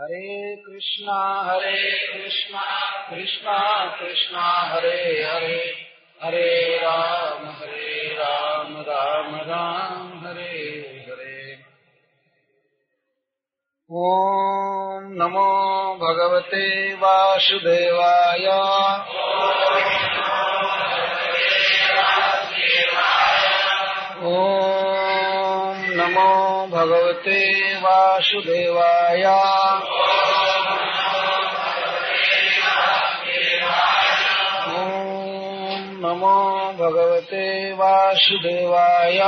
हरे कृष्णा हरे कृष्णा कृष्णा कृष्णा, हरे हरे हरे राम हरे राम राम राम, हरे हरे। ॐ नमो भगवते वासुदेवाय। ॐ नमो भगवते वासुदेवाय। नमो भगवते वासुदेवाय।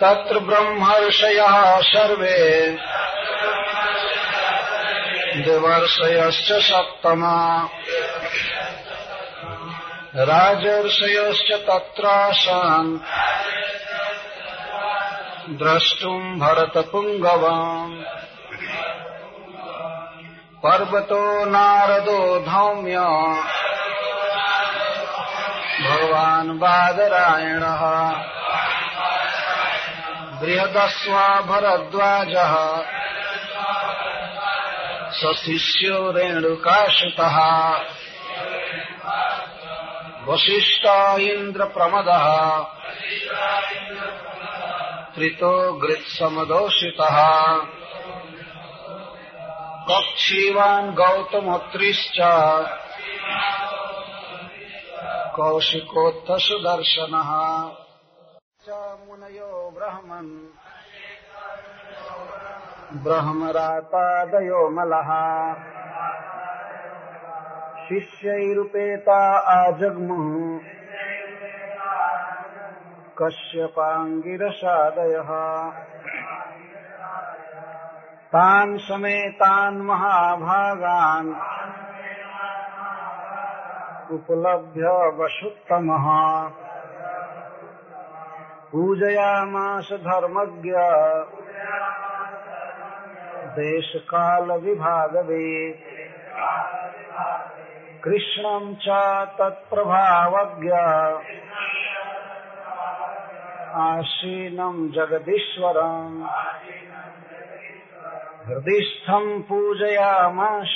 तत्र ब्रह्मर्षयः सर्वे। देवर्षयश्च सप्तमा। राजर्षयश्च तत्राशान् द्रष्टुम् भरतपुङ्गवाम् पर्वतो नारदो धौम्य। भगवान् बादरायणः। बृहदस्वा भरद्वाजः। सशिष्यो रेणुकाश्रितः। वसिष्ठ इन्द्रप्रमदः त्रितो गृत्समदोषितः कक्षीवान् गौतमोत्रिश्च कौशिकोत्थसुदर्शनः च मुनयो ब्रह्मन्। ब्रह्मरातादयो मलः शिष्यैरुपेता आजग्मुः। कश्यपाङ्गिरसादयः। तान् समेतान् महाभागान् उपलभ्य वसुत्तमः। पूजयामास धर्मज्ञ। देशकालविभागवे। कृष्णम् च तत्प्रभावज्ञ। आसीनम् जगदीश्वरम्। हृदिस्थम् पूजयामास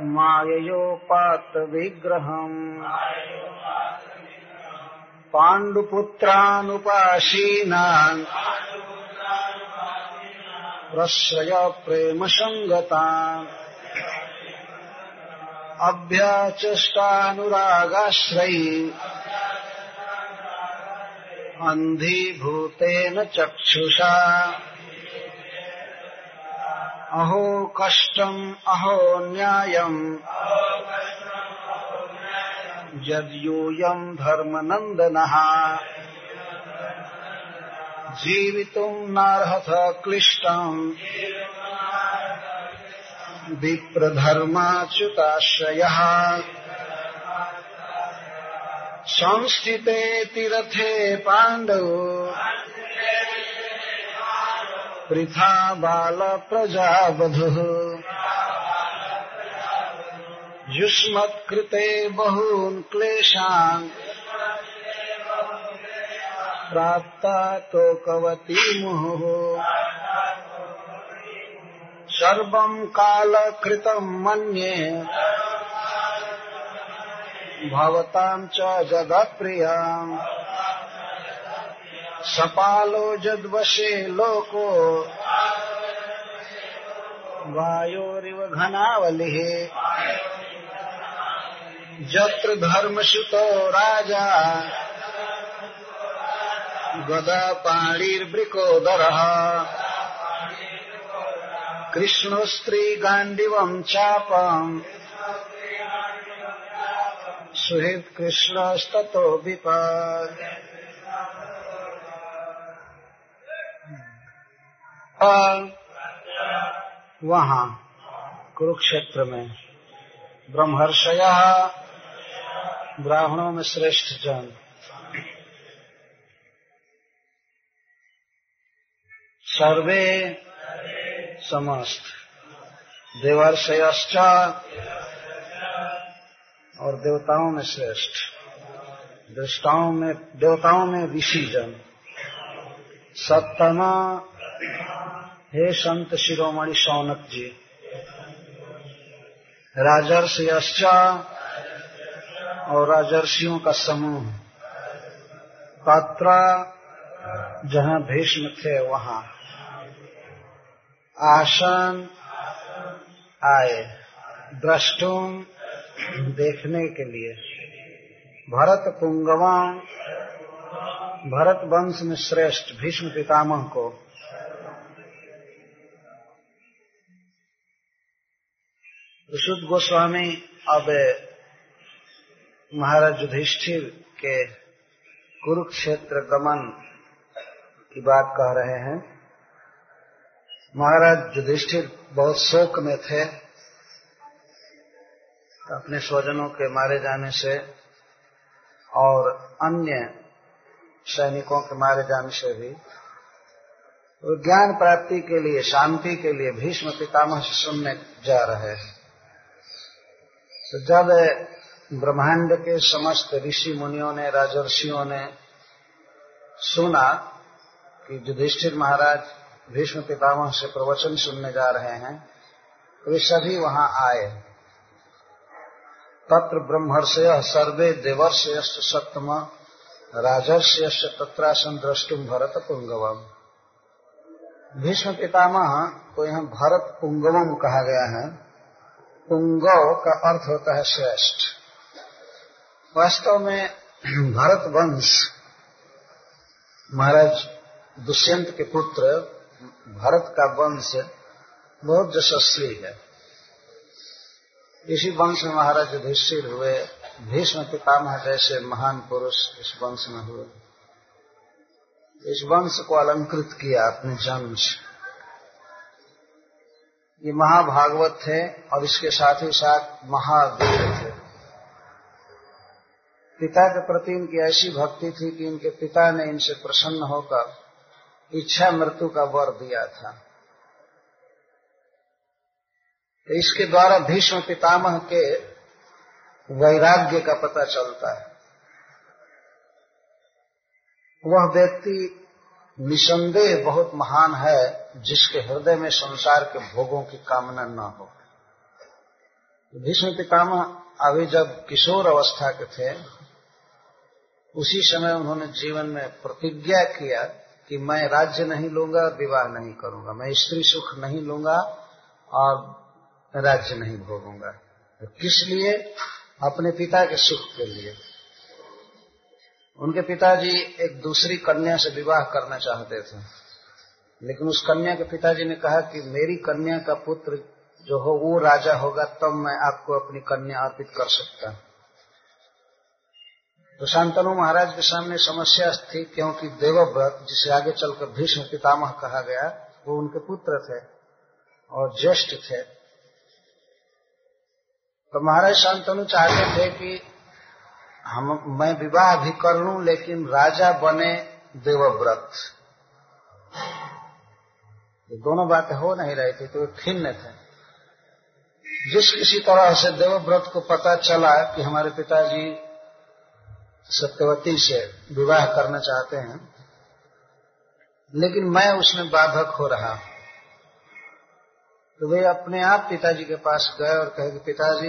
माययोपात्तविग्रहम्। पाण्डुपुत्रानुपासीनान्। प्रश्रय प्रेमसङ्गतान् अभ्याचष्टानुरागाश्रयी। अन्धीभूतेन चक्षुषा। अहो कष्टम् अहो न्यायम्। यद्यूयम् धर्मनन्दनः। जीवितुम् नार्हथ क्लिष्टम्। विप्रधर्माच्युताश्रयः। संस्थिते तीरथे पाण्डौ पृथा बालप्रजावधुः। युष्मत्कृते बहून् क्लेशान्। प्राप्ता तोकवती मुहुः सर्वम् कालकृतम् मन्ये। भवताम् च जगत्प्रियाम् सपालो जद्वशे लोको। वायोरिव घनावलिः। यत्र धर्मसुतो राजा। गदापाणिर्वृकोदरः कृष्णस्त्रीगाण्डिवम् चापम् सुहृत् कृष्णस्ततो विपाद वहाँ कुरुक्षेत्र में ब्रह्मर्षया ब्राह्मणों में श्रेष्ठ जन। सर्वे समस्त देवर्षयश्चा और देवताओं में श्रेष्ठ। दृष्टाओं में, देवताओं में ऋषि जन सप्तमा, हे संत शिरोमणि सौनक जी राजर्षि और राजर्षियों का समूह। पात्रा, जहाँ भीष्म थे वहाँ। आसन आए द्रष्टुम देखने के लिए। भरत पुंगवा भरत वंश में श्रेष्ठ भीष्म पितामह को। ऋषुद गोस्वामी, अब महाराज युधिष्ठिर के कुरुक्षेत्र गमन की बात कह रहे हैं। महाराज युधिष्ठिर बहुत शोक में थे। अपने स्वजनों के मारे जाने से और अन्य सैनिकों के मारे जाने से भी। वो ज्ञान प्राप्ति के लिए, शांति के लिए भीष्म पितामह से सुनने जा रहे हैं। तो जब ब्रह्मांड के समस्त ऋषि मुनियों ने, राजर्षियों ने सुना कि युधिष्ठिर महाराज भीष्म पितामह से प्रवचन सुनने जा रहे हैं, वे सभी वहाँ आए। तत्र ब्रह्मर्षय सर्वे देवर्षय सप्तम राजर्षय तत्रासन द्रष्टुम भरत पुंगवम भीष्म पितामह को यहाँ भरत पुंगवम कहा गया है। पुंगव का अर्थ होता है श्रेष्ठ। वास्तव में भरत वंश महाराज दुष्यंत के पुत्र भरत का वंश बहुत यशस्वी है। इसी वंश में महाराज युधिष्ठिर हुए, भीष्म पितामह जैसे महान पुरुष इस वंश में हुए। इस वंश को अलंकृत किया अपने जन्म से। ये महाभागवत थे और इसके साथ ही साथ महावीर थे। पिता के प्रति इनकी ऐसी भक्ति थी कि इनके पिता ने इनसे प्रसन्न होकर इच्छा मृत्यु का वर दिया था। तो इसके द्वारा भीष्म पितामह के वैराग्य का पता चलता है। वह व्यक्ति निसंदेह बहुत महान है, जिसके हृदय में संसार के भोगों की कामना न हो। भीष्म पितामह अभी जब किशोर अवस्था के थे, उसी समय उन्होंने जीवन में प्रतिज्ञा किया कि मैं राज्य नहीं लूँगा, विवाह नहीं करूँगा। मैं स्त्री सुख नहीं लूँगा और राज्य नहीं भोगूँगा। तो किस लिए? अपने पिता के सुख के लिए। उनके पिताजी एक दूसरी कन्या से विवाह करना चाहते थे। लेकिन उस कन्या के पिताजी ने कहा कि मेरी कन्या का पुत्र जो हो, वो राजा होगा, तब मैं आपको अपनी कन्या अर्पित कर सकता तो शांतनु महाराज के सामने समस्या थी, क्योंकि देवव्रत, जिसे आगे चलकर भीष्म पितामह कहा गया, वो उनके पुत्र थे और ज्येष्ठ थे। तो महाराज शांतनु चाहते थे कि हम, मैं विवाह भी कर लू, लेकिन राजा बने देवव्रत। ये दोनों बातें हो नहीं रही थी तो वे खिन्न थे। जिस किसी तरह से देवव्रत को पता चला कि हमारे पिताजी सत्यवती से विवाह करना चाहते हैं, लेकिन मैं उसमें बाधक हो रहा हूँ। तो वे अपने आप पिताजी के पास गए और कहे कि पिताजी,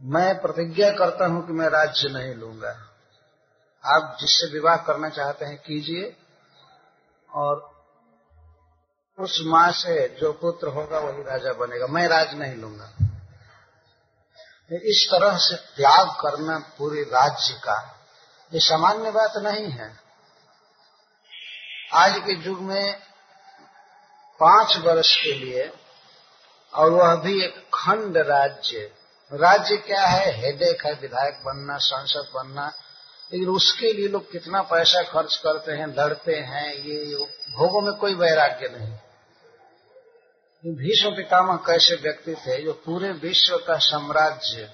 मैं प्रतिज्ञा करता हूँ कि मैं राज्य नहीं लूँगा। आप जिससे विवाह करना चाहते हैं कीजिए, और उस माँ से जो पुत्र होगा वही राजा बनेगा। मैं राज नहीं लूँगा। इस तरह से त्याग करना पूरे राज्य का ये सामान्य बात नहीं है। आज के युग में पाँच वर्ष के लिए, और वह भी एक खंड राज्य राज्य क्या है? हेडेक है, विधायक बनना, सांसद बनना। लेकिन उसके लिए लोग कितना पैसा खर्च करते हैं, लड़ते हैं ये, भोगों में कोई वैराग्य नहीं। भीष्म पितामह कैसे व्यक्ति थे? जो पूरे विश्व का साम्राज्य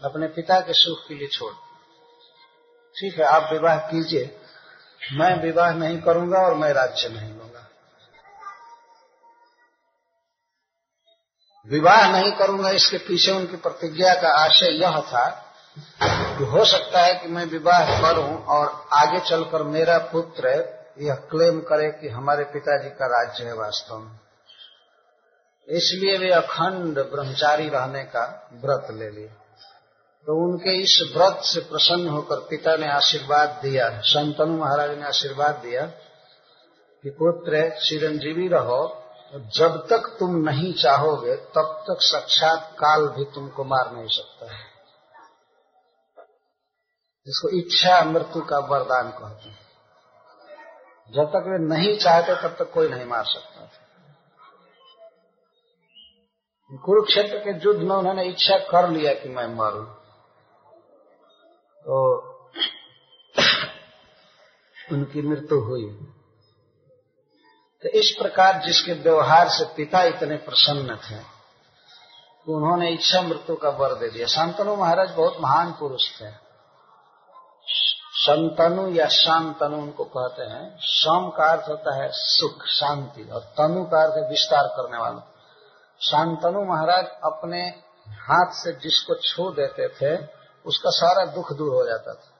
अपने पिता के सुख के लिए छोड़ ठीक है, आप विवाह कीजिए। मैं विवाह नहीं करूँगा और मैं राज्य नहीं लूँगा। विवाह नहीं करूँगा, इसके पीछे उनकी प्रतिज्ञा का आशय यह था कि हो सकता है कि मैं विवाह करूँ और आगे चलकर मेरा पुत्र यह क्लेम करे कि हमारे पिताजी का राज्य है वास्तव में। इसलिए वे अखंड ब्रह्मचारी रहने का व्रत ले लिए। तो उनके इस व्रत से प्रसन्न होकर पिता ने आशीर्वाद दिया संतनु महाराज ने आशीर्वाद दिया कि, पुत्र, चिरंजीवी रहो। जब तक तुम नहीं चाहोगे, तब तक साक्षात काल भी तुमको मार नहीं सकता है। जिसको इच्छा मृत्यु का वरदान कहते हैं। जब तक वे नहीं चाहते, तब तक कोई नहीं मार सकता। कुरुक्षेत्र के युद्ध में उन्होंने इच्छा कर लिया कि मैं मरूं। तो उनकी मृत्यु हुई। तो इस प्रकार जिसके व्यवहार से पिता इतने प्रसन्न थे तो उन्होंने इच्छा मृत्यु का वर दे दिया। शांतनु महाराज बहुत महान पुरुष थे। संतनु या शांतनु उनको कहते हैं। सम का अर्थ होता है सुख, शांति, और तनु का अर्थ विस्तार करने वाला। शांतनु महाराज अपने हाथ से जिसको छू देते थे, उसका सारा दुख दूर हो जाता था।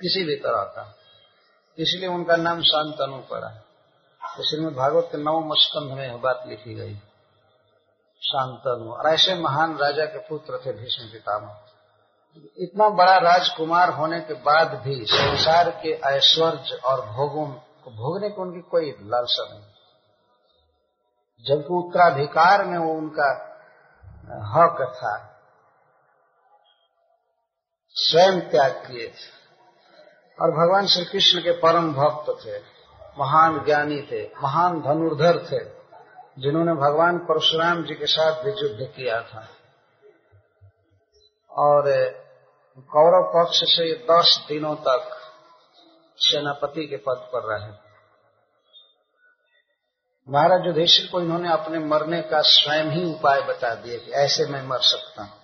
किसी भी तरह का। इसलिए उनका नाम शांतनु पड़ा। श्रीमद भागवत के नवम स्कंध में बात लिखी गई। शांतनु। और ऐसे महान राजा के पुत्र थे भीष्म पितामह। इतना बड़ा राजकुमार होने के बाद भी संसार के ऐश्वर्य और भोगों को भोगने की उनकी कोई लालसा नहीं। जबकि उत्तराधिकार में वो उनका, हक था, स्वयं त्याग किए थे। और भगवान श्री कृष्ण के परम भक्त थे, महान ज्ञानी थे, महान धनुर्धर थे, जिन्होंने भगवान परशुराम जी के साथ भी युद्ध किया था। और, कौरव पक्ष से दस दिनों तक सेनापति के पद पर रहे। महाराज युधिष्ठिर को इन्होंने अपने मरने का स्वयं ही उपाय बता दिया कि ऐसे मैं मर सकता हूँ।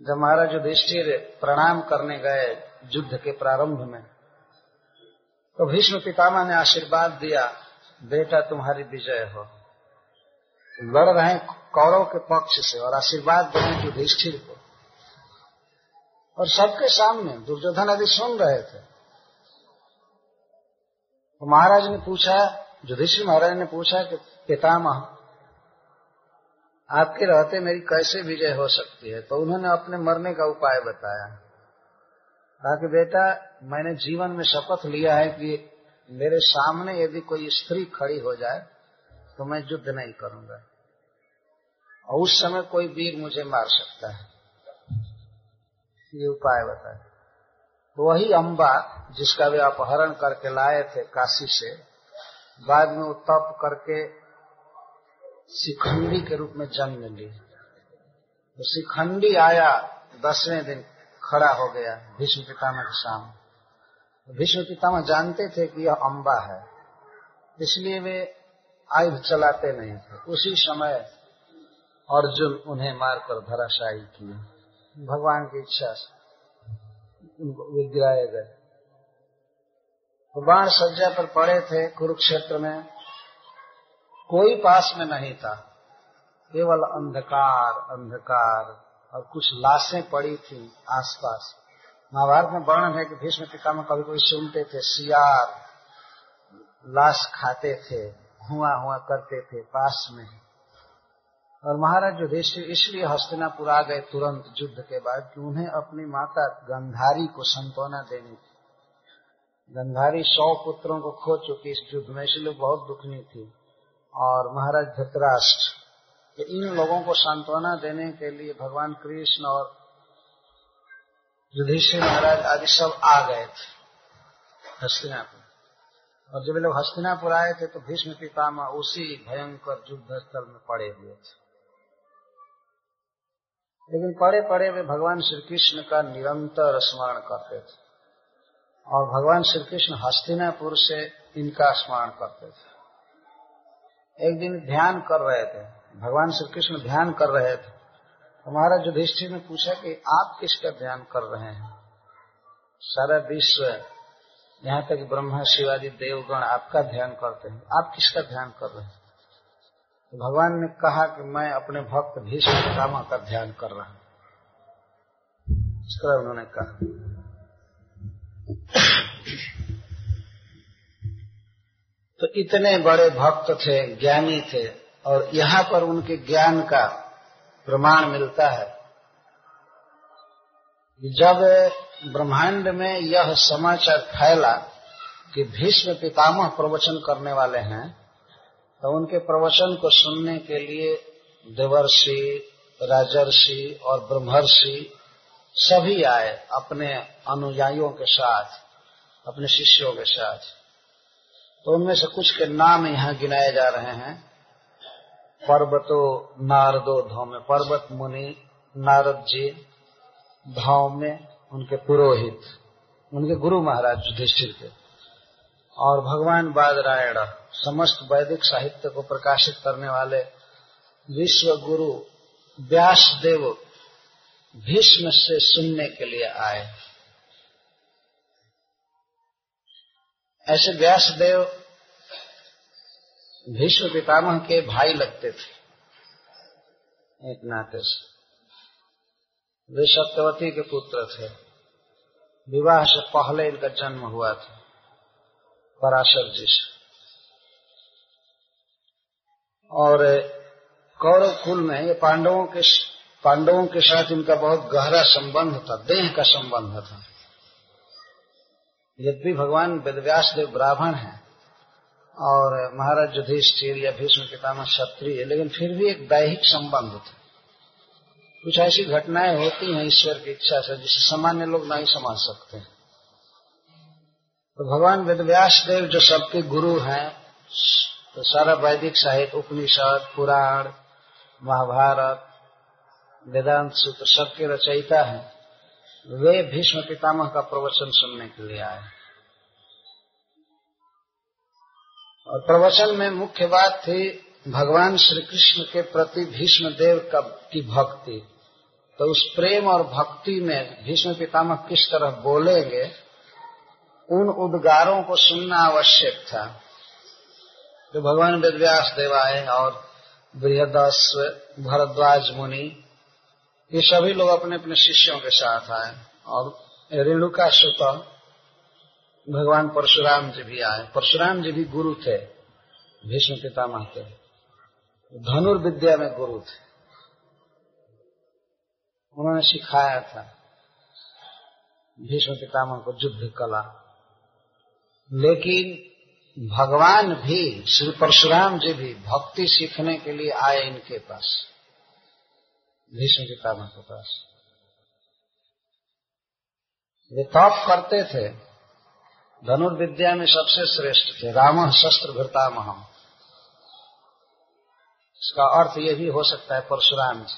जब महाराज युधिष्ठिर प्रणाम करने गए युद्ध के प्रारंभ में तो भीष्म पितामह ने आशीर्वाद दिया, बेटा, तुम्हारी विजय हो। लड़ रहे कौरव के पक्ष से और आशीर्वाद दे रहे युधिष्ठिर को। और सबके सामने दुर्योधन आदि सुन रहे थे। तो महाराज ने पूछा युधिष्ठिर महाराज ने पूछा कि पितामह, आपके रहते मेरी कैसे विजय हो सकती है? तो उन्होंने अपने मरने का उपाय बताया। कहा कि बेटा, मैंने जीवन में शपथ लिया है कि मेरे सामने यदि कोई स्त्री खड़ी हो जाए तो मैं युद्ध नहीं करूँगा। और उस समय कोई वीर मुझे मार सकता है। ये उपाय बताए तो वही अम्बा जिसका वे अपहरण करके लाए थे काशी से बाद में वो तप करके शिखंडी के रूप में जन्म ली तो शिखंडी आया, दसवें दिन खड़ा हो गया भीष्म पितामह के सामने। भीष्म पितामह जानते थे कि यह अम्बा है, इसलिए वे आयुध चलाते नहीं थे। उसी समय अर्जुन उन्हें मारकर धराशायी किए भगवान की इच्छा से उनको गिराए गए। तो बाण सज्जा पर पड़े थे कुरुक्षेत्र में, कोई पास में नहीं था। केवल अंधकार अंधकार और कुछ लाशें पड़ी थी आसपास। महाभारत में वर्णन है कि भीष्म पितामह कभी कोई सुनते थे, सियार लाश खाते थे, हुआ हुआ करते थे पास में और महाराज जो युधिष्ठिर इसलिए हस्तिनापुर आ गए तुरंत युद्ध के बाद कि उन्हें अपनी माता गंधारी को संतोना देनी थी। गंधारी सौ पुत्रों को खो चुकी इस युद्ध में, इसलिए बहुत दुखनी थी। और महाराज धृतराष्ट्र इन लोगों को सांत्वना देने के लिए भगवान कृष्ण और युधिष्ठिर महाराज आदि सब आ गए थे हस्तिनापुर। और जब लोग हस्तिनापुर आए थे तो भीष्म पितामह उसी भयंकर युद्ध स्थल में पड़े हुए थे। लेकिन पड़े पड़े वे भगवान श्री कृष्ण का निरंतर स्मरण करते थे। और भगवान श्री कृष्ण हस्तिनापुर से इनका स्मरण करते थे। एक दिन ध्यान कर रहे थे, भगवान श्री कृष्ण ध्यान कर रहे थे। तो महाराज युधिष्ठिर ने पूछा कि आप किसका ध्यान कर रहे हैं? सारा विश्व, यहाँ तक ब्रह्मा, शिवाजी, देवगण आपका ध्यान करते हैं। आप किसका ध्यान कर रहे हैं? तो भगवान ने कहा कि मैं अपने भक्त भीष्म पितामह का ध्यान कर रहा हूँ। उन्होंने कहा। तो इतने बड़े भक्त थे, ज्ञानी थे, और यहाँ पर उनके ज्ञान का प्रमाण मिलता है। जब ब्रह्मांड में यह समाचार फैला कि भीष्म पितामह प्रवचन करने वाले हैं तो उनके प्रवचन को सुनने के लिए देवर्षि, राजर्षि और ब्रह्मर्षि सभी आए अपने अनुयायियों के साथ, अपने शिष्यों के साथ। तो उनमें से कुछ के नाम यहाँ गिनाए जा रहे हैं। पर्वतो नारदो धौम्य, पर्वत मुनि, नारद जी, धौम्य, उनके पुरोहित, उनके गुरु महाराज युधिष्ठिर के। और भगवान बादरायण, समस्त वैदिक साहित्य को प्रकाशित करने वाले विश्व गुरु व्यास देव भीष्म से सुनने के लिए आए। ऐसे व्यास देव भीष्म पितामह के भाई लगते थे, एक नाते से। वे सत्यवती के पुत्र थे। विवाह से पहले इनका जन्म हुआ था, पराशर जी से। और कौरव कुल में ये पांडवों के पांडवों के साथ इनका बहुत गहरा संबंध था, देह का संबंध था। यद्यपि भगवान वेदव्यास देव ब्राह्मण है और महाराज युधिष्ठिर या भीष्म पितामह क्षत्रिय है लेकिन फिर भी एक दैहिक संबंध था। कुछ ऐसी घटनाएँ होती हैं ईश्वर की इच्छा से, जिसे सामान्य लोग नहीं समझ सकते। तो भगवान वेदव्यास देव जो सबके गुरु हैं तो सारा वैदिक साहित्य, उपनिषद, पुराण, महाभारत वेदांत सूत्र सबके रचयिता है। वे भीष्म पितामह का प्रवचन सुनने के लिए आए। और प्रवचन में मुख्य बात थी भगवान श्री कृष्ण के प्रति भीष्म देव का की भक्ति। तो उस प्रेम और भक्ति में भीष्म पितामह किस तरह बोलेंगे, उन उद्गारों को सुनना आवश्यक था। तो भगवान वेदव्यास देव आए और बृहदस्व भरद्वाज मुनि ये सभी लोग अपने अपने शिष्यों के साथ आए और रेणुका सुत भगवान परशुराम जी भी आए। परशुराम जी भी गुरु थे, भीष्म पितामह के धनुर्विद्या में गुरु थे। उन्होंने सिखाया था भीष्म पितामह को युद्ध कला। लेकिन भगवान भी, श्री परशुराम जी भी भक्ति सीखने के लिए आए इनके पास। भीष्म पितामह के पास। वे तप करते थे, धनुर्विद्या में सबसे श्रेष्ठ थे। राम शस्त्र भृतामह इसका अर्थ ये भी हो सकता है, परशुराम जी,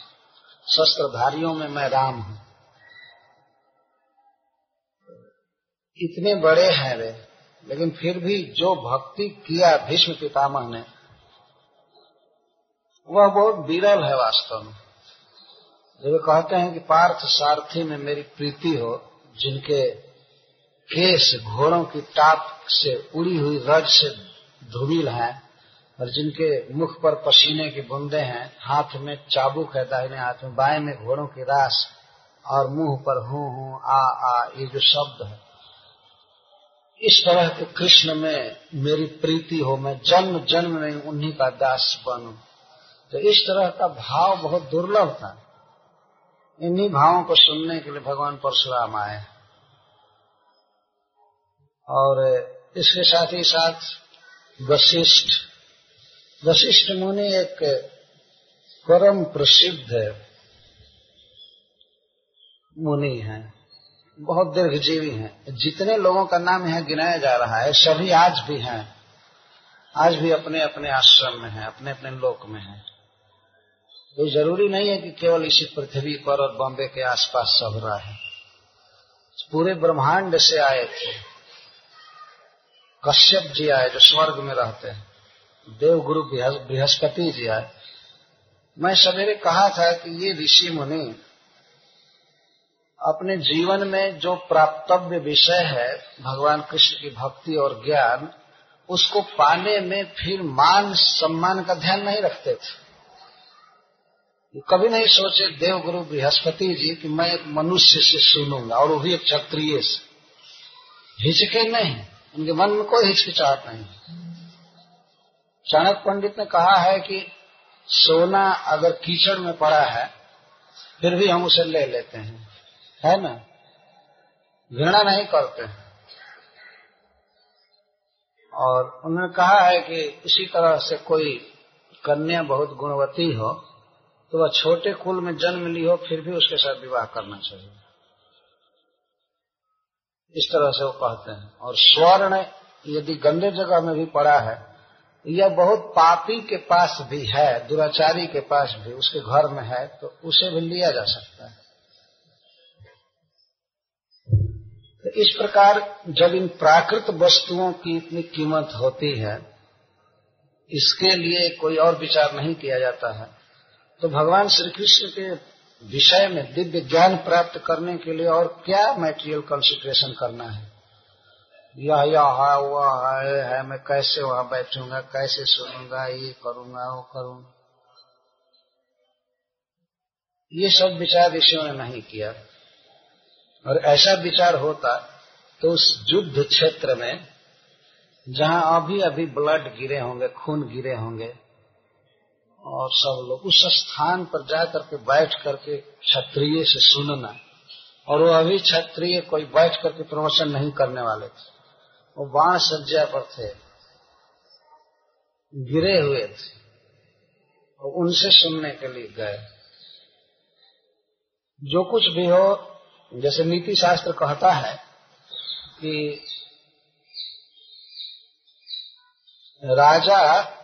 शस्त्रधारियों में मैं राम हूँ। इतने बड़े हैं वे, लेकिन फिर भी जो भक्ति किया भीष्म पितामह ने, वह बहुत विरल है वास्तव में। जब कहते हैं कि पार्थ सारथी में मेरी प्रीति हो, जिनके केस घोड़ों की टाप से उड़ी हुई रज से धुमिल हैं, और जिनके मुख पर पसीने की बूंदे हैं, हाथ में चाबुक है, दाहिने हाथ में, बाएँ में घोड़ों की रास, और मुँह पर हूँ हूँ, आ आ, ये जो शब्द है। इस तरह के कृष्ण में मेरी प्रीति हो, मैं जन्म जन्म में उन्हीं का दास बनू। तो इस तरह का भाव बहुत दुर्लभ था। इन्हीं भावों को सुनने के लिए भगवान परशुराम आए। और इसके साथ ही साथ वशिष्ठ वशिष्ठ मुनि एक परम प्रसिद्ध मुनि हैं। बहुत दीर्घजीवी हैं। जितने लोगों का नाम यहाँ गिनाया जा रहा है, सभी आज भी हैं। आज भी अपने अपने आश्रम में हैं अपने अपने लोक में हैं। कोई ज़रूरी नहीं है कि केवल इसी पृथ्वी पर और बॉम्बे के आसपास सब रहा है। पूरे ब्रह्मांड से आए थे। कश्यप जी आए जो स्वर्ग में रहते हैं। देवगुरु बृहस्पति जी आए। मैं सवेरे कहा था कि ये ऋषि मुनि अपने जीवन में जो प्राप्तव्य विषय है, भगवान कृष्ण की भक्ति और ज्ञान, उसको पाने में फिर मान सम्मान का ध्यान नहीं रखते थे। कभी नहीं सोचे देव गुरु बृहस्पति जी कि मैं एक मनुष्य से सुनूँगा, और वो भी एक क्षत्रिय से। हिचके नहीं, उनके मन में कोई हिचकिचाहट नहीं। चाणक पंडित ने कहा है कि सोना अगर कीचड़ में पड़ा है, फिर भी हम उसे ले लेते हैं। है ना? घृणा नहीं करते हैं। और उन्होंने कहा है कि इसी तरह से कोई कन्या बहुत गुणवती हो तो वह छोटे कुल में जन्म ली हो, फिर भी उसके साथ विवाह करना चाहिए। इस तरह से वो कहते हैं। और स्वर्ण यदि गंदे जगह में भी पड़ा है, यह बहुत पापी के पास भी है, दुराचारी के पास भी, उसके घर में है तो उसे भी लिया जा सकता है। तो इस प्रकार जब इन प्राकृत वस्तुओं की इतनी कीमत होती है, इसके लिए कोई और विचार नहीं किया जाता है। तो भगवान श्री कृष्ण के विषय में दिव्य ज्ञान प्राप्त करने के लिए और क्या मेटेरियल कंसिडरेशन करना है? यह यह है वह है, है मैं कैसे वहाँ बैठूँगा कैसे सुनूँगा ये करूँगा वो करूँगा। ये सब विचार ऋषियों ने नहीं किया। और ऐसा विचार होता तो उस युद्ध क्षेत्र में जहाँ अभी अभी ब्लड गिरे होंगे खून गिरे होंगे और सब लोग उस स्थान पर जाकर के बैठ करके क्षत्रिय से सुनना। और वो अभी क्षत्रिय कोई बैठ करके प्रमोशन नहीं करने वाले थे। वो बाण सज्जा पर थे। गिरे हुए थे। और उनसे सुनने के लिए गए। जो कुछ भी हो, जैसे नीति शास्त्र कहता है कि राजा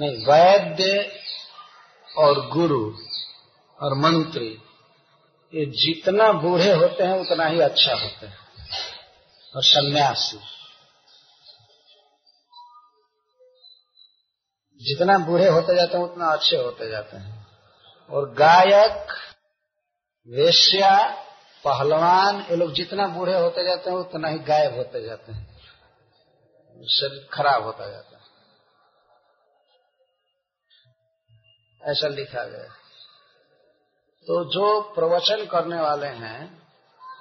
नहीं वैद्य और गुरु और मंत्री, ये जितना बूढ़े होते हैं, उतना ही अच्छा होते हैं। और सन्यासी। जितना बूढ़े होते जाते हैं, उतना अच्छे होते जाते हैं। और गायक, वेश्या, पहलवान, ये लोग जितना बूढ़े होते जाते हैं, उतना ही गायब होते जाते हैं। शरीर खराब होता जाता है। ऐसा लिखा गया तो जो प्रवचन करने वाले हैं,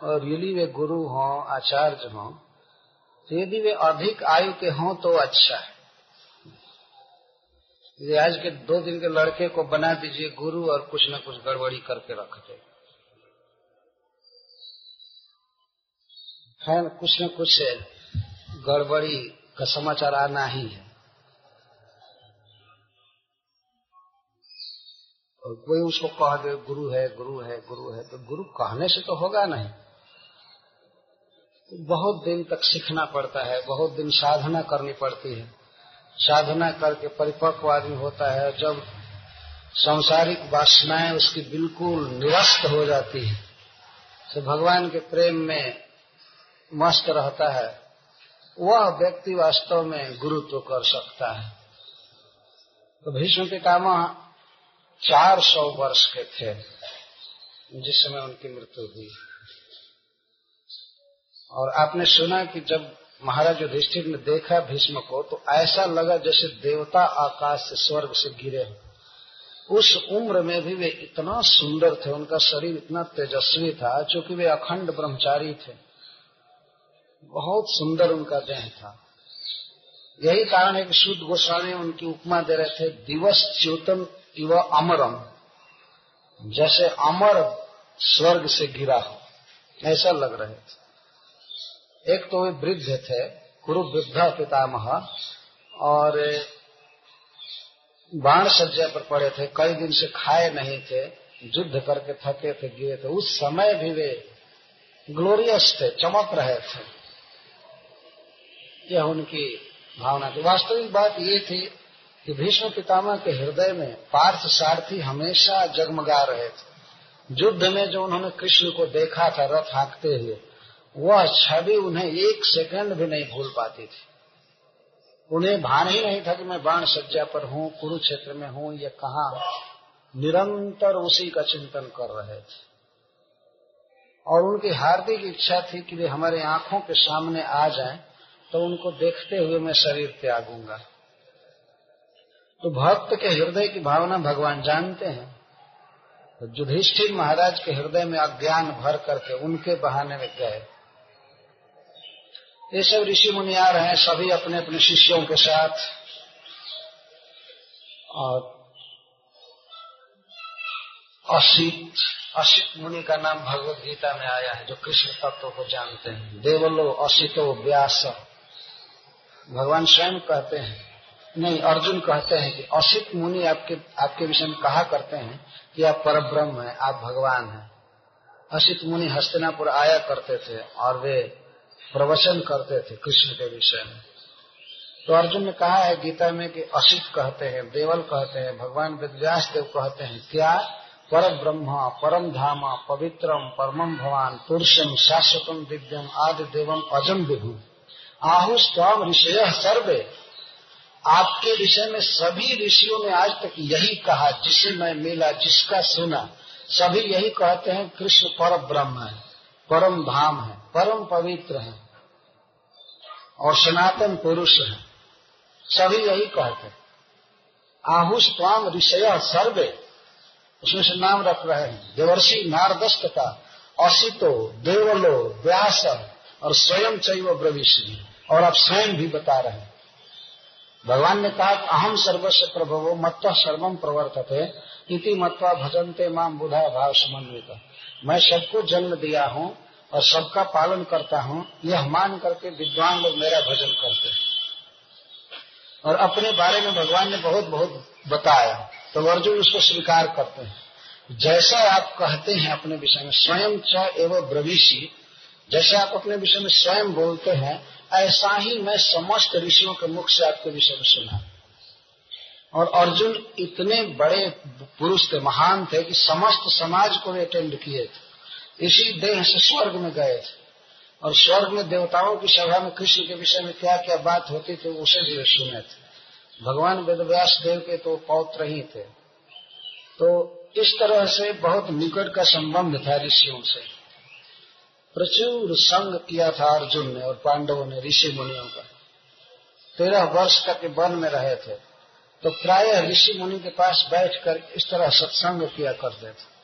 और यदि वे गुरु हों, आचार्य हों तो यदि वे अधिक आयु के हों तो अच्छा है। यदि आज के दो दिन के लड़के को बना दीजिए गुरु और कुछ न कुछ गड़बड़ी करके रख दे। है कुछ न कुछ गड़बड़ी का समाचार आना ही है। और कोई उसको कह दे, गुरु है गुरु है गुरु है तो गुरु कहने से तो होगा नहीं। तो बहुत दिन तक सीखना पड़ता है, बहुत दिन साधना करनी पड़ती है। साधना करके परिपक्व आदमी होता है, जब सांसारिक वासनाएँ उसकी बिल्कुल निरस्त हो जाती है तो भगवान के प्रेम में मस्त रहता है। वह व्यक्ति वास्तव में गुरुत्व कर सकता है। तो भीष्म पितामह चार सौ वर्ष के थे, जिस समय उनकी मृत्यु हुई। और आपने सुना कि जब महाराज युधिष्ठिर ने देखा भीष्म को तो ऐसा लगा जैसे देवता आकाश से स्वर्ग से गिरे हो। उस उम्र में भी वे इतना सुंदर थे, उनका शरीर इतना तेजस्वी था क्योंकि वे अखंड ब्रह्मचारी थे। बहुत सुंदर उनका देह था। यही कारण है कि शुद्ध गोस्वामी उनकी उपमा दे रहे थे, दिवस च्युतम इव अमरम, जैसे अमर स्वर्ग से गिरा हो, ऐसा लग रहे थे। एक तो वे वृद्ध थे कुरु वृद्ध पितामह, और बाण सज्जा पर पड़े थे, कई दिन से खाए नहीं थे, युद्ध करके थके थे, गिरे थे। उस समय भी वे ग्लोरियस थे, चमक रहे थे। यह उनकी भावना थी। वास्तविक बात ये थी कि भीष्म पितामह के हृदय में पार्थ सारथी हमेशा जगमगा रहे थे। युद्ध में जो उन्होंने कृष्ण को देखा था रथ हाँकते हुए, वह छवि उन्हें एक सेकंड भी नहीं भूल पाती थी। उन्हें भान ही नहीं था कि मैं बाण सज्जा पर हूँ, कुरुक्षेत्र में हूँ, या कहा निरंतर उसी का चिंतन कर रहे थे। और उनकी हार्दिक इच्छा थी कि वे हमारे आँखों के सामने आ जाएँ तो उनको देखते हुए मैं शरीर त्यागूँगा। तो भक्त के हृदय की भावना भगवान जानते हैं। तो युधिष्ठिर महाराज के हृदय में अज्ञान भर करके उनके बहाने में गए। ये सब ऋषि मुनि आ रहे हैं, सभी अपने अपने शिष्यों के साथ। और असित असित मुनि का नाम भगवत गीता में आया है, जो कृष्ण तत्व को जानते हैं। देवलो असितो व्यास। भगवान स्वयं कहते हैं नहीं, अर्जुन कहते हैं कि असित मुनि आपके आपके विषय में कहा करते हैं कि आप पर ब्रह्म है, आप भगवान हैं। असित मुनि हस्तिनापुर आया करते थे और वे प्रवचन करते थे कृष्ण के विषय में। तो अर्जुन ने कहा है गीता में कि असित कहते हैं, देवल कहते हैं, भगवान वेदव्यास देव कहते हैं, क्या पर ब्रह्म परम धाम, पवित्रम परमम भवान पुरुषम शाश्वतम दिव्यम आदि देवम अजम विभु। आहुस्वाम ऋषय सर्वे आपके विषय में सभी ऋषियों ने आज तक यही कहा, जिसे मैं मिला, जिसका सुना, सभी यही कहते हैं, कृष्ण पर ब्रह्म है, परम धाम है, परम पवित्र है, और सनातन पुरुष है। सभी यही कहते हैं। आहुष स्वाम ऋषय सर्वे, उसमें से नाम रख रहे हैं, देवर्षि नारदस्त का असितो, देवलो, व्यास, और स्वयं चैव ब्रविश्री और आप स्वयं भी बता रहे हैं। भगवान ने कहा अहम सर्वस्व प्रभवो मत्त सर्वम प्रवर्तते, इति मत्वा भजनते माम बुधा भाव समन्वित। मैं सबको जन्म दिया हूँ और सबका पालन करता हूँ, यह मान करके विद्वान लोग मेरा भजन करते हैं। और अपने बारे में भगवान ने बहुत बहुत बताया तो अर्जुन उसको स्वीकार करते हैं। जैसा आप कहते हैं अपने विषय में, स्वयं च एवं ब्रविशी जैसे आप अपने विषय में स्वयं बोलते हैं ऐसा ही मैं समस्त ऋषियों के मुख से आपके विषय में सुना। और अर्जुन इतने बड़े पुरुष थे, महान थे, कि समस्त समाज को वे अटेंड किए थे। इसी देह से स्वर्ग में गए थे। और स्वर्ग में देवताओं की सभा में कृष्ण के विषय में क्या क्या बात होती थी, उसे भी सुने थे। भगवान वेदव्यास देव के तो पौत्र ही थे। तो इस तरह से बहुत निकट का संबंध था ऋषियों से। प्रचुर संग किया था अर्जुन ने और पांडवों ने ऋषि मुनियों का। तेरह वर्ष तक वन में रहे थे। तो प्राय ऋषि मुनि के पास बैठकर इस तरह सत्संग किया करते थे।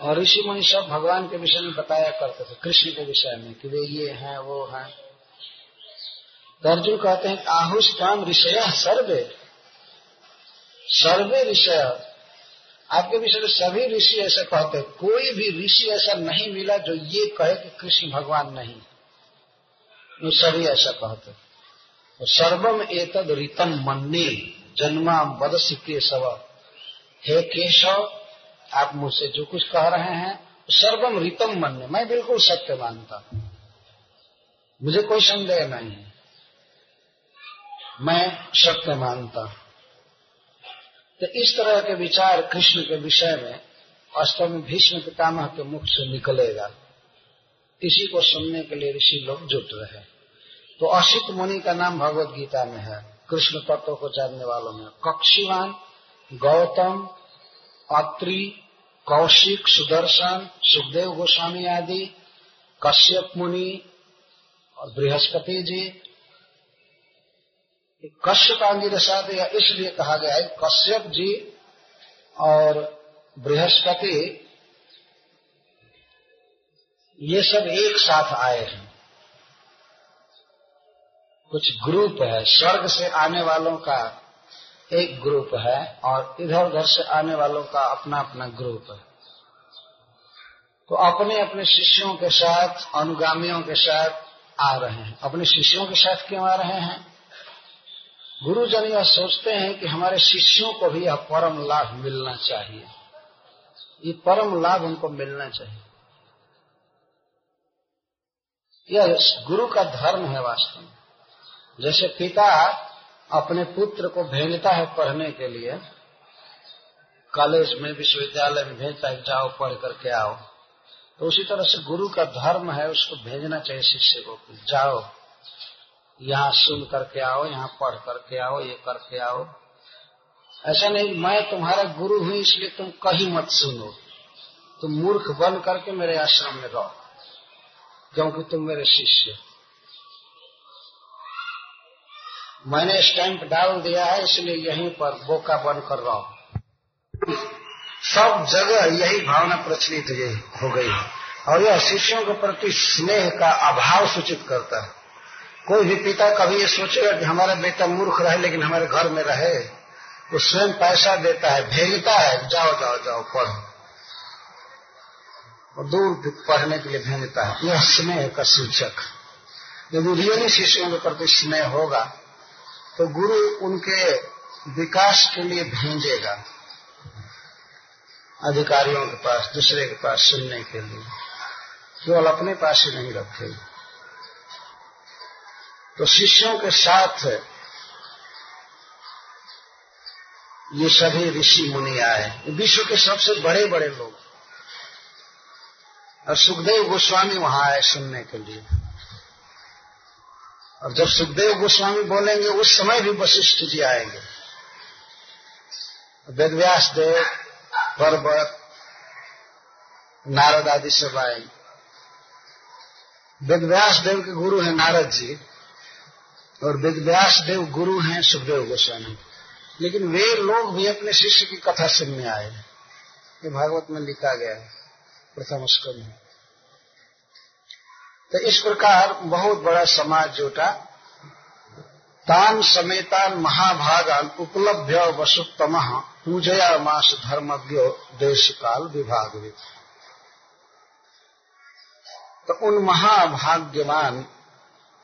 और ऋषि मुनि सब भगवान के विषय में बताया करते थे, कृष्ण के विषय में, कि वे ये हैं, वो हैं। तो अर्जुन कहते हैं आहुष काम ऋषय सर्वे। सर्वे ऋषय आपके विषय में सभी ऋषि ऐसे कहते हैं। कोई भी ऋषि ऐसा नहीं मिला जो ये कहे कि कृष्ण भगवान नहीं। वो सभी ऐसा कहते तो सर्वम एतद रितम मन्ने जन्मा बदस के सब हे केशव, आप मुझसे जो कुछ कह रहे हैं सर्वम रितम मन्ने मैं बिल्कुल सत्य मानता मुझे कोई संदेह नहीं है। मैं सत्य मानता हूँ। तो इस तरह के विचार कृष्ण के विषय में वास्तव में भीष्म पितामह के मुख से निकलेगा। इसी को सुनने के लिए ऋषि लोग जुट रहे तो असित मुनि का नाम भगवत गीता में है, कृष्ण तत्व को जानने वालों में। कक्षिवान, गौतम, अत्रि, कौशिक, सुदर्शन, सुखदेव गोस्वामी आदि, कश्यप मुनि और बृहस्पति जी कश्यप अंगिरसाद या इसलिए कहा गया है, कश्यप जी और बृहस्पति ये सब एक साथ आए हैं। कुछ ग्रुप है, स्वर्ग से आने वालों का एक ग्रुप है और इधर उधर से आने वालों का अपना अपना ग्रुप है। तो अपने अपने शिष्यों के साथ, अनुगामियों के साथ आ रहे हैं। अपने शिष्यों के साथ क्यों आ रहे हैं? गुरुजन यह सोचते हैं कि हमारे शिष्यों को भी यह परम लाभ मिलना चाहिए। ये परम लाभ उनको मिलना चाहिए। यह गुरु का धर्म है वास्तव में। जैसे पिता अपने पुत्र को भेजता है पढ़ने के लिए, कॉलेज में, विश्वविद्यालय में भेजता है, जाओ, पढ़ करके आओ। तो उसी तरह से गुरु का धर्म है, उसको भेजना चाहिए शिष्य को जाओ यहाँ सुन करके आओ, यहाँ पढ़ करके आओ, ये करके आओ। ऐसा नहीं, मैं तुम्हारा गुरु हूँ, इसलिए तुम कहीं मत सुनो। तुम मूर्ख बन करके मेरे आश्रम में रहो क्योंकि तुम मेरे शिष्य मैंने स्टैंप डाल दिया है, इसलिए यहीं पर बोका बन कर रहा। सब जगह यही भावना प्रचलित हो गई है। और यह शिष्यों के प्रति स्नेह का अभाव सूचित करता है। कोई भी पिता कभी ये सोचेगा कि हमारा बेटा मूर्ख रहे, लेकिन हमारे घर में रहे। वो स्वयं पैसा देता है, भेजता है, जाओ जाओ जाओ, पढ़ो। और दूर पढ़ने के लिए भेजता है। यह स्नेह का सूचक। यदि रियली शिष्यों के प्रति स्नेह होगा तो गुरु उनके विकास के लिए भेजेगा। अधिकारियों के पास, दूसरे के पास सुनने के लिए। केवल अपने पास ही नहीं रखेगा। तो शिष्यों के साथ ये सभी ऋषि मुनि आए। विश्व के सबसे बड़े बड़े लोग। और सुखदेव गोस्वामी वहाँ आए सुनने के लिए। और जब सुखदेव गोस्वामी बोलेंगे, उस समय भी वशिष्ठ जी आएँगे। वेदव्यास देव, पर्वत, नारद आदि सब आएँगे वेदव्यास देव के गुरु हैं नारद जी। और वेदव्यास देव गुरु हैं, सुखदेव गोस्वामी। लेकिन वे लोग भी अपने शिष्य की कथा सुनने आए ये भागवत में लिखा गया है, प्रथम स्कंद में। तो इस प्रकार बहुत बड़ा समाज जुटा तान समेतान महाभागान उपलब्ध वसुत्तम पूजया मास धर्मज्ञ देश काल विभाग तो उन महाभाग्यवान,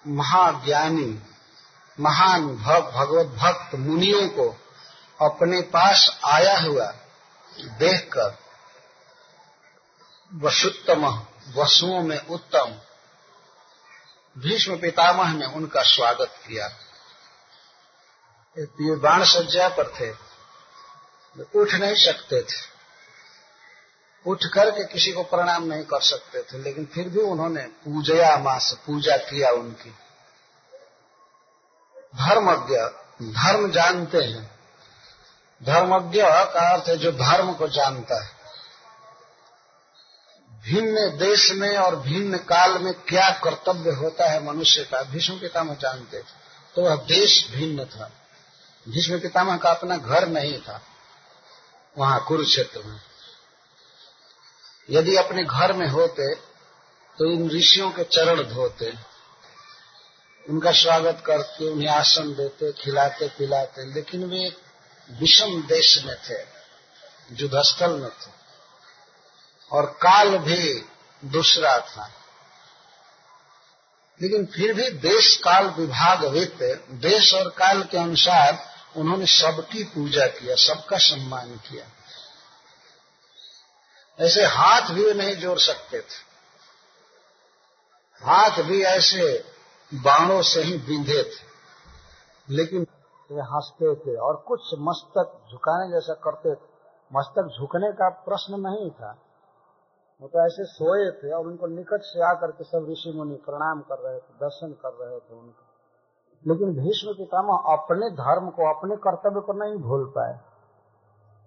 महाज्ञानी महान भक्त भगवत भक्त मुनियों को अपने पास आया हुआ देखकर वसुत्तम, वसुओं में उत्तम भीष्म पितामह ने उनका स्वागत किया। ये बाण सज्जा पर थे। उठ नहीं सकते थे। उठ करके किसी को प्रणाम नहीं कर सकते थे, लेकिन फिर भी उन्होंने पूजया मास, पूजा किया उनकी। धर्मज्ञ, धर्म जानते हैं। धर्मज्ञ का अर्थ है जो धर्म को जानता है। भिन्न देश में और भिन्न काल में क्या कर्तव्य होता है मनुष्य का, भीष्म पितामह जानते थे। तो वह देश भिन्न था। भीष्म पितामह का अपना घर नहीं था, वहाँ कुरुक्षेत्र में। यदि अपने घर में होते तो इन ऋषियों के चरण धोते उनका स्वागत करते उन्हें आसन देते, खिलाते, पिलाते, लेकिन वे विषम देश में थे, युद्धस्थल में थे। और काल भी दूसरा था। लेकिन फिर भी देश काल विभाग वित्त, देश और काल के अनुसार उन्होंने सबकी पूजा किया, सबका सम्मान किया। ऐसे हाथ भी नहीं जोड़ सकते थे। हाथ भी ऐसे बाणों से ही बिंधे थे। लेकिन वे हँसते थे और कुछ मस्तक झुकाने जैसा करते थे। मस्तक झुकने का प्रश्न नहीं था। वो तो ऐसे सोए थे और उनको निकट से आकर के सब ऋषि मुनि प्रणाम कर रहे थे, दर्शन कर रहे थे उनका। लेकिन भीष्म पितामह अपने धर्म को, अपने कर्तव्य को नहीं भूल पाए।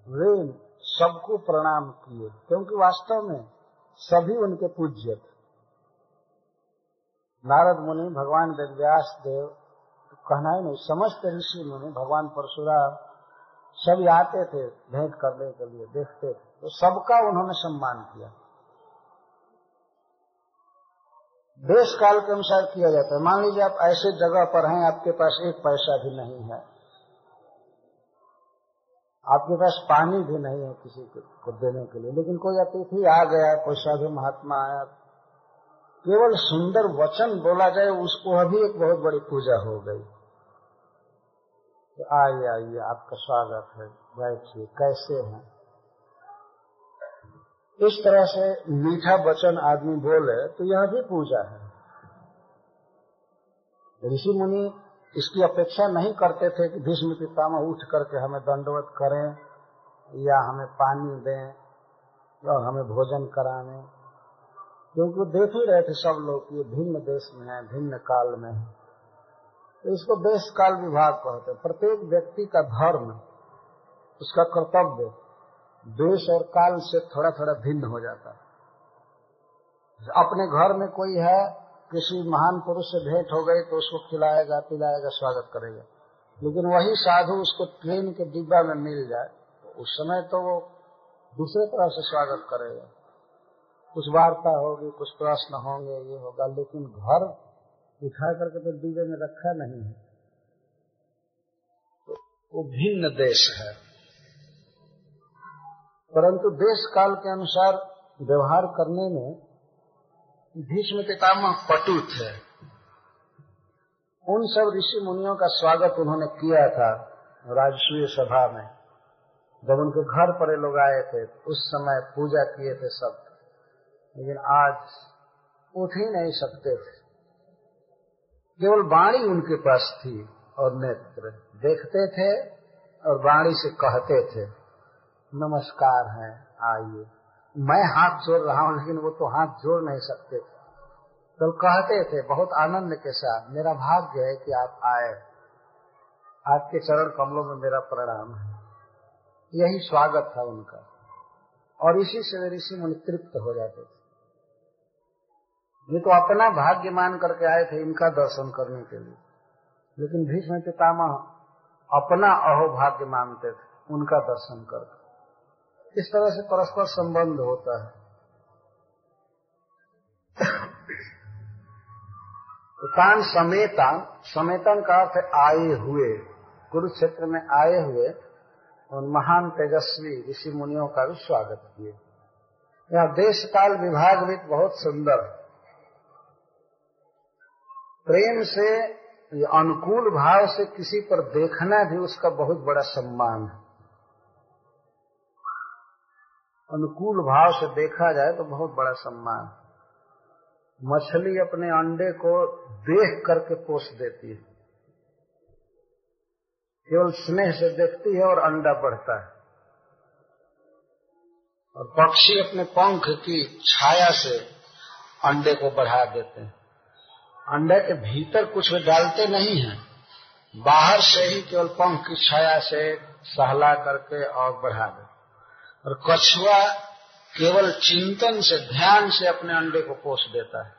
वे सबको प्रणाम किए, क्योंकि वास्तव में सभी उनके पूज्य थे। नारद मुनि, भगवान वेदव्यास देव, कहना ही नहीं, समस्त ऋषि मुनि, भगवान परशुराम सभी आते थे, भेंट करने के लिए, देखते थे। तो सबका उन्होंने सम्मान किया। देश काल के अनुसार किया जाता है। मान लीजिए आप ऐसे जगह पर हैं, आपके पास एक पैसा भी नहीं है। आपके पास पानी भी नहीं है किसी को देने के लिए। लेकिन कोई अतिथि आ गया, कोई साधु महात्मा आया केवल सुंदर वचन बोला जाए, उसको अभी एक बहुत बड़ी पूजा हो गई। तो आइए आइए, आपका स्वागत है। बैठिए, कैसे हैं? इस तरह से मीठा वचन आदमी बोले तो यह भी पूजा है। ऋषि मुनि इसकी अपेक्षा नहीं करते थे कि भीष्म पितामह उठ करके हमें दंडवत करें या हमें पानी दें और हमें भोजन कराने। क्योंकि देख ही रहे थे सब लोग ये भिन्न देश में है, भिन्न काल में है। तो इसको देश काल विभाग कहते हैं। प्रत्येक व्यक्ति का धर्म, उसका कर्तव्य, देश और काल से थोड़ा थोड़ा भिन्न हो जाता है। अपने घर में कोई है, किसी महान पुरुष से भेंट हो गई तो उसको खिलाएगा, पिलाएगा, स्वागत करेगा। लेकिन वही साधु उसको ट्रेन के डिब्बा में मिल जाए तो उस समय तो वो दूसरे तरह से स्वागत करेगा। कुछ वार्ता होगी, कुछ प्रश्न होंगे, ये होगा, लेकिन घर दिखा करके तो डिब्बे में रखा नहीं है। तो वो भिन्न देश है। परंतु देश काल के अनुसार व्यवहार करने में भीष्म पितामह पटु थे उन सब ऋषि मुनियों का स्वागत उन्होंने किया था राजसूय सभा में। जब उनके घर पर लोग आए थे, उस समय पूजा किए थे सब। लेकिन आज उठ ही नहीं सकते थे। केवल वाणी उनके पास थी और नेत्र। देखते थे और वाणी से कहते थे, नमस्कार है, आइए। मैं हाथ जोड़ रहा हूँ, लेकिन वो तो हाथ जोड़ नहीं सकते थे। तो कहते थे, बहुत आनंद के साथ, मेरा भाग्य है कि आप आए। आपके चरण कमलों में मेरा प्रणाम है। यही स्वागत था उनका। और इसी से ऋषि मुनि तृप्त हो जाते थे। ये तो अपना भाग्य मान करके आए थे इनका दर्शन करने के लिए। लेकिन भीष्म पितामह अपना अहोभाग्य मानते थे, उनका दर्शन करके। इस तरह से परस्पर संबंध होता है। तान समेता, समेतन का अर्थ आए हुए, कुरुक्षेत्र में आए हुए, और महान तेजस्वी ऋषि मुनियों का भी स्वागत किए यह देश काल विभाग भी बहुत सुंदर प्रेम से, अनुकूल भाव से किसी पर देखना भी उसका बहुत बड़ा सम्मान है। अनुकूल भाव से देखा जाए तो बहुत बड़ा सम्मान मछली अपने अंडे को देख करके पोष देती है। केवल स्नेह से देखती है और अंडा बढ़ता है। और पक्षी अपने पंख की छाया से अंडे को बढ़ा देते हैं। अंडे के भीतर कुछ डालते नहीं हैं। बाहर से ही केवल पंख की छाया से सहला करके और बढ़ा दे। और कछुआ केवल चिंतन से, ध्यान से अपने अंडे को पोष देता है।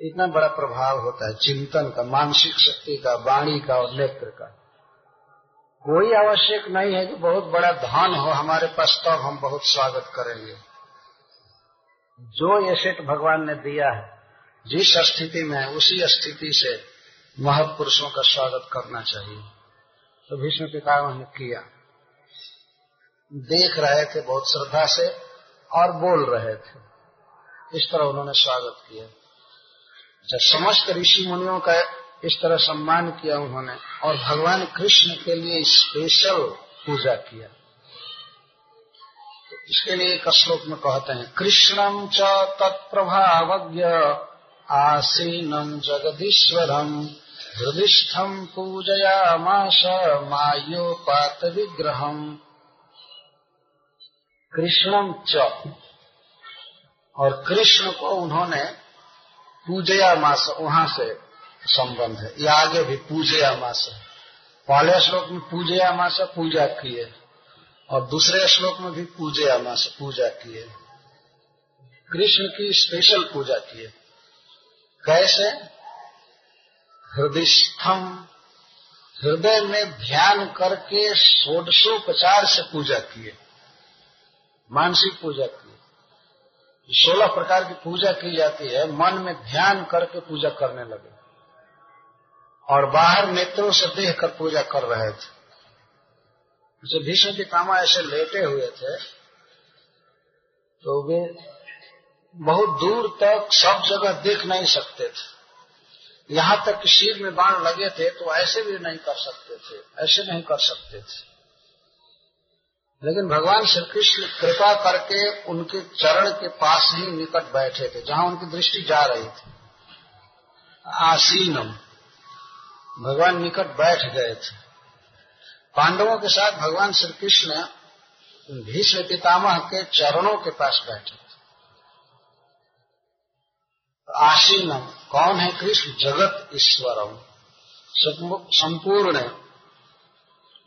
इतना बड़ा प्रभाव होता है चिंतन का, मानसिक शक्ति का, वाणी का और नेत्र का। कोई आवश्यक नहीं है कि बहुत बड़ा धन हो, हमारे पास तब हम बहुत स्वागत करेंगे। जो सेठ भगवान ने दिया है जिस स्थिति में उसी स्थिति से महापुरुषों का स्वागत करना चाहिए। तो भीष्म पितामह ने किया। देख रहे थे बहुत श्रद्धा से और बोल रहे थे। इस तरह उन्होंने स्वागत किया। जब समस्त ऋषि मुनियों का इस तरह सम्मान किया उन्होंने और भगवान कृष्ण के लिए स्पेशल पूजा किया। तो इसके लिए एक श्लोक में कहते हैं कृष्णम च तत्प्रभावज्ञ आसीनम जगदीश्वरम हृदिष्ठम पूजयामाश विग्रहम। कृष्णम च। और कृष्ण को उन्होंने पूजया मास वहाँ से संबंध है। या आगे भी पूजया मास पहले श्लोक में पूजया मास पूजा किए। और दूसरे श्लोक में भी पूजया मास पूजा किए। कृष्ण की स्पेशल पूजा किए। कैसे? हृदयस्थम हृदय में ध्यान करके षोडशोपचार से पूजा किए। मानसिक पूजा की सोलह प्रकार की पूजा की जाती है। मन में ध्यान करके पूजा करने लगे। और बाहर नेत्रों से देख कर पूजा कर रहे थे। जैसे भीष्म की कामा ऐसे लेटे हुए थे तो वे बहुत दूर तक सब जगह देख नहीं सकते थे। यहाँ तक कि सिर में बाण लगे थे तो ऐसे भी नहीं कर सकते थे, ऐसे नहीं कर सकते थे। लेकिन भगवान श्री कृष्ण कृपा करके उनके चरण के पास ही निकट बैठे थे, जहाँ उनकी दृष्टि जा रही थी। आसीनम। भगवान निकट बैठ गए थे। पांडवों के साथ भगवान श्री कृष्ण भीष्म पितामह के चरणों के पास बैठे। थे आसीनम कौन है कृष्ण? जगत ईश्वरम। संपूर्ण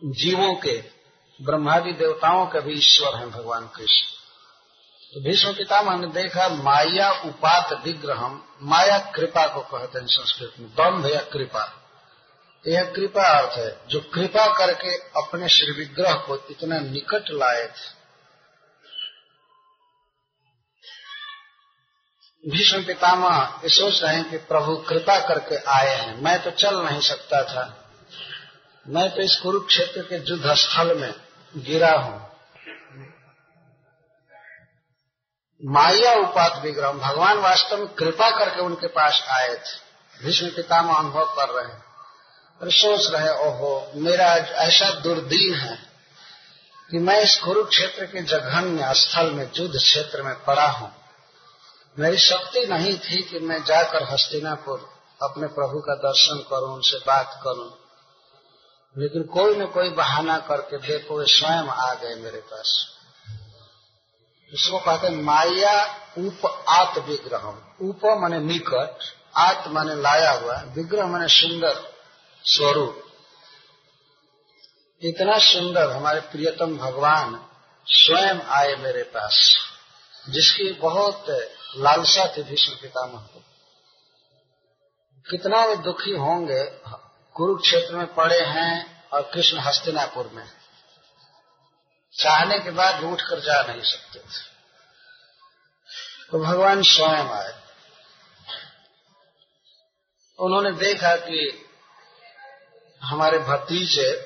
जीवों के, ब्रह्मादि देवताओं के भी ईश्वर हैं भगवान कृष्ण। तो भीष्म पितामह ने देखा, माया उपात विग्रहम। माया कृपा को कहते हैं संस्कृत में, दम्भ या कृपा। यह कृपा अर्थ है, जो कृपा करके अपने श्री विग्रह को इतना निकट लाए थे। भीष्म पितामह ये सोच रहे हैं कि प्रभु कृपा करके आए हैं। मैं तो चल नहीं सकता था। मैं तो इस कुरुक्षेत्र के युद्ध स्थल में गिरा हूँ। माया उपात विग्रह। भगवान वास्तव में कृपा करके उनके पास आए थे। भीष्म पितामह अनुभव कर रहे हैं और सोच रहे ओहो, मेरा ऐसा दुर्दीन है कि मैं इस कुरुक्षेत्र के जघन्य स्थल में युद्ध क्षेत्र में पड़ा हूँ। मेरी शक्ति नहीं थी कि मैं जाकर हस्तिनापुर अपने प्रभु का दर्शन करूँ, उनसे बात करूँ। लेकिन कोई न कोई बहाना करके देखो, वे स्वयं आ गए मेरे पास। इसको कहते हैं माया उप आत विग्रह उप माने निकट आत माने लाया हुआ, विग्रह माने सुंदर स्वरूप। इतना सुंदर हमारे प्रियतम भगवान स्वयं आए मेरे पास, जिसकी बहुत लालसा थी भीष्म पितामह को कितना वे दुखी होंगे, कुरुक्षेत्र में पड़े हैं और कृष्ण हस्तिनापुर में चाहने के बाद उठ कर जा नहीं सकते थे। तो भगवान स्वयं आए। उन्होंने देखा कि हमारे भतीजे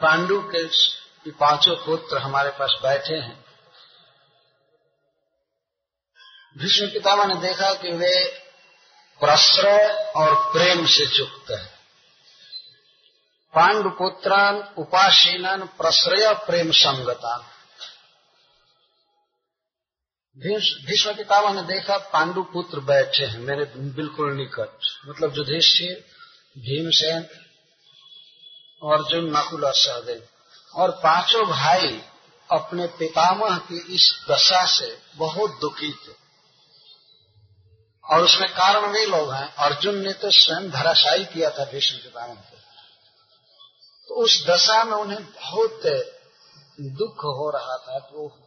पांडु के पाँचों पुत्र हमारे पास बैठे हैं। भीष्म पितामह ने देखा कि वे प्रश्रय और प्रेम से युक्त है। पांडुपुत्रान, उपासीनन, प्रश्रय, प्रेम संगतान। भीष्म पितामह ने देखा पांडु पुत्र बैठे हैं। मेरे बिल्कुल निकट। मतलब युधिष्ठिर, भीमसेन अर्जुन नकुल और सहदेव और पाँचों भाई अपने पितामह की इस दशा से बहुत दुखी थे। और उसमें कारण भी लोग हैं। अर्जुन ने तो स्वयं धराशायी किया था भीष्म पितामह को। तो उस दशा में उन्हें बहुत दुख हो रहा था वो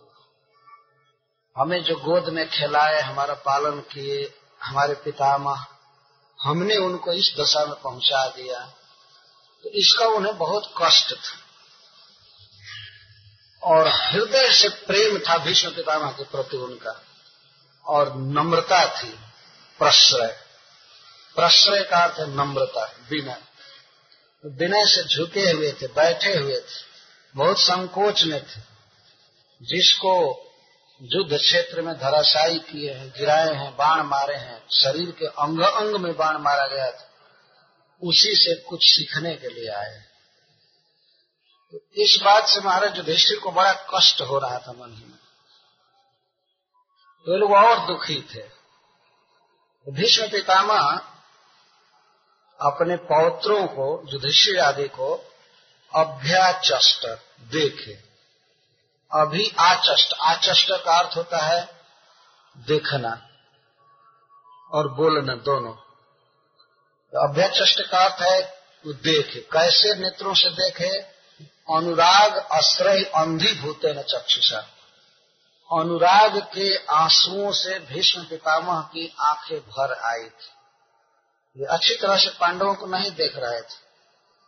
हमें जो गोद में खिलाए, हमारा पालन किए, हमारे पितामह, हमने उनको इस दशा में पहुँचा दिया। तो इसका उन्हें बहुत कष्ट था। और हृदय से प्रेम था भीष्म पितामह के प्रति उनका। और नम्रता थी। प्रश्रय। प्रश्रय का अर्थ है नम्रता विनय विनय से झुके हुए थे, बैठे हुए थे, बहुत संकोच में थे। जिसको युद्ध क्षेत्र में धराशायी किए हैं, गिराए हैं, बाण मारे हैं, शरीर के अंग अंग में बाण मारा गया था, उसी से कुछ सीखने के लिए आए तो इस बात से महाराज युधिष्ठिर को बड़ा कष्ट हो रहा था मन ही में। तो लोग और दुखी थे। भीष्म पितामह अपने पौत्रों को, युधिष्ठिर आदि को अभ्याचष्ट देखे। अभी आचष्ट। आचष्ट का अर्थ होता है देखना और बोलना दोनों। तो अभ्याचष्ट का अर्थ है वो देखे। कैसे नेत्रों से देखे? अनुराग, आश्रय, अंधी भूते न चक्षुषा। अनुराग के आंसुओं से भीष्म पितामह की आँखें भर आई थी। ये अच्छी तरह से पांडवों को नहीं देख रहे थे।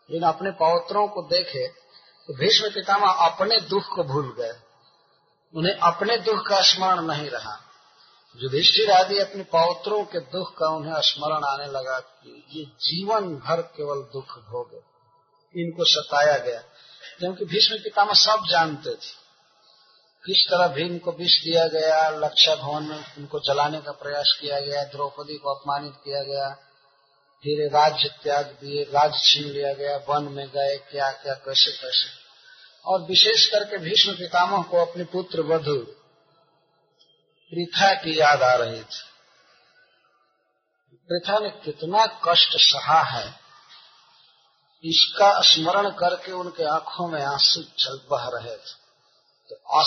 लेकिन अपने पौत्रों को देखे तो भीष्म पितामह अपने दुख को भूल गए। उन्हें अपने दुख का स्मरण नहीं रहा। युधिष्ठिर आदि अपने पौत्रों के दुख का उन्हें स्मरण आने लगा कि ये जीवन भर केवल दुख भोगे इनको सताया गया, क्योंकि भीष्म पितामह सब जानते थे। किस तरह भीम को विष दिया गया, लक्षा भवन में उनको जलाने का प्रयास किया गया, द्रौपदी को अपमानित किया गया, फिर राज्य त्याग दिए राज्य छीन लिया गया, वन में गए, क्या क्या, कैसे कैसे। और विशेष करके भीष्म पितामह को अपने पुत्र वधु प्रथा की याद आ रही थी। प्रथा ने कितना कष्ट सहा है। इसका स्मरण करके उनके आँखों में आँसू चल बह रहे थे। तो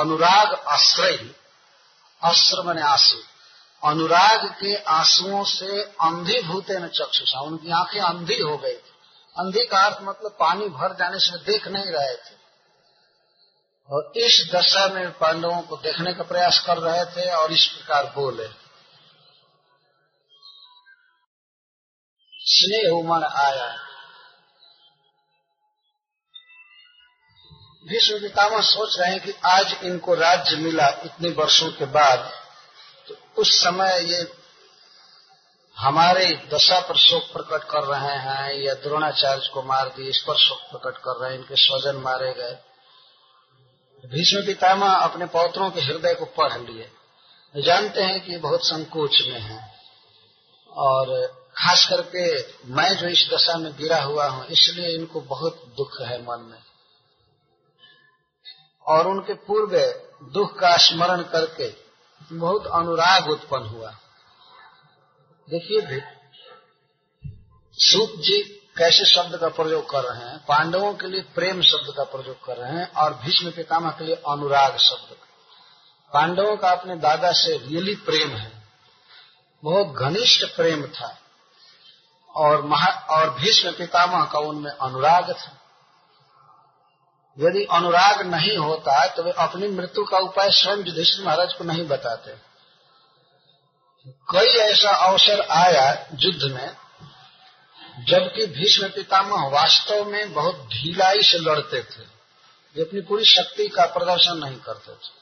अनुराग आश्रय। अस्त्र मने आँसू। अनुराग के आंसुओं से अंधी भूते न चक्षुषा। उनकी आँखें अंधी हो गई थी। अंधी का अर्थ मतलब पानी भर जाने से देख नहीं रहे थे। और इस दशा में पांडवों को देखने का प्रयास कर रहे थे और इस प्रकार बोले। स्नेह उमड़ आया। विश्व पितामह सोच रहे हैं कि आज इनको राज्य मिला इतने वर्षों के बाद तो उस समय ये हमारे दशा पर शोक प्रकट कर रहे हैं या द्रोणाचार्य को मार दिए, इस पर शोक प्रकट कर रहे हैं, इनके स्वजन मारे गए। भीष्म पितामह अपने पौत्रों के हृदय को पढ़ लिए। जानते हैं कि बहुत संकोच में है। और खास करके मैं जो इस दशा में गिरा हुआ हूँ, इसलिए इनको बहुत दुख है मन में। और उनके पूर्व दुख का स्मरण करके बहुत अनुराग उत्पन्न हुआ। देखिए भी सूत जी कैसे शब्द का प्रयोग कर रहे हैं, पांडवों के लिए प्रेम शब्द का प्रयोग कर रहे हैं और भीष्म पितामह के लिए अनुराग शब्द। का पांडवों का अपने दादा से रियली प्रेम है, बहुत घनिष्ठ प्रेम था और महा, और भीष्म पितामह का उनमें अनुराग था। यदि अनुराग नहीं होता तो वे अपनी मृत्यु का उपाय स्वयं युधिष्ठिर महाराज को नहीं बताते। कई ऐसा अवसर आया युद्ध में, जबकि भीष्म पितामह वास्तव में बहुत ढीलाई से लड़ते थे, वे अपनी पूरी शक्ति का प्रदर्शन नहीं करते थे।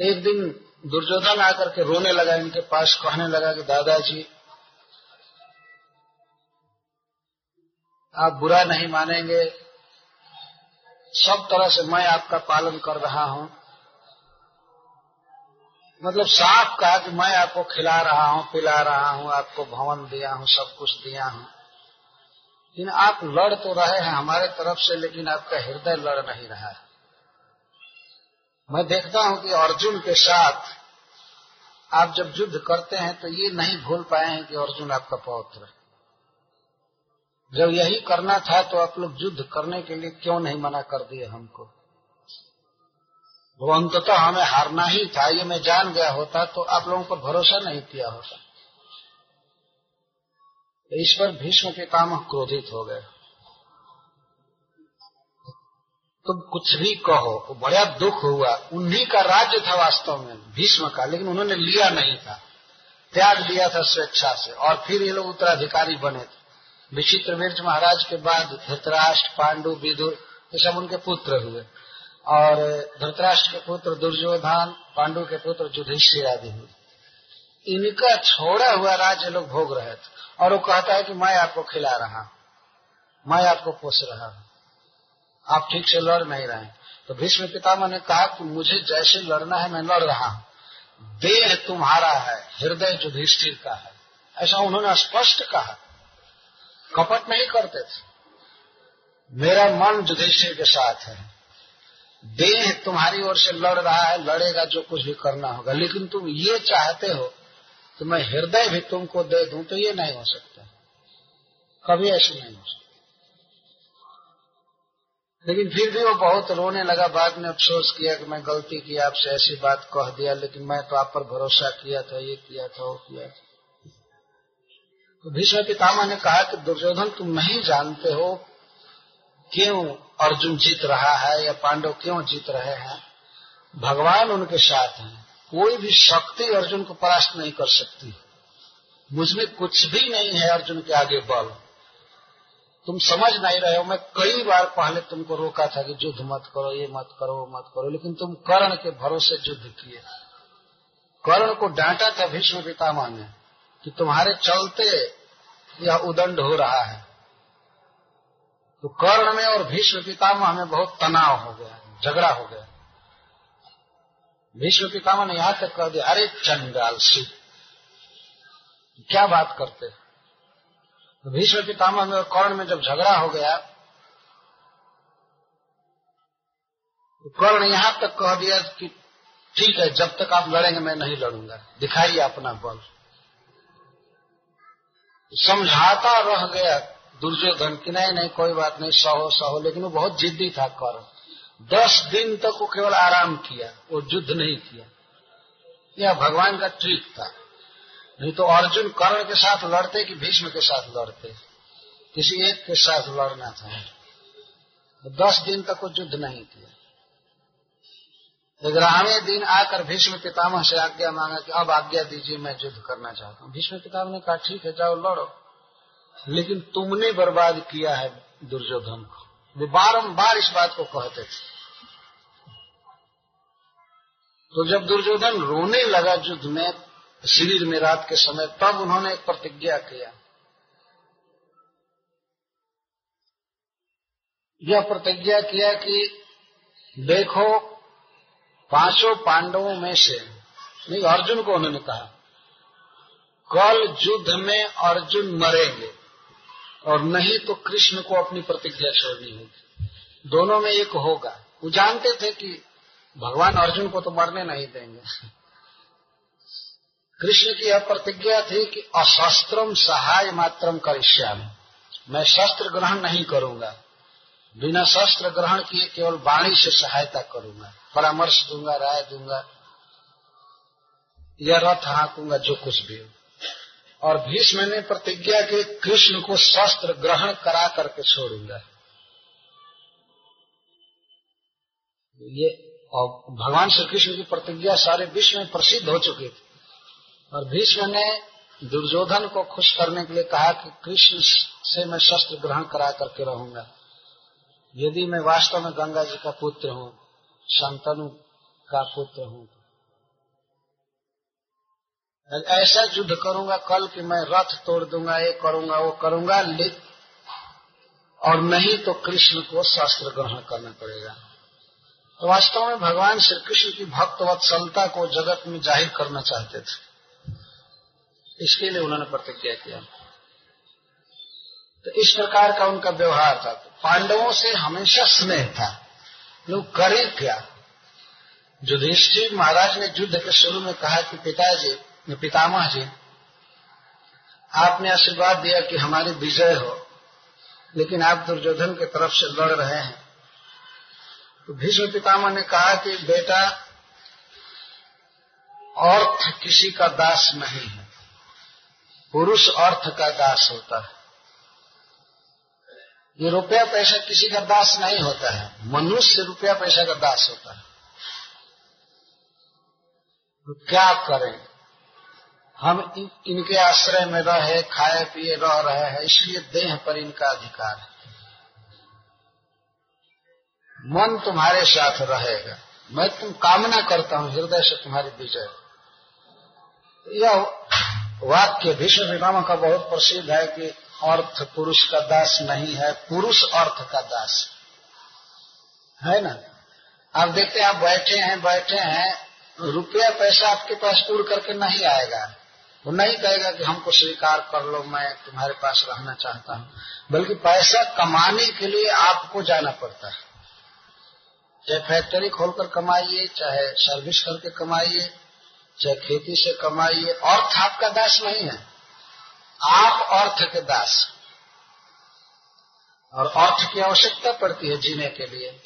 एक दिन दुर्योधन आकर के रोने लगा, इनके पास कहने लगा कि दादाजी, आप बुरा नहीं मानेंगे सब तरह से मैं आपका पालन कर रहा हूँ। मतलब साफ़ कहा कि मैं आपको खिला रहा हूँ, पिला रहा हूँ, आपको भवन दिया हूँ, सब कुछ दिया हूँ। लेकिन आप लड़ तो रहे हैं हमारे तरफ़ से, लेकिन आपका हृदय लड़ नहीं रहा है। मैं देखता हूँ कि अर्जुन के साथ आप जब युद्ध करते हैं तो ये नहीं भूल पाए हैं कि अर्जुन आपका पौत्र जब यही करना था तो आप लोग युद्ध करने के लिए क्यों नहीं मना कर दिए हमको? वो अंततः हमें हारना ही था, ये मैं जान गया होता तो आप लोगों पर भरोसा नहीं किया होता। इस पर भीष्म के काम क्रोधित हो गए। तुम तो कुछ भी कहो तो बड़ा दुख हुआ। उन्हीं का राज्य था वास्तव में, भीष्म का, लेकिन उन्होंने लिया नहीं था। त्याग दिया था स्वेच्छा से, और फिर ये लोग उत्तराधिकारी बने थे। विचित्र महाराज के बाद धृतराष्ट्र, पांडु, विदुर, ये सब उनके पुत्र हुए। और धृतराष्ट्र के पुत्र दुर्योधन, पांडु के पुत्र युधिष्ठिर आदि हुए। इनका छोड़ा हुआ राज्य लोग भोग रहे थे। और वो कहता है कि मैं आपको खिला रहा मैं आपको पोस रहा हूँ। आप ठीक से लड़ नहीं रहे। तो भीष्म पितामह ने कहा कि मुझे जैसे लड़ना है, मैं लड़ रहा हूँ। देह तुम्हारा है, हृदय युधिष्ठिर का है। ऐसा उन्होंने स्पष्ट कहा। कपट नहीं करते थे। मेरा मन युधिष्ठिर के साथ है। देह तुम्हारी ओर से लड़ रहा है, लड़ेगा जो कुछ भी करना होगा। लेकिन तुम ये चाहते हो कि मैं हृदय भी तुमको दे दूँ तो ये नहीं हो सकता। कभी ऐसे नहीं हो सकता। लेकिन फिर भी वो बहुत रोने लगा। बाद में अफसोस किया कि मैं गलती की, आपसे ऐसी बात कह दिया, लेकिन मैं तो आप पर भरोसा किया था, ये किया था, वो किया था। तो भीष्म पितामह ने कहा कि दुर्योधन, तुम नहीं जानते हो क्यों अर्जुन जीत रहा है या पांडव क्यों जीत रहे हैं? भगवान उनके साथ हैं। कोई भी शक्ति अर्जुन को परास्त नहीं कर सकती। मुझमें कुछ भी नहीं है अर्जुन के आगे बल। तुम समझ नहीं रहे हो, मैं कई बार पहले तुमको रोका था कि युद्ध मत करो, ये मत करो, वो मत करो, लेकिन तुम कर्ण के भरोसे युद्ध किए। कर्ण को डांटा था भीष्म पितामह ने। कि तुम्हारे चलते यह उदंड हो रहा है। तो कर्ण में और भीष्म पितामह में बहुत तनाव हो गया, झगड़ा हो गया। भीष्म पितामह ने यहाँ तक कह दिया, अरे चंडाल शिव क्या बात करते तो भीष्म पितामह में और कर्ण में जब झगड़ा हो गया तो कर्ण यहाँ तक कह दिया कि ठीक है, जब तक आप लड़ेंगे, मैं नहीं लड़ूँगा। दिखाइए अपना बल। समझाता रह गया। दुर्योधन कि, नहीं नहीं, कोई बात नहीं, सहो सहो। लेकिन वो बहुत जिद्दी था कर्ण दस दिन तक वो केवल आराम किया, वो युद्ध नहीं किया। यह भगवान का ट्रिक था। नहीं तो अर्जुन कर्ण के साथ लड़ते कि भीष्म के साथ लड़ते? किसी एक के साथ लड़ना था। दस दिन तक वो युद्ध नहीं किया। ग्यारहवें दिन आकर भीष्म पितामह से आज्ञा मांगा कि अब आज्ञा दीजिए, मैं युद्ध करना चाहता हूँ। भीष्म पितामह ने कहा, ठीक है, जाओ, लड़ो। लेकिन तुमने बर्बाद किया है दुर्योधन को। वे बारम्बार इस बात को कहते थे। तो जब दुर्योधन रोने लगा युद्ध में, शरीर में रात के समय, तब उन्होंने एक प्रतिज्ञा किया। यह प्रतिज्ञा किया कि देखो पाँचों पांडवों में से, नहीं, अर्जुन को उन्होंने कहा, कल युद्ध में अर्जुन मरेंगे और नहीं तो कृष्ण को अपनी प्रतिज्ञा छोड़नी होगी। दोनों में एक होगा। वो जानते थे कि भगवान अर्जुन को तो मरने नहीं देंगे। कृष्ण की यह प्रतिज्ञा थी कि अशस्त्रम सहाय मात्रम करिष्याम। मैं शस्त्र ग्रहण नहीं करूँगा। बिना शस्त्र ग्रहण किए केवल वाणी से सहायता करूँगा, परामर्श दूँगा, राय दूँगा, या रथ हाँकूँगा, जो कुछ भी हो। और भीष्म ने प्रतिज्ञा की, कृष्ण को शस्त्र ग्रहण करा करके छोड़ूँगा। ये, और भगवान श्री कृष्ण की प्रतिज्ञा सारे विश्व में प्रसिद्ध हो चुकी थी। और भीष्म ने दुर्योधन को खुश करने के लिए कहा कि कृष्ण से मैं शस्त्र ग्रहण करा करके रहूँगा। यदि मैं वास्तव में गंगा जी का पुत्र हूँ, शांतनु का पुत्र हूँ, ऐसा युद्ध करूँगा, कल कि मैं रथ तोड़ दूँगा, ये करूँगा, वो करूँगा और नहीं तो कृष्ण को शस्त्र ग्रहण करना पड़ेगा। तो वास्तव में भगवान श्री कृष्ण की भक्त वत्सलता को जगत में ज़ाहिर करना चाहते थे। इसके लिए उन्होंने प्रतिज्ञा किया। तो इस प्रकार का उनका व्यवहार था। पांडवों से हमेशा स्नेह था। लोग करें क्या युधिष्ठिर महाराज ने युद्ध के शुरू में कहा कि पिताजी पितामह जी, आपने आशीर्वाद दिया कि हमारी विजय हो, लेकिन आप दुर्योधन की तरफ़ से लड़ रहे हैं। तो भीष्म पितामह ने कहा कि बेटा, अर्थ किसी का दास नहीं है। पुरुष अर्थ का दास होता है। ये रुपया पैसा किसी का दास नहीं होता है। मनुष्य रुपया पैसा का दास होता है। तो क्या करें? हम इन, इनके आश्रय में रहे खाए पिए रह रहे हैं इसलिए देह पर इनका अधिकार है। मन तुम्हारे साथ रहेगा। मैं तुम कामना करता हूँ हृदय से तुम्हारी विजय। यह वाक्य भीष्म पितामह का बहुत प्रसिद्ध है कि अर्थ पुरुष का दास नहीं है, पुरुष अर्थ का दास। है ना? आप देखते हैं, आप बैठे हैं बैठे हैं, रुपया पैसा आपके पास उड़ करके नहीं आएगा। वो नहीं कहेगा कि हमको स्वीकार कर लो, मैं तुम्हारे पास रहना चाहता हूँ। बल्कि पैसा कमाने के लिए आपको जाना पड़ता है। चाहे फैक्ट्री खोलकर कमाइए, चाहे सर्विस करके कमाइए, चाहे खेती से कमाइए, अर्थ आपका दास नहीं है। आप अर्थ के दास। और अर्थ की आवश्यकता पड़ती है जीने के लिए,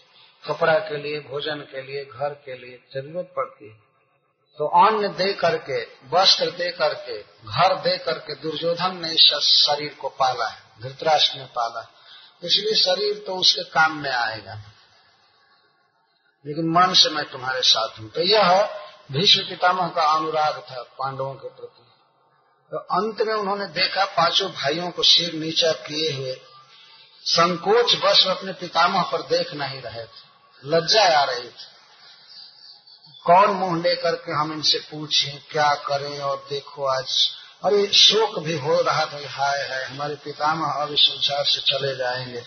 कपड़ा के लिए, भोजन के लिए, घर के लिए, ज़रूरत पड़ती है। तो अन्न दे करके, वस्त्र दे करके, घर दे करके दुर्योधन ने इस शरीर को पाला है, धृतराष्ट्र ने पाला है। इसलिए शरीर तो उसके काम में आएगा। लेकिन मन से मैं तुम्हारे साथ हूँ। तो यह भीष्म पितामह का अनुराग था पांडवों के प्रति। तो अंत में उन्होंने देखा पाँचों भाइयों को सिर नीचा किए हुए। संकोच बस अपने पितामह पर देख नहीं रहे थे। लज्जा आ रही थी। कौन मुँह लेकर के हम इनसे पूछें, क्या करें और देखो आज। और ये शोक भी हो रहा था, हाय है हमारे पितामह अब इस संसार से चले जाएँगे।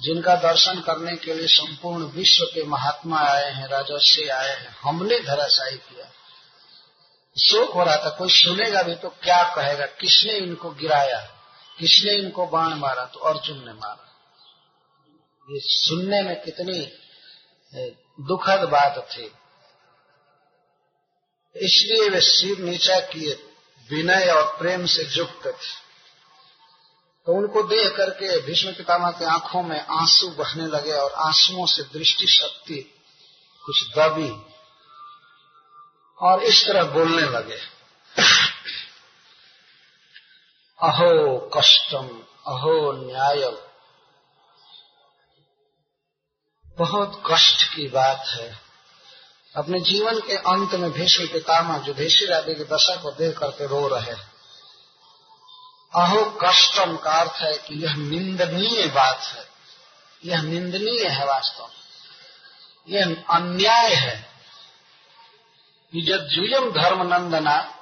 जिनका दर्शन करने के लिए संपूर्ण विश्व के महात्मा आए हैं राजस्वी आए हैं, हमने धराशायी किया। शोक हो रहा था, कोई सुनेगा भी तो क्या कहेगा? किसने इनको गिराया? किसने इनको बाण मारा? तो अर्जुन ने मारा। ये सुनने में कितनी दुखद बात थी। इसलिए वे सिर नीचा किए, विनय और प्रेम से युक्त थे। तो उनको देख करके भीष्म पितामह की आँखों में आँसू बहने लगे और आंसुओं से दृष्टि शक्ति कुछ दबी। और इस तरह बोलने लगे। अहो कष्टम, अहो न्याय बहुत कष्ट की बात है। अपने जीवन के अंत में भीष्म पितामह जो युधिष्ठिर आदि की दशा को देख करके रो रहे अहो कष्टम का अर्थ है कि यह निंदनीय बात है। यह निंदनीय है वास्तव यह अन्याय है। कि जब जुयम धर्म नंदना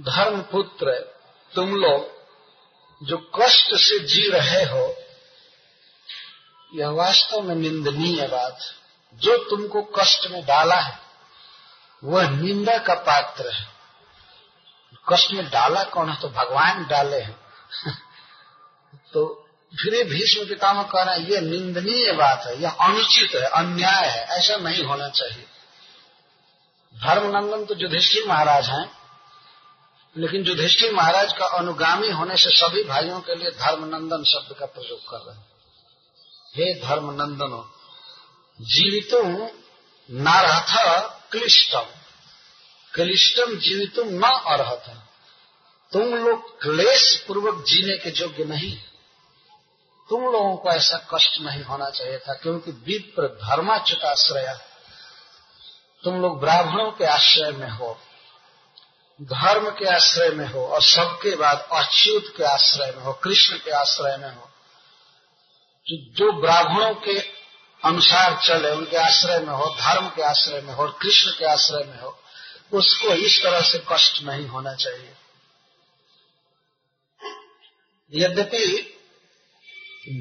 धर्म पुत्र तुम लोग जो कष्ट से जी रहे हो, यह वास्तव में निंदनीय बात जो तुमको कष्ट में डाला है, वह निंदा का पात्र है। कष्ट में डाला कौन है? तो भगवान डाले हैं। तो फिर भीष्म पितामह कह रहे हैं, ये निंदनीय बात है, यह अनुचित है, अन्याय है, ऐसा नहीं होना चाहिए। धर्मनंदन तो युधिष्ठिर महाराज हैं, लेकिन युधिष्ठिर महाराज का अनुगामी होने से सभी भाइयों के लिए धर्मनंदन शब्द का प्रयोग कर रहे हैं। हे धर्मनंदनो जीवितुम नारथ क्लिष्टम क्लिष्टम जीवितुम न अर्हत तुम लोग क्लेश पूर्वक जीने के योग्य नहीं। तुम लोगों को ऐसा कष्ट नहीं होना चाहिए था, क्योंकि विप्र धर्माच्युताश्रय तुम लोग ब्राह्मणों के आश्रय में हो, धर्म के आश्रय में हो, और सबके बाद अच्युत के आश्रय में हो, कृष्ण के आश्रय में हो तो जो ब्राह्मणों के अनुसार चले, उनके आश्रय में हो, धर्म के आश्रय में हो, और कृष्ण के आश्रय में हो, उसको इस तरह से कष्ट नहीं होना चाहिए। यद्यपि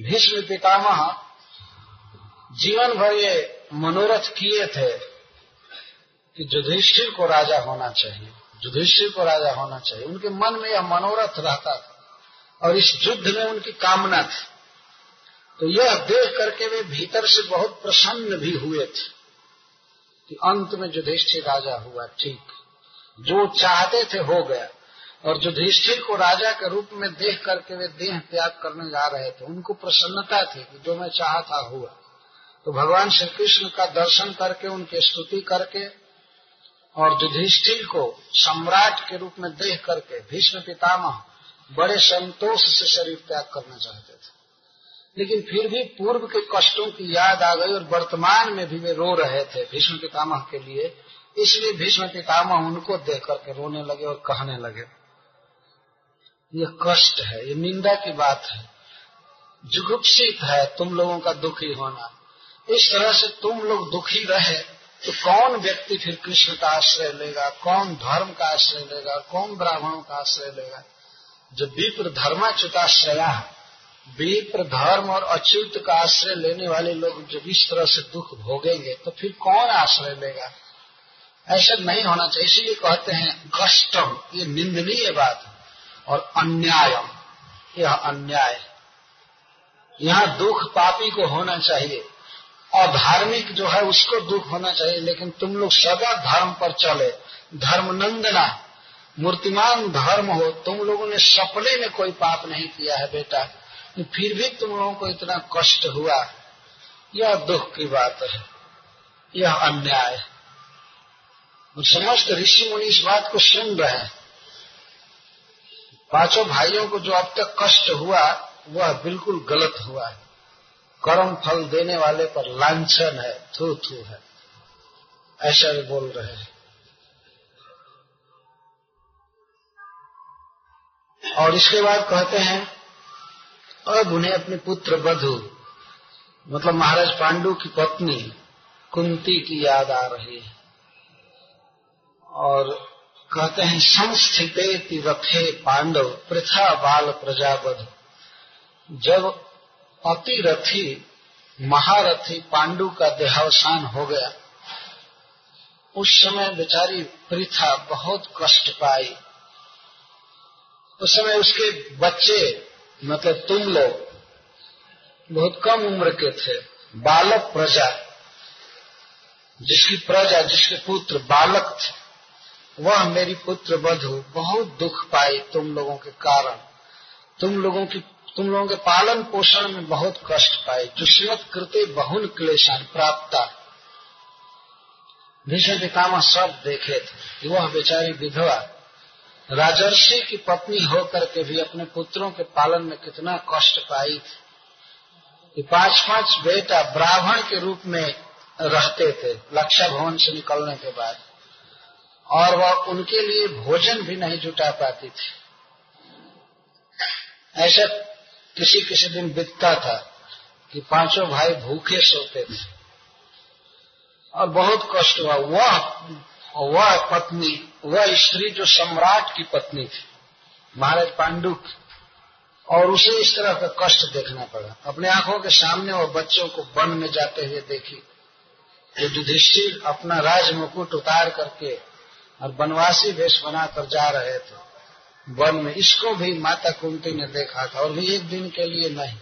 भीष्म पितामह जीवन भर ये मनोरथ किए थे कि युधिष्ठिर को राजा होना चाहिए, युधिष्ठिर को राजा होना चाहिए। उनके मन में यह मनोरथ रहता था और इस युद्ध में उनकी कामना थी। तो यह देख करके वे भीतर से बहुत प्रसन्न भी हुए थे कि अंत में युधिष्ठिर राजा हुआ, ठीक। जो चाहते थे हो गया। और युधिष्ठिर को राजा के रूप में देख करके वे देह त्याग करने जा रहे थे। उनको प्रसन्नता थी कि जो मैं चाहा था हुआ। तो भगवान श्री कृष्ण का दर्शन करके, उनकी स्तुति करके और युधिष्ठिर को सम्राट के रूप में देख करके भीष्म पितामह बड़े संतोष से शरीर त्याग करना चाहते थे। लेकिन फिर भी पूर्व के कष्टों की याद आ गई और वर्तमान में भी वे रो रहे थे भीष्म पितामह के लिए। इसलिए भीष्म पितामह उनको देख करके रोने लगे और कहने लगे, ये कष्ट है, ये निंदा की बात है। जुगुप्सित है, तुम लोगों का दुखी होना। इस तरह से तुम लोग दुखी रहे तो कौन व्यक्ति फिर कृष्ण का आश्रय लेगा? कौन धर्म का आश्रय लेगा? कौन ब्राह्मणों का आश्रय लेगा? जो विप्र धर्माच्युताश्रया विप्र धर्म और अच्युत का आश्रय लेने वाले लोग जब इस तरह से दुख भोगेंगे तो फिर कौन आश्रय लेगा? ऐसा नहीं होना चाहिए। इसीलिए कहते हैं कष्टम ये निंदनीय बात और अन्यायम, यह अन्याय। यहाँ दुख पापी को होना चाहिए। और धार्मिक जो है उसको दुख होना चाहिए, लेकिन तुम लोग सदा धर्म पर चले। धर्म नंदना, मूर्तिमान धर्म हो, तुम लोगों ने सपने में कोई पाप नहीं किया है बेटा। फिर भी तुम लोगों को इतना कष्ट हुआ। यह दुख की बात है, यह अन्याय समस्त ऋषि मुनि इस बात को सुन रहे हैं। पाँचों भाइयों को जो अब तक कष्ट हुआ, वह बिल्कुल गलत हुआ है। कर्म फल देने वाले पर लांछन है थू थू है। ऐसा भी बोल रहे हैं। और इसके बाद कहते हैं, अब उन्हें अपने पुत्र बधु मतलब महाराज पांडु की पत्नी कुंती की याद आ रही है। और कहते हैं संस्थित रथे पांडव, प्रथा बाल प्रजा प्रजाबध जब अतिरथी महारथी पांडु का देहावसान हो गया। उस समय बेचारी प्रथा बहुत कष्ट पाई। उस समय उसके बच्चे मतलब तुम लोग, बहुत कम उम्र के थे, बालक प्रजा, जिसकी प्रजा, जिसके पुत्र बालक थे, वह मेरी पुत्र बधु बहुत दुख पाई तुम लोगों के कारण। तुम लोगों की तुम लोगों के पालन पोषण में बहुत कष्ट पाए, दुष्मत कृत्य बहुन क्लेशान प्राप्त। भीषण पितामह सब देखे थे। वह बेचारी विधवा, राजर्षि की पत्नी होकर के भी अपने पुत्रों के पालन में कितना कष्ट पाई कि पाँच पाँच बेटा ब्राह्मण के रूप में रहते थे लक्षा भवन से निकलने के बाद। और वह उनके लिए भोजन भी नहीं जुटा पाती थी। ऐसा किसी किसी दिन बीतता था कि पाँचों भाई भूखे सोते थे। और बहुत कष्ट हुआ। वह वह पत्नी, वह स्त्री जो सम्राट की पत्नी थी, महाराज पांडु और उसे इस तरह का कष्ट देखना पड़ा। अपने आँखों के सामने वो बच्चों को वन में जाते हुए देखी। जो युधिष्ठिर अपना राज मुकुट उतार करके और वनवासी वेश बनाकर जा रहे थे। वन में। इसको भी माता कुंती ने देखा था, और भी एक दिन के लिए नहीं,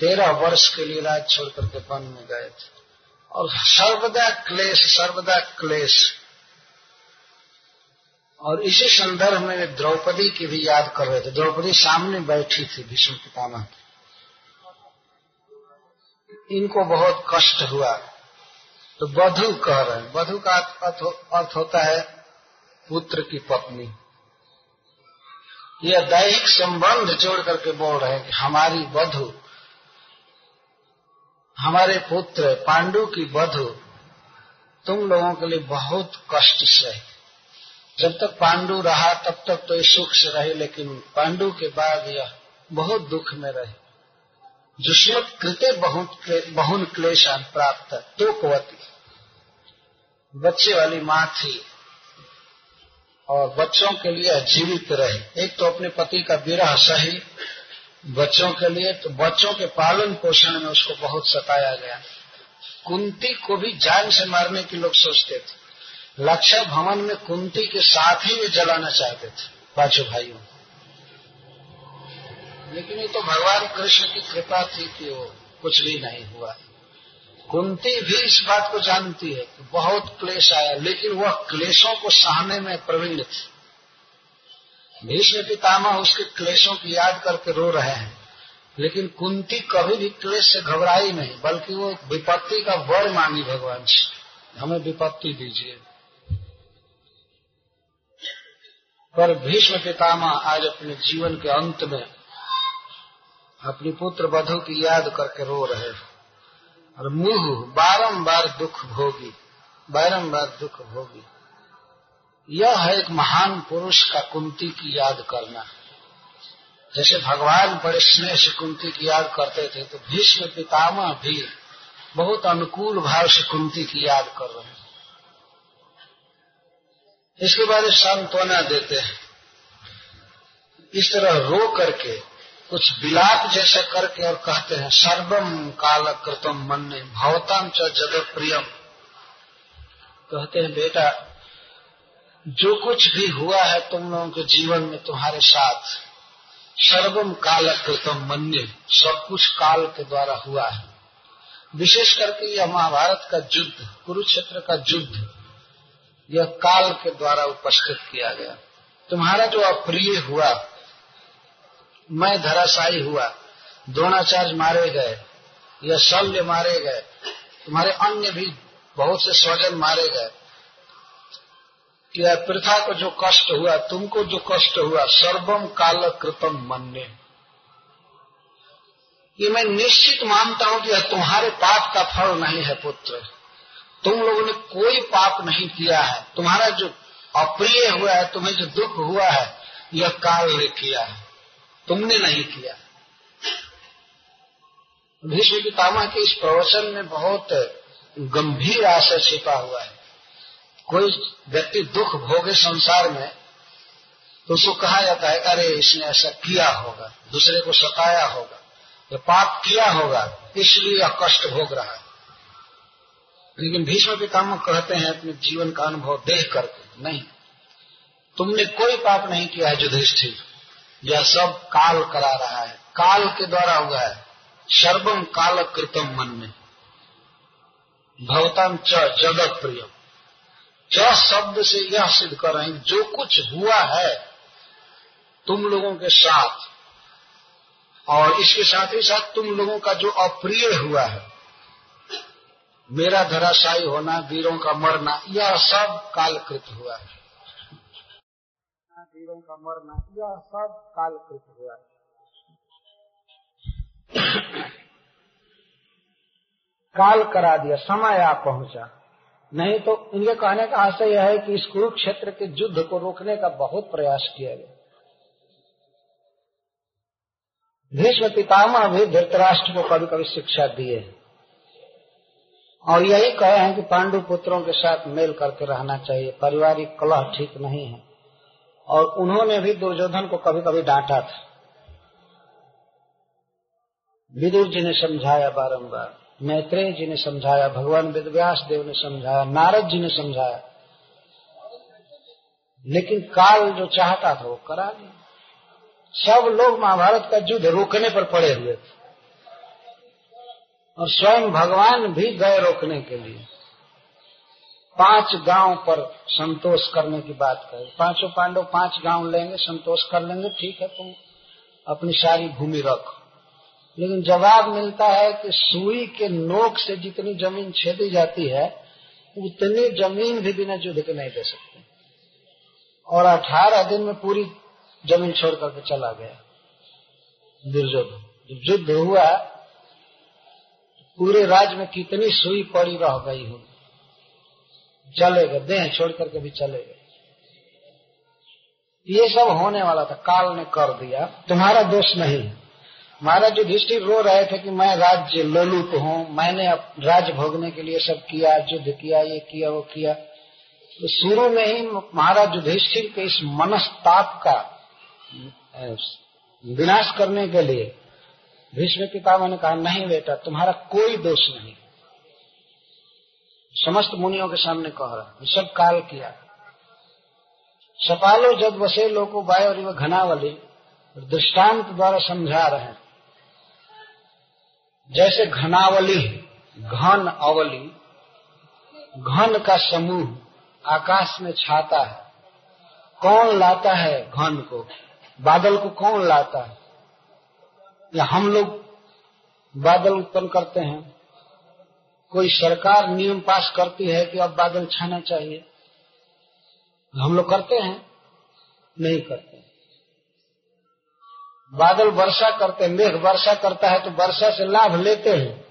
तेरह वर्ष के लिए राज छोड़ करके वन में गए थे। और सर्वदा क्लेश सर्वदा क्लेश। और इसी संदर्भ में द्रौपदी की भी याद कर रहे थे। द्रौपदी सामने बैठी थी भीष्म पितामह। इनको बहुत कष्ट हुआ। तो वधु कह रहे हैं। बधु का अर्थ होता है पुत्र की पत्नी। यह दैहिक संबंध जोड़ करके बोल रहे हैं कि हमारी बधु हमारे पुत्र पांडु की बधु तुम लोगों के लिए बहुत कष्ट सही जब तक पांडु रहा, तब तक तो ये सुख से रहे, लेकिन पांडु के बाद यह बहुत दुख में रहे। जुष्मत कृते बहुत बहुन क्लेशान प्राप्त तो कवती बच्चे वाली माँ थी और बच्चों के लिए जीवित रहे। एक तो अपने पति का विरह सही, बच्चों के लिए तो बच्चों के पालन पोषण में उसको बहुत सताया गया। कुंती को भी जान से मारने की लोग सोचते थे। लक्ष्य भवन में कुंती के साथ ही वे जलाना चाहते थे, पाँचों भाइयों लेकिन ये तो भगवान कृष्ण की कृपा थी कि वो कुछ भी नहीं हुआ। कुंती भी इस बात को जानती है कि बहुत क्लेश आया, लेकिन वह क्लेशों को सहने में प्रवीण थी। भीष्म पितामह उसके क्लेशों की याद करके रो रहे हैं, लेकिन कुंती कभी भी क्लेश से घबराई नहीं, बल्कि वो विपत्ति का वर मांगी भगवान से। हमें विपत्ति दीजिए। पर भीष्म पितामह आज अपने जीवन के अंत में अपनी पुत्र बधु की याद करके रो रहे और मुँह बारंबार दुख भोगी, बारंबार दुख भोगी। यह है एक महान पुरुष का कुंती की याद करना। जैसे भगवान बड़े स्नेह से कुंती की याद करते थे तो भीष्म पितामह भी बहुत अनुकूल भाव से कुंती की याद कर रहे हैं। इसके बाद सांत्वना देते हैं। इस तरह रो करके कुछ विलाप जैसे करके और कहते हैं सर्वम काल कृतम मन भवताम च जगत प्रियम कहते हैं, बेटा, जो कुछ भी हुआ है तुम लोगों के जीवन में तुम्हारे साथ सर्वम काल कृतम मन्य, सब कुछ काल के द्वारा हुआ है। विशेष करके यह महाभारत का युद्ध, कुरुक्षेत्र का युद्ध, यह काल के द्वारा उपस्थित किया गया। तुम्हारा जो अप्रिय हुआ मैं धराशायी हुआ। द्रोणाचार्य मारे गए, या शल्य मारे गए, तुम्हारे अन्य भी बहुत से स्वजन मारे गए। या प्रथा को जो कष्ट हुआ, तुमको जो कष्ट हुआ सर्वम काल कृतम मन्य। ये मैं निश्चित मानता हूँ कि यह तुम्हारे पाप का फल नहीं है, पुत्र। तुम लोगों ने कोई पाप नहीं किया है। तुम्हारा जो अप्रिय हुआ है, तुम्हें जो दुख हुआ है, यह काल ने किया है। तुमने नहीं किया। भीष्म पितामह के इस प्रवचन में बहुत गंभीर आशय छिपा हुआ है। कोई व्यक्ति दुख भोगे संसार में तो उसको कहा जाता है, अरे, इसने ऐसा किया होगा, दूसरे को सताया होगा, या पाप किया होगा, इसलिए यह कष्ट भोग रहा है। लेकिन भीष्म पितामह कहते हैं, अपने जीवन का अनुभव देख करके, नहीं, तुमने कोई पाप नहीं किया है, युधिष्ठिर। यह सब काल करा रहा है। काल के द्वारा हुआ है। सर्वम काल कृतम मन में भवतम च जगत प्रिय च शब्द से यह सिद्ध कर रहे हैं, जो कुछ हुआ है, तुम लोगों के साथ, और इसके साथ ही साथ तुम लोगों का जो अप्रिय हुआ है, मेरा धराशायी होना, वीरों का मरना, यह सब कालकृत हुआ है। वीरों का मरना यह सब कालकृत हुआ। है काल करा दिया, समय आ पहुँचा। नहीं तो इनके कहने का आशय यह है कि इस कुरुक्षेत्र के युद्ध को रोकने का बहुत प्रयास किया गया। भीष्म पितामह भी धृतराष्ट्र को कभी कभी शिक्षा दिए और यही कहे हैं कि पांडु पुत्रों के साथ मेल करके रहना चाहिए, पारिवारिक कलह ठीक नहीं है। और उन्होंने भी दुर्योधन को कभी कभी डांटा था। विदुर जी ने समझाया बारंबार, मैत्रेय जी ने समझाया, भगवान वेदव्यास देव ने समझाया, नारद जी ने समझाया। लेकिन काल जो चाहता था वो करा दिया सब लोग महाभारत का युद्ध रोकने पर पड़े हुए थे। और स्वयं भगवान भी गए रोकने के लिए। पाँच गाँव पर संतोष करने की बात कही। पाँचों पांडव पाँच गाँव लेंगे, संतोष कर लेंगे, ठीक है, तुम अपनी सारी भूमि रखो। लेकिन जवाब मिलता है कि सुई के नोक से जितनी ज़मीन छेदी जाती है, उतनी ज़मीन भी बिना युद्ध के नहीं दे सकते। और अठारह दिन में पूरी ज़मीन छोड़ करके चला गया। दुर्योधन। युद्ध हुआ, पूरे राज्य में कितनी सुई पड़ी रह गई हो चले गए देह छोड़ करके भी चले गए ये सब होने वाला था, काल ने कर दिया। तुम्हारा दोष नहीं। महाराज युधिष्ठिर रो रहे थे कि मैं राज्य लोलुप हूँ, मैंने राज्य भोगने के लिए सब किया, युद्ध किया, ये किया, वो किया। तो शुरू में ही महाराज युधिष्ठिर के इस मनस्ताप का विनाश करने के लिए भीष्म पितामह ने कहा, नहीं बेटा, तुम्हारा कोई दोष नहीं। समस्त मुनियों के सामने कह रहा है, सब काल किया। सपालो जब बसे लोको बाय और घनावली दृष्टांत द्वारा समझा रहे हैं। जैसे घनावली घन अवली, घन का समूह आकाश में छाता है। कौन लाता है घन को? बादल को कौन लाता है? या हम लोग बादल उत्पन्न करते हैं? कोई सरकार नियम पास करती है कि अब बादल छाना चाहिए? हम लोग करते हैं, नहीं करते बादल वर्षा करते हैं, मेघ वर्षा करता है तो वर्षा से लाभ लेते हैं,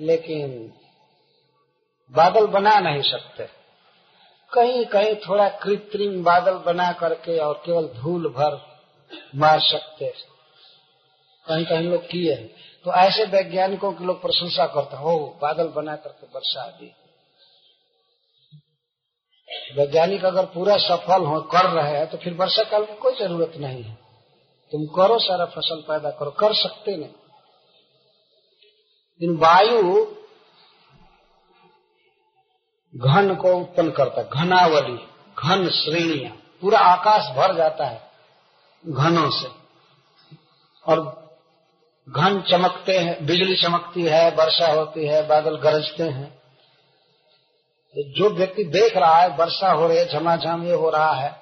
लेकिन बादल बना नहीं सकते। कहीं कहीं थोड़ा कृत्रिम बादल बना करके और केवल धूल भर मार सकते कहीं कहीं लोग किए हैं। तो ऐसे वैज्ञानिकों की लोग प्रशंसा करते हो बादल बना करके वर्षा दी। वैज्ञानिक अगर पूरा सफल हो, कर रहे हैं तो फिर वर्षा काल की कोई ज़रूरत नहीं है। तुम करो सारा फ़सल पैदा करो, कर सकते नहीं। इन वायु घन को उत्पन्न करता घनावली, घन श्रेणिया, पूरा आकाश भर जाता है घनों से। और घन चमकते हैं, बिजली चमकती है, वर्षा होती है, बादल गरजते हैं। तो जो व्यक्ति देख रहा है, वर्षा हो रही है, झमाझम ये हो रहा है,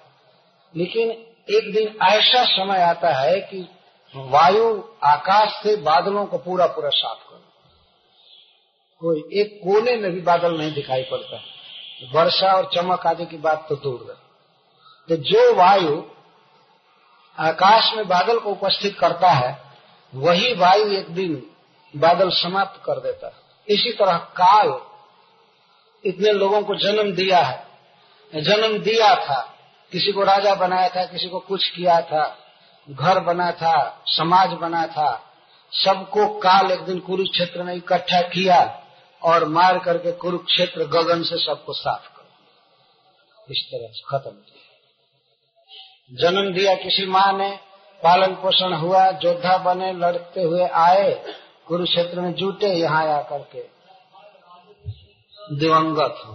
लेकिन एक दिन ऐसा समय आता है कि वायु आकाश से बादलों को पूरा पूरा साफ़ कर कोई एक कोने में भी बादल नहीं दिखाई पड़ता। वर्षा और चमक आदि की बात तो दूर है। तो जो वायु आकाश में बादल को उपस्थित करता है वही वायु एक दिन बादल समाप्त कर देता है। इसी तरह काल इतने लोगों को जन्म दिया है। जन्म दिया था। किसी को राजा बनाया था, किसी को कुछ किया था, घर बना था, समाज बना था। सबको काल एक दिन कुरुक्षेत्र में इकट्ठा किया और मार करके कुरुक्षेत्र गगन से सबको साफ़ कर इस तरह से खत्म किया जन्म दिया किसी माँ ने पालन पोषण हुआ, योद्धा बने, लड़ते हुए आए, कुरुक्षेत्र में जुटे, यहाँ आकर के दिवंगत हो।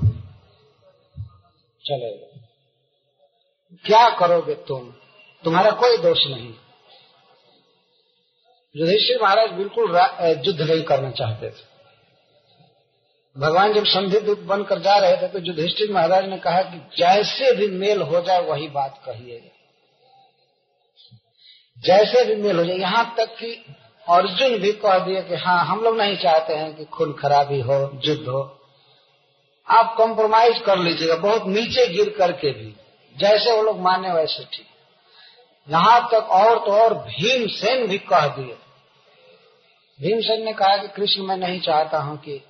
चले क्या करोगे तुम? तुम्हारा कोई दोष नहीं। युधिष्ठिर महाराज बिल्कुल युद्ध नहीं करना चाहते थे। भगवान जब संधि दूत बनकर जा रहे थे तो युधिष्ठिर महाराज ने कहा कि जैसे भी मेल हो जाए, वही बात कहिएगा जैसे भी मेल हो जाए, यहाँ तक कि अर्जुन भी कह दिए कि हाँ हम लोग नहीं चाहते हैं कि खून खराबी हो, युद्ध हो। आप कॉम्प्रोमाइज कर लीजिएगा, बहुत नीचे गिर करके भी। जैसे वो लोग माने वैसे ठीक। यहाँ तक और तो और भीमसेन भी कह दिए। भीमसेन ने कहा कि कृष्ण, मैं नहीं चाहता हूँ कि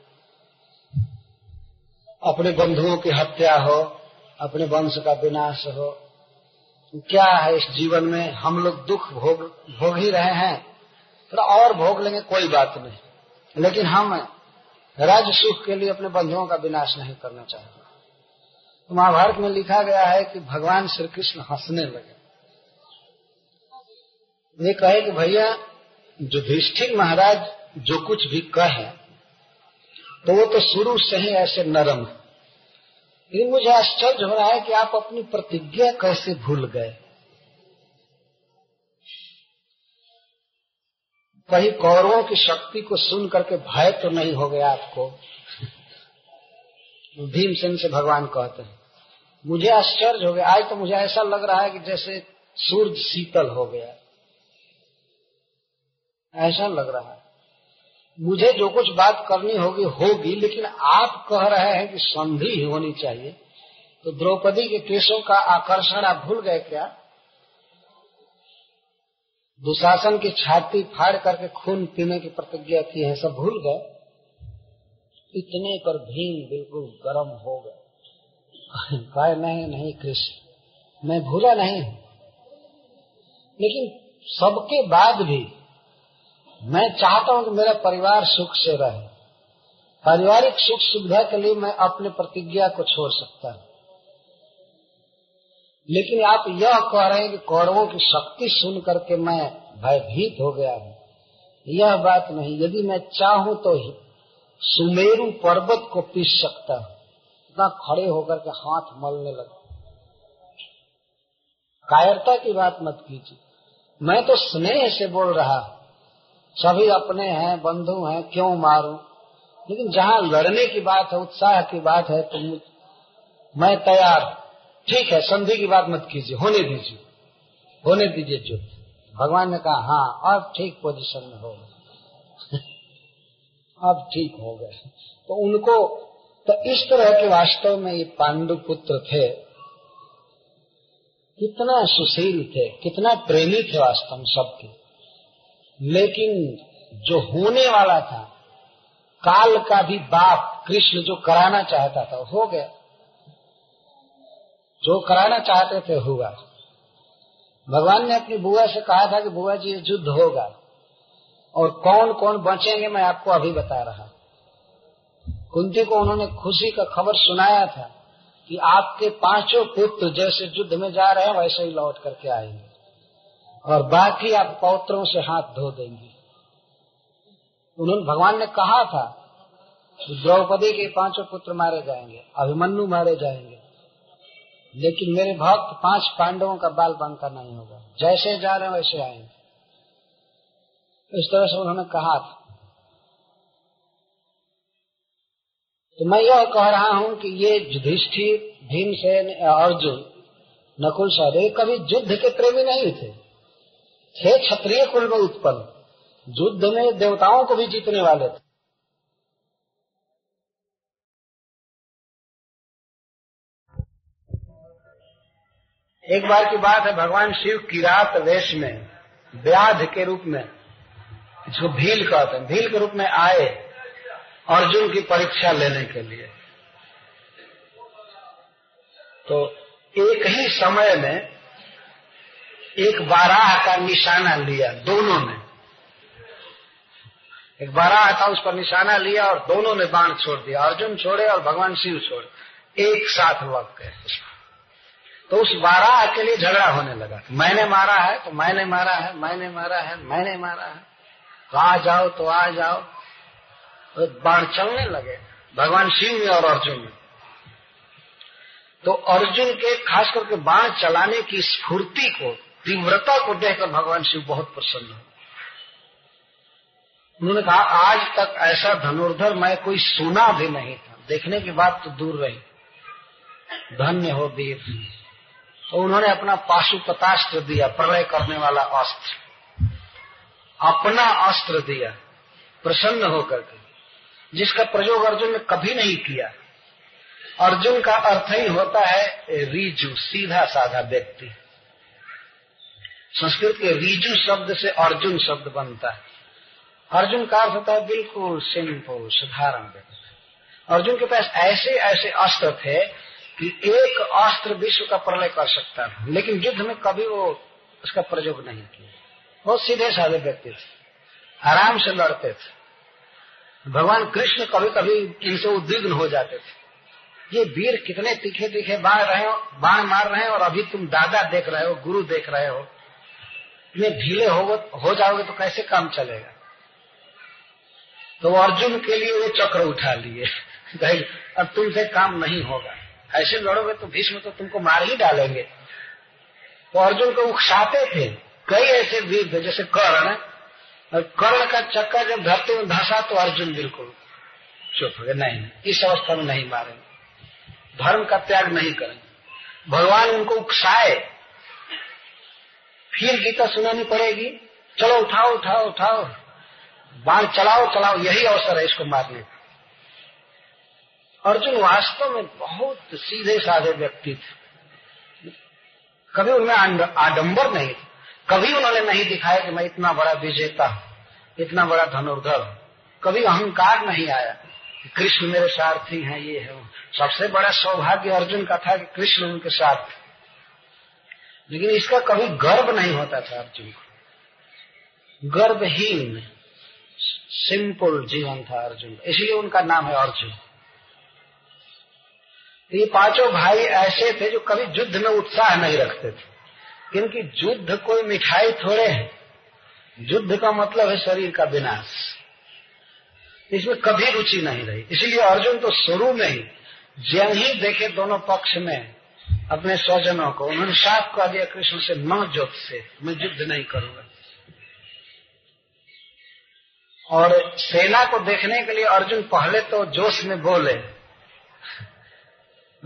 अपने बंधुओं की हत्या हो, अपने वंश का विनाश हो क्या है इस जीवन में? हम लोग दुख भोग भोग ही रहे हैं। थोड़ा और भोग लेंगे, कोई बात नहीं। लेकिन हम राज्य सुख के लिए अपने बंधुओं का विनाश नहीं करना चाहते। तो महाभारत में लिखा गया है कि भगवान श्री कृष्ण हंसने लगे। ये कहे कि भैया, युधिष्ठिर महाराज जो कुछ भी कहे तो वो तो शुरू से ही ऐसे नरम है। लेकिन मुझे आश्चर्य हो रहा है कि आप अपनी प्रतिज्ञा कैसे भूल गए। कहीं कौरवों की शक्ति को सुन करके भय तो नहीं हो गया आपको? भीमसेन से भगवान कहते हैं। मुझे आश्चर्य हो गया। आज तो मुझे ऐसा लग रहा है कि जैसे सूर्य शीतल हो गया। ऐसा लग रहा है। मुझे जो कुछ बात करनी होगी होगी, लेकिन आप कह रहे हैं कि संधि ही होनी चाहिए। तो द्रौपदी के केसों का आकर्षण आप भूल गए क्या? दुशासन की छाती फाड़ करके खून पीने की प्रतिज्ञा की है, सब भूल गए? इतने पर भीम बिल्कुल गर्म हो गए। कहे, नहीं नहीं, कृष्ण, मैं भूला नहीं हूँ। लेकिन सबके बाद भी मैं चाहता हूँ कि मेरा परिवार सुख से रहे। पारिवारिक सुख सुविधा के लिए मैं अपने प्रतिज्ञा को छोड़ सकता हूँ। लेकिन आप यह कह रहे हैं कि कौरवों की शक्ति सुन करके मैं भयभीत हो गया हूँ। यह बात नहीं। यदि मैं चाहूँ तो ही सुमेरु पर्वत को पीस सकता हूँ। इतना खड़े होकर के हाथ मलने लगा। कायरता की बात मत कीजिए। मैं तो स्नेह से बोल रहा हूँ। सभी अपने हैं, बंधु हैं, क्यों मारू? लेकिन जहाँ लड़ने की बात है, उत्साह की बात है तो मैं तैयार ठीक है, संधि की बात मत कीजिए, होने दीजिए। होने दीजिए जो भगवान ने कहा हाँ अब ठीक पोजीशन में हो गए। अब ठीक हो गए। तो उनको तो इस तरह के वास्तव में ये पांडु पुत्र थे। कितना सुशील थे, कितना प्रेमी थे वास्तव में सबके। लेकिन जो होने वाला था, काल का भी बाप कृष्ण जो कराना चाहता था, हो गया। जो कराना चाहते थे, हुआ। भगवान ने अपनी बुआ से कहा था कि बुआ जी युद्ध होगा और कौन कौन बचेंगे, मैं आपको अभी बता रहा कुंती को उन्होंने खुशी का खबर सुनाया था कि आपके पाँचों पुत्र जैसे युद्ध में जा रहे हैं, वैसे ही लौट करके आएँगे। और बाकी आप पौत्रों से हाथ धो देंगे। उन्होंने भगवान ने कहा था द्रौपदी के पाँचों पुत्र मारे जाएँगे, अभिमन्यु मारे जाएँगे। लेकिन मेरे भक्त पाँच पांडवों का बाल बनकर नहीं होगा। जैसे जा रहे वैसे आएँगे। इस तरह से उन्होंने कहा था। तो मैं यह कह रहा हूँ कि ये युधिष्ठिर, भीमसेन, अर्जुन, नकुल सहदेव कभी युद्ध के प्रेमी नहीं थे। थे क्षत्रिय कुल में उत्पन्न। युद्ध में देवताओं को भी जीतने वाले थे। एक बार की बात है, भगवान शिव किरात वेश में, व्याध के रूप में इसको भील कहते हैं। भील के रूप में आए अर्जुन की परीक्षा लेने के लिए। तो एक ही समय में एक बाराह का निशाना लिया दोनों ने। एक बाराह था उस पर निशाना लिया और दोनों ने बाण छोड़ दिया। अर्जुन छोड़े और भगवान शिव छोड़े। एक साथ लग गए। तो उस बाराह के लिए झगड़ा होने लगा। मैंने मारा है तो मैंने मारा है, मैंने मारा है, मैंने मारा है। तो आ जाओ तो आ जाओ। तो बाण चलने लगे, भगवान शिव में और अर्जुन में तो अर्जुन के, खास करके बाण चलाने की स्फूर्ति को तीव्रता को देखकर भगवान शिव बहुत प्रसन्न हो उन्होंने कहा, आज तक ऐसा धनुर्धर मैं कोई सुना भी नहीं था। देखने की बात तो दूर रही। धन्य हो वीर। तो उन्होंने अपना पाशुपतास्त्र दिया, प्रलय करने वाला अस्त्र। अपना अस्त्र दिया, प्रसन्न होकर के, जिसका प्रयोग अर्जुन ने कभी नहीं किया। अर्जुन का अर्थ ही होता है, रीजु, सीधा साधा व्यक्ति। संस्कृत के रीजु शब्द से अर्जुन शब्द बनता है। अर्जुन का अर्थ होता है बिल्कुल सिंपल साधारण व्यक्ति। अर्जुन के पास ऐसे ऐसे अस्त्र थे कि एक अस्त्र विश्व का प्रलय कर सकता है लेकिन युद्ध में कभी वो उसका प्रयोग नहीं किया। बहुत सीधे साधे व्यक्ति थे। आराम से लड़ते थे। भगवान कृष्ण कभी कभी इनसे उद्विग्न हो जाते थे। ये वीर कितने तीखे तीखे बाढ़ रहे हो, बाण मार रहे हैं और अभी तुम दादा देख रहे हो, गुरु देख रहे हो। इतने ढीले हो, हो जाओगे तो कैसे काम चलेगा? तो अर्जुन के लिए वो चक्र उठा लिए। भाई अब तुमसे काम नहीं होगा। ऐसे लड़ोगे तो भीष्म तो तुमको मार ही डालेंगे। तो अर्जुन को उकसाते थे। कई ऐसे वीर थे जैसे कर्ण। और कर्ण का चक्का जब धरती में धसा तो अर्जुन बिल्कुल चुप हो गए नहीं इस अवस्था में नहीं मारेंगे। धर्म का त्याग नहीं करेंगे। भगवान उनको उकसाए। फिर गीता सुनानी पड़ेगी। चलो, उठाओ उठाओ उठाओ। बाण चलाओ चलाओ, यही अवसर है इसको मारने का अर्जुन वास्तव में बहुत सीधे, साधे व्यक्ति थे। कभी उनमें आडंबर नहीं कभी उन्होंने नहीं दिखाया कि मैं इतना बड़ा विजेता हूँ, इतना बड़ा धनुर्धर कभी अहंकार नहीं आया कृष्ण मेरे सारथी हैं, ये है। सबसे बड़ा सौभाग्य अर्जुन का था कि कृष्ण उनके साथ थे लेकिन इसका कभी गर्व नहीं होता था अर्जुन को गर्वहीन सिंपल जीवन था अर्जुन। इसलिए उनका नाम है अर्जुन। ये पाँचों भाई ऐसे थे जो कभी युद्ध में उत्साह नहीं रखते थे। क्योंकि युद्ध कोई मिठाई थोड़े है। युद्ध का मतलब है शरीर का विनाश। इसमें कभी रुचि नहीं रही। इसलिए अर्जुन तो शुरू में ही जब ही देखे दोनों पक्ष में अपने स्वजनों को, उन्होंने साफ़ कह दिया, कृष्ण से न युद्ध से, मैं युद्ध नहीं करूँगा। और सेना को देखने के लिए अर्जुन पहले तो जोश में बोले।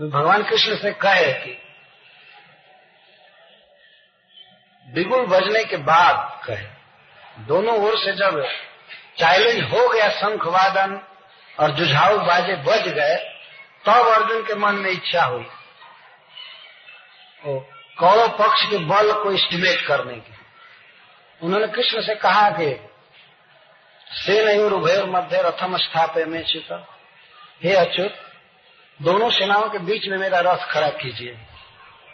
भगवान कृष्ण से कहे कि, बिगुल बजने के बाद कहे, दोनों ओर से जब चैलेंज हो गया शंख वादन और जुझाऊ बाजे बज गए, तब तो अर्जुन के मन में इच्छा हुई। कौरव पक्ष के बल को एस्टिमेट करने की उन्होंने कृष्ण से कहा कि से नहीं उभय मध्य रथम स्थापे में चित। हे अच्युत, दोनों सेनाओं के बीच में मेरा रथ खड़ा कीजिए।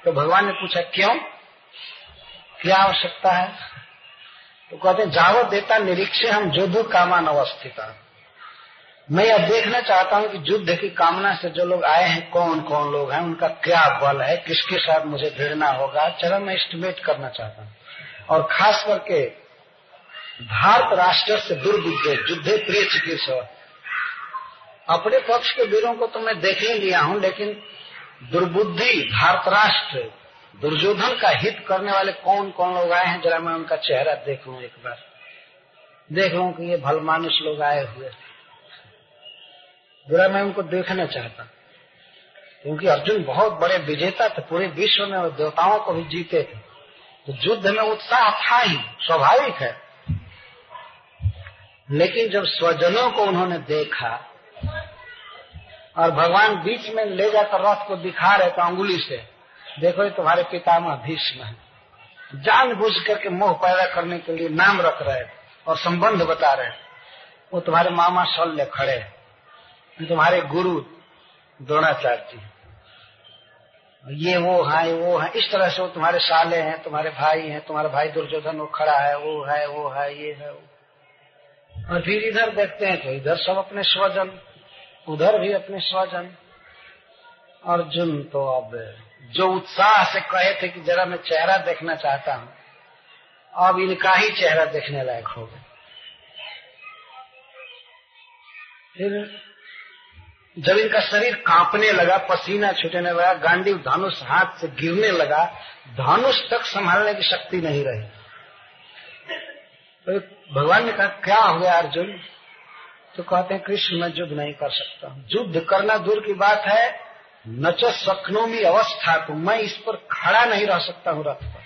तो भगवान ने पूछा, क्यों? क्या आवश्यकता है? तो कहते हैं, जावत देता निरीक्षे हम युद्ध कामान अवस्थित मैं यह देखना चाहता हूँ कि युद्ध की कामना से जो लोग आए हैं कौन कौन लोग हैं, उनका क्या बल है, किसके साथ मुझे भिड़ना होगा चरण मैं एस्टिमेट करना चाहता हूँ। और खास करके भारत राष्ट्र से दुर्बुद्धे युद्धे प्रिय चिकित्सा अपने पक्ष के वीरों को तो मैं देख ही लिया हूँ, लेकिन दुर्बुद्धि भारत राष्ट्र, दुर्योधन का हित करने वाले कौन कौन लोग आए हैं, जरा मैं उनका चेहरा देख लू एक बार। देख लू कि ये भलमानुष लोग आए हुए जरा मैं उनको देखना चाहता। क्योंकि अर्जुन बहुत बड़े विजेता थे, पूरे विश्व में और देवताओं को भी जीते थे। तो युद्ध में उत्साह था ही, स्वाभाविक है। लेकिन जब स्वजनों को उन्होंने देखा और भगवान बीच में ले जाकर रथ को दिखा रहे थे अंगुली से, देखो ये तुम्हारे पितामह भीष्म है। जान बुझ करके मोह पैदा करने के लिए नाम रख रहे और संबंध बता रहे वो तुम्हारे मामा शल्य खड़े तुम्हारे गुरु द्रोणाचार्य जी। ये वो है वो है। इस तरह से वो तुम्हारे साले हैं, तुम्हारे भाई हैं, तुम्हारा भाई दुर्योधन, वो खड़ा है, वो है वो है, ये है, वो। और फिर इधर देखते हैं तो इधर सब अपने स्वजन, उधर भी अपने स्वजन। अर्जुन तो अब जो उत्साह से कहे थे कि जरा मैं चेहरा देखना चाहता हूँ, अब इनका ही चेहरा देखने लायक हो गया। फिर जब इनका शरीर कांपने लगा, पसीना छूटने लगा, गांधी धनुष हाथ से गिरने लगा, धनुष तक संभालने की शक्ति नहीं रही। तो भगवान ने कहा, क्या हो गया अर्जुन? तो कहते हैं, कृष्ण, मैं युद्ध नहीं कर सकता युद्ध करना दूर की बात है। नच सखनोमी अवस्था तो मैं इस पर खड़ा नहीं रह सकता हूँ रथ पर।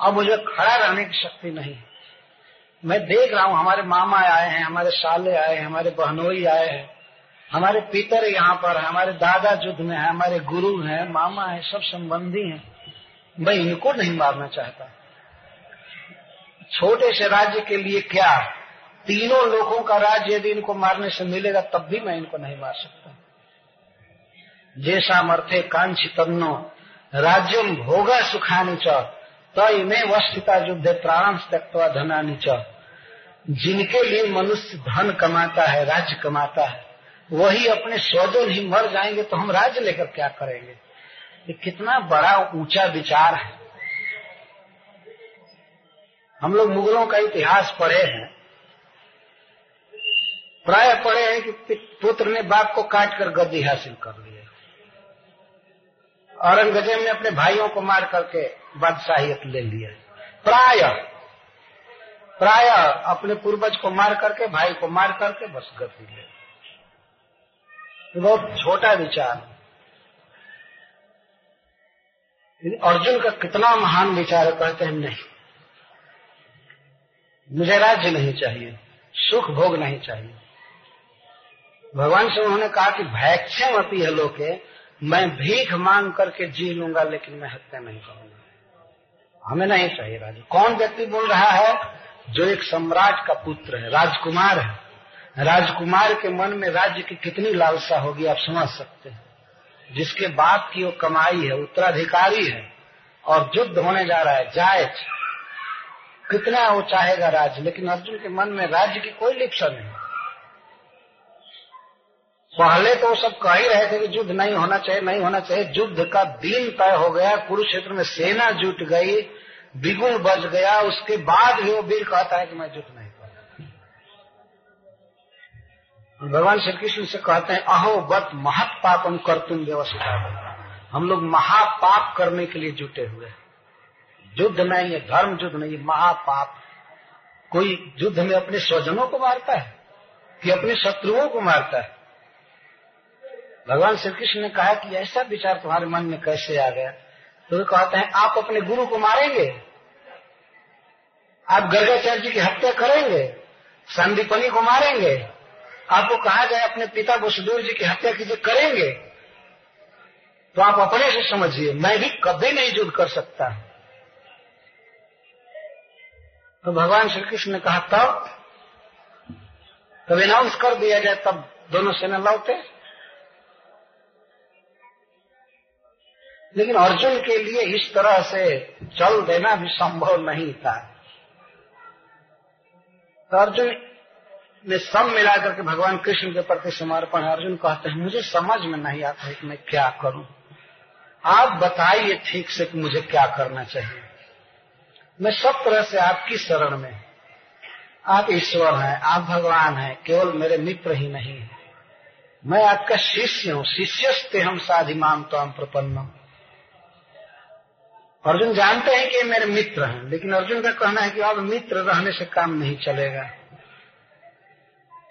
अब मुझे खड़ा रहने की शक्ति नहीं मैं देख रहा हूँ, हमारे मामा आए हैं, हमारे साले आए हैं, हमारे बहनोई आए हैं। हमारे पितर यहाँ पर है, हमारे दादा युद्ध में है, हमारे गुरु हैं, मामा है, सब संबंधी हैं। मैं इनको नहीं मारना चाहता। छोटे से राज्य के लिए क्या? तीनों लोगों का राज यदि इनको मारने से मिलेगा, तब भी मैं इनको नहीं मार सकता। जैसा मर्थे कांक्षी तन्नो, राज्यम भोगा सुखानी च, तय में युद्ध प्राण त्यक्वा धनानी च। जिनके लिए मनुष्य धन कमाता है, राज्य कमाता है वही अपने स्वजन ही मर जाएँगे तो हम राज्य लेकर क्या करेंगे? ये कितना बड़ा ऊँचा विचार है। हम लोग मुगलों का इतिहास पढ़े हैं। प्राय पढ़े हैं कि पुत्र ने बाप को काट कर गद्दी हासिल कर लिया औरंगज़ेब ने अपने भाइयों को मार करके बादशाहियत ले लिया प्राय प्राय अपने पूर्वज को मार करके, भाई को मार करके बस गद्दी ले। बहुत छोटा विचार। अर्जुन का कितना महान विचार है कहते हैं, नहीं। मुझे राज्य नहीं चाहिए, सुख भोग नहीं चाहिए। भगवान से उन्होंने कहा कि भैक्षम अपी है लोके, मैं भीख मांग करके जी लूँगा, लेकिन मैं हत्या नहीं करूँगा। हमें नहीं चाहिए राज्य। कौन व्यक्ति बोल रहा है? जो एक सम्राट का पुत्र है, राजकुमार है। राजकुमार के मन में राज्य की कितनी लालसा होगी, आप समझ सकते हैं। जिसके बाप की वो कमाई है, उत्तराधिकारी है, और युद्ध होने जा रहा है जायज़ कितना वो चाहेगा राज्य, लेकिन अर्जुन के मन में राज्य की कोई लिप्सा नहीं। पहले तो वो सब कह ही रहे थे कि युद्ध नहीं होना चाहिए, नहीं होना चाहिए। युद्ध का दिन तय हो गया, कुरुक्षेत्र में सेना जुट गई, बिगुल बज गया, उसके बाद भी वो वीर कहता है कि मैं युद्ध नहीं भगवान श्री कृष्ण से कहते हैं, अहो, वत महत पापम कर तुम व्यवस्था हम लोग महापाप करने के लिए जुटे हुए हैं। युद्ध नहीं है धर्म युद्ध नहीं है महापाप कोई युद्ध में अपने स्वजनों को मारता है कि अपने शत्रुओं को मारता है? भगवान श्री कृष्ण ने कहा कि ऐसा विचार तुम्हारे मन में कैसे आ गया? तो वे कहते हैं, आप अपने गुरु को मारेंगे। आप गर्गाचार्य जी की हत्या करेंगे। संदीपनी को मारेंगे। आपको कहा जाए अपने पिता वसुदेव जी की हत्या कीजिए करेंगे तो आप अपने से समझिए, मैं भी कभी नहीं युद्ध कर सकता। तो भगवान श्री कृष्ण ने कहा, तब तब अनाउंस कर दिया जाए, तब दोनों सेना लौटे। लेकिन अर्जुन के लिए इस तरह से चल देना भी संभव नहीं था। तो अर्जुन ने सब मिलाकर के भगवान कृष्ण के प्रति समर्पण अर्जुन कहते हैं, मुझे समझ में नहीं आता है कि मैं क्या करूँ। आप बताइए ठीक से कि मुझे क्या करना चाहिए। मैं सब तरह से आपकी शरण में आप ईश्वर हैं, आप भगवान हैं, केवल मेरे मित्र ही नहीं है। मैं आपका शिष्य हूँ, शिष्यस्ते हम साधिमान तो हम प्रपन्न अर्जुन जानते हैं कि ये मेरे मित्र हैं, लेकिन अर्जुन का कहना है कि अब मित्र रहने से काम नहीं चलेगा।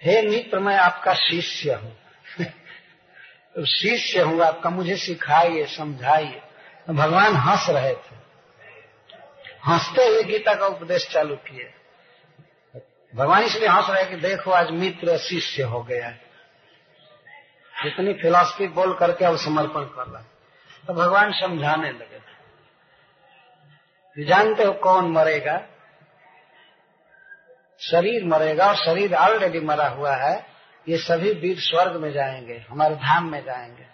हे मित्र, मैं आपका शिष्य हूँ। शिष्य हूँ, आपका मुझे सिखाइए, समझाइए। तो भगवान हंस रहे थे। हँसते हुए गीता का उपदेश चालू किए। भगवान इसलिए हंस रहे कि देखो, आज मित्र शिष्य हो गया। है जितनी फिलॉसफी बोल करके अब समर्पण कर रहा है। तो भगवान समझाने लगे। जानते हो कौन मरेगा? शरीर मरेगा और शरीर ऑलरेडी मरा हुआ है, ये सभी वीर स्वर्ग में जाएँगे, हमारे धाम में जाएँगे।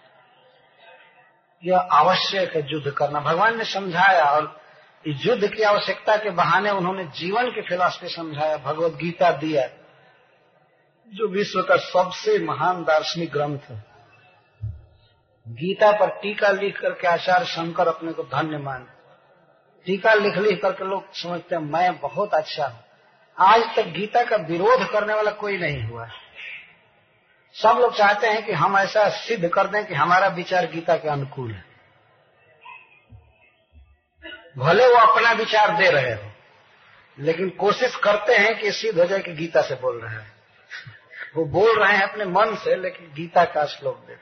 यह आवश्यक है युद्ध करना। भगवान ने समझाया और इस युद्ध की आवश्यकता के बहाने उन्होंने जीवन की फिलॉसफी समझाया, भगवत गीता दिया। जो विश्व का सबसे महान दार्शनिक ग्रंथ। है गीता पर टीका लिख करके आचार्य शंकर अपने को धन्य मान। टीका लिख लिख करके लोग समझते हैं, मैं बहुत अच्छा हूँ। आज तक गीता का विरोध करने वाला कोई नहीं हुआ सब लोग चाहते हैं कि हम ऐसा सिद्ध कर दें कि हमारा विचार गीता के अनुकूल है। भले वो अपना विचार दे रहे हो, लेकिन कोशिश करते हैं कि सिद्ध हो जाए कि गीता से बोल रहे हैं। वो बोल रहे हैं अपने मन से, लेकिन गीता का श्लोक दे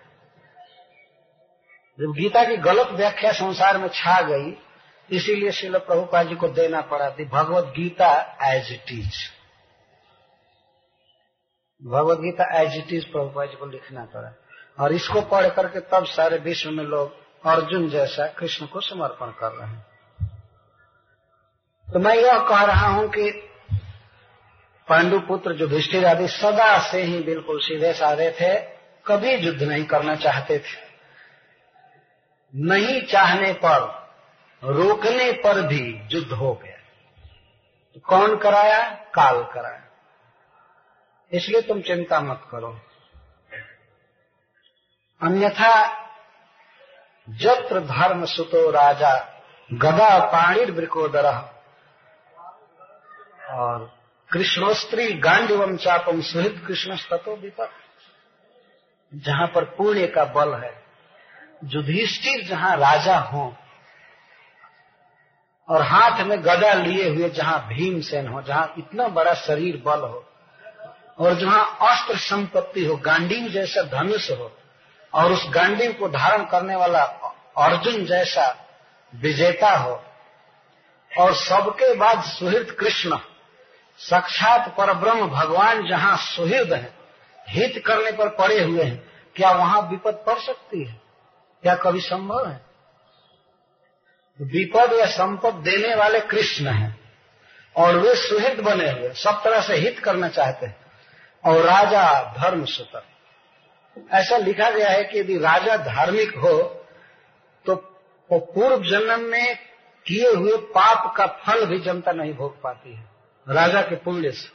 जब गीता की गलत व्याख्या संसार में छा गई इसीलिए शिल प्रभुपा जी को देना पड़ा थी। Bhagavad Gita as it is Bhagavad Gita as it is Prabhupada ji को लिखना पड़ा। और इसको पढ़ करके तब सारे विश्व में लोग अर्जुन जैसा कृष्ण को समर्पण कर रहे हैं। तो मैं यह कह रहा हूँ कि पांडु पुत्र युधिष्ठिर आदि सदा से ही बिल्कुल सीधे साधे थे, कभी युद्ध नहीं करना चाहते थे। नहीं चाहने पर रोकने पर भी युद्ध हो गया। तो कौन कराया? काल कराया। इसलिए तुम चिंता मत करो। अन्यथा जत्र धर्म सुतो राजा गदा पाणिर ब्रिकोदर और कृष्णोस्त्री गांडिवम चापम सुहित कृष्ण स्तो विपद जहाँ पर पुण्य का बल है, युधिष्ठिर जहाँ राजा हो और हाथ में गदा लिए हुए जहाँ भीमसेन हो, जहाँ इतना बड़ा शरीर बल हो, और जहाँ अस्त्र संपत्ति हो, गांडीव जैसा धनुष हो, और उस गांडीव को धारण करने वाला अर्जुन जैसा विजेता हो, और सबके बाद सुहृद कृष्ण, साक्षात पर ब्रह्म भगवान जहाँ सुहृद है, हित करने पर पड़े हुए हैं, क्या वहाँ विपद पड़ सकती है? क्या कभी संभव है? विपद या संपद देने वाले कृष्ण हैं। और वे सुहित बने हुए, सब तरह से हित करना चाहते हैं। और राजा धर्म सुतर ऐसा लिखा गया है कि यदि राजा धार्मिक हो तो पूर्व जन्म में किए हुए पाप का फल भी जनता नहीं भोग पाती है। राजा के पुण्य से।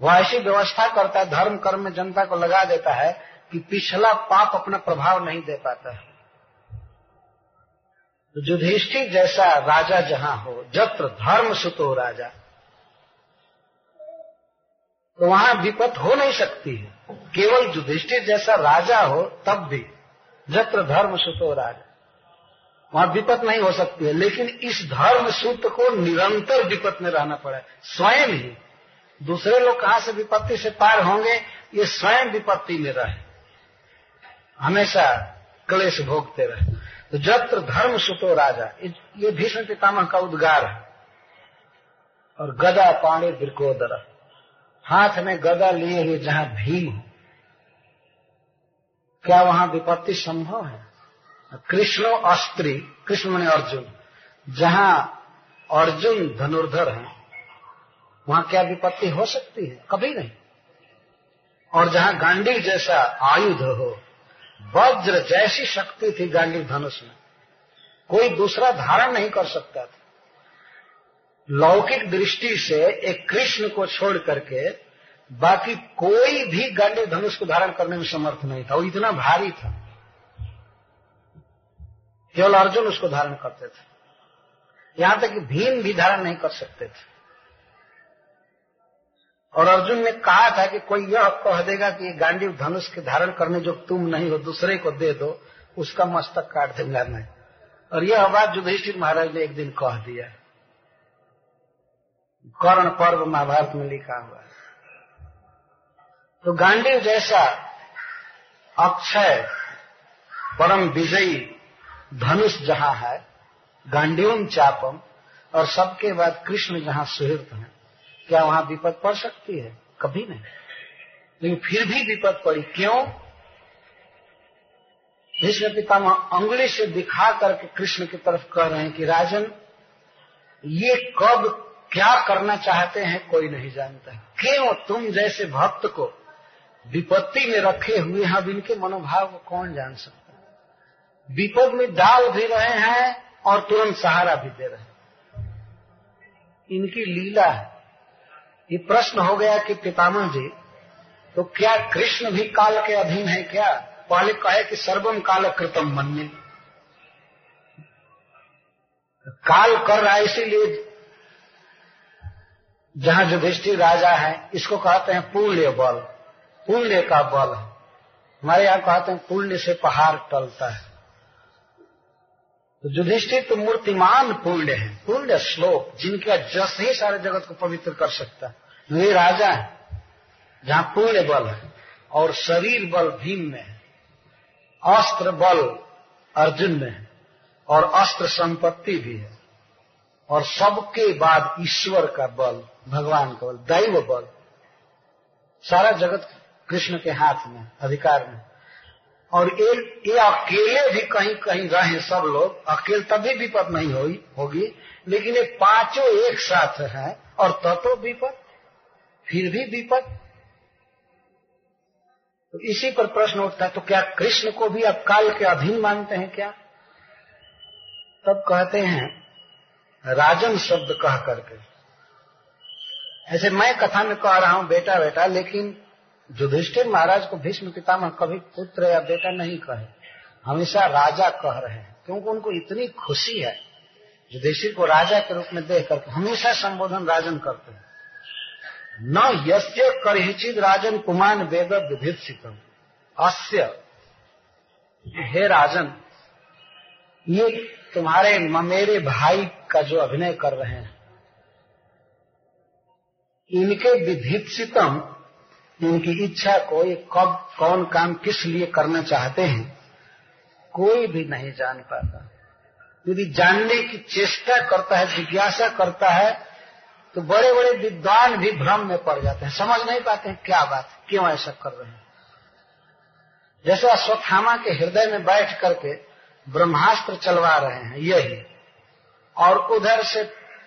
वह ऐसी व्यवस्था करता है, धर्म कर्म में जनता को लगा देता है कि पिछला पाप अपना प्रभाव नहीं दे पाता है। तो युधिष्ठिर जैसा राजा जहाँ हो, जत्र धर्म सुतो राजा। तो वहाँ विपत हो नहीं सकती है। केवल युधिष्ठिर जैसा राजा हो, तब भी जत्र धर्म सुतो राजा। वहाँ विपत नहीं हो सकती है, लेकिन इस धर्म सूत्र को निरंतर विपत में रहना पड़ा स्वयं ही, दूसरे लोग कहाँ से विपत्ति से पार होंगे, ये स्वयं विपत्ति में रहे। हमेशा क्लेश भोगते रहे। तो जत्र धर्म सुतो राजा। ये भीष्म पितामह का उद्गार है। और गदा पाणी बिरकोदर। हाथ में गदा लिए हुए जहाँ भीम हो। क्या वहाँ विपत्ति संभव है? कृष्णो अस्त्री, कृष्ण ने अर्जुन, जहाँ अर्जुन धनुर्धर है, वहाँ क्या विपत्ति हो सकती है? कभी नहीं। और जहाँ गांडी जैसा आयुध हो वज्र जैसी शक्ति थी गांडी धनुष में। कोई दूसरा धारण नहीं कर सकता था। लौकिक दृष्टि से एक कृष्ण को छोड़ करके बाकी कोई भी गांडी धनुष को धारण करने में समर्थ नहीं था। वो इतना भारी था। केवल अर्जुन उसको धारण करते थे। यहाँ तक कि भीम भी धारण नहीं कर सकते थे। और अर्जुन ने कहा था कि कोई यह कह देगा कि गांडी धनुष के धारण करने जो तुम नहीं हो, दूसरे को दे दो, उसका मस्तक काट देंगे मैं और यह बात युधिष्ठिर महाराज ने एक दिन कह दिया। कर्ण पर्व महाभारत में लिखा हुआ तो गांडी जैसा अक्षय, परम विजयी धनुष जहाँ है गांडीवम चापम, और सबके बाद कृष्ण जहाँ सुहृत हैं। क्या वहाँ विपद पड़ सकती है? कभी नहीं। लेकिन फिर भी विपद पड़ी। क्यों? भीष्म पितामह अंगुली से दिखा करके कृष्ण की तरफ़ कह रहे हैं कि, राजन, ये कब क्या करना चाहते हैं कोई नहीं जानता क्यों तुम जैसे भक्त को विपत्ति में रखे हुए हैं, अब इनके मनोभाव को कौन जान सकता है? विपद में डाल भी रहे हैं और तुरंत सहारा भी दे रहे हैं। इनकी लीला है। ये प्रश्न हो गया कि पितामह जी तो क्या कृष्ण भी काल के अधीन है क्या? पहले कहे कि सर्वम काल कृतम मन काल कर रहा है इसीलिए जहाँ युधिष्ठिर राजा है, इसको कहते हैं पुण्य बल। पुण्य का बल। हमारे यहाँ कहते हैं पुण्य से पहाड़ टलता है। तो युधिष्ठिर तो मूर्तिमान पुण्य है। पुण्य श्लोक, जिनका जस ही सारे जगत को पवित्र कर सकता है। वे राजा है, जहाँ पुण्य बल है, और शरीर बल भीम में है, अस्त्र बल अर्जुन में है, और अस्त्र संपत्ति भी है। और सबके बाद ईश्वर का बल, भगवान का बल, दैव बल, सारा जगत कृष्ण के हाथ में, अधिकार में। और ये, ये अकेले भी कहीं कहीं रहे सब लोग अकेले तभी विपद नहीं होगी होगी लेकिन ये पाँचों एक साथ हैं और ततो विपद फिर भी विपद। तो इसी पर प्रश्न उठता है तो क्या कृष्ण को भी आप काल के अधीन मानते हैं क्या? तब कहते हैं राजन शब्द कह करके। ऐसे मैं कथा में कह रहा हूँ बेटा बेटा लेकिन युधिष्ठिर महाराज को भीष्म पितामह कभी पुत्र या बेटा नहीं कहे। हमेशा राजा कह रहे हैं, क्योंकि उनको इतनी खुशी है। युधिष्ठिर को राजा के रूप में देख करके हमेशा संबोधन राजन करते हैं। न यस्य करहिचित राजन कुमान वेद विधित अस्य, हे राजन, ये तुम्हारे ममेरे भाई का जो अभिनय कर रहे हैं, इनके विधित्सितम इनकी इच्छा को ये कब, कौन काम किस लिए करना चाहते हैं, कोई भी नहीं जान पाता। यदि जानने की चेष्टा करता है, जिज्ञासा करता है तो बड़े बड़े विद्वान भी भ्रम में पड़ जाते हैं। समझ नहीं पाते हैं क्या बात, क्यों ऐसा कर रहे हैं। जैसे अश्वत्थामा के हृदय में बैठ करके ब्रह्मास्त्र चलवा रहे हैं, यही। और उधर से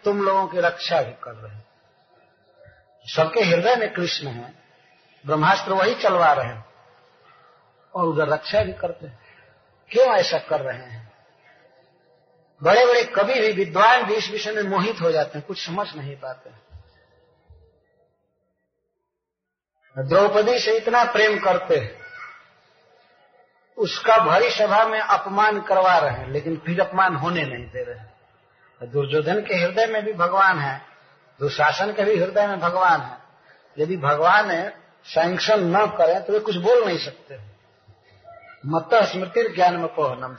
तुम लोगों की रक्षा भी कर रहे हैं। सबके हृदय में कृष्ण है। ब्रह्मास्त्र वही चलवा रहे हैं। और उधर रक्षा भी करते हैं। क्यों ऐसा कर रहे हैं? बड़े बड़े कवि भी, विद्वान भी इस विषय में मोहित हो जाते हैं। कुछ समझ नहीं पाते द्रौपदी से इतना प्रेम करते हैं। उसका भरी सभा में अपमान करवा रहे हैं, लेकिन फिर अपमान होने नहीं दे रहे दुर्योधन के हृदय में भी भगवान है। दुशासन के भी हृदय में भगवान है। यदि भगवान सैंक्शन न करें तो वे कुछ बोल नहीं सकते। मत स्मृति ज्ञान में पोहनम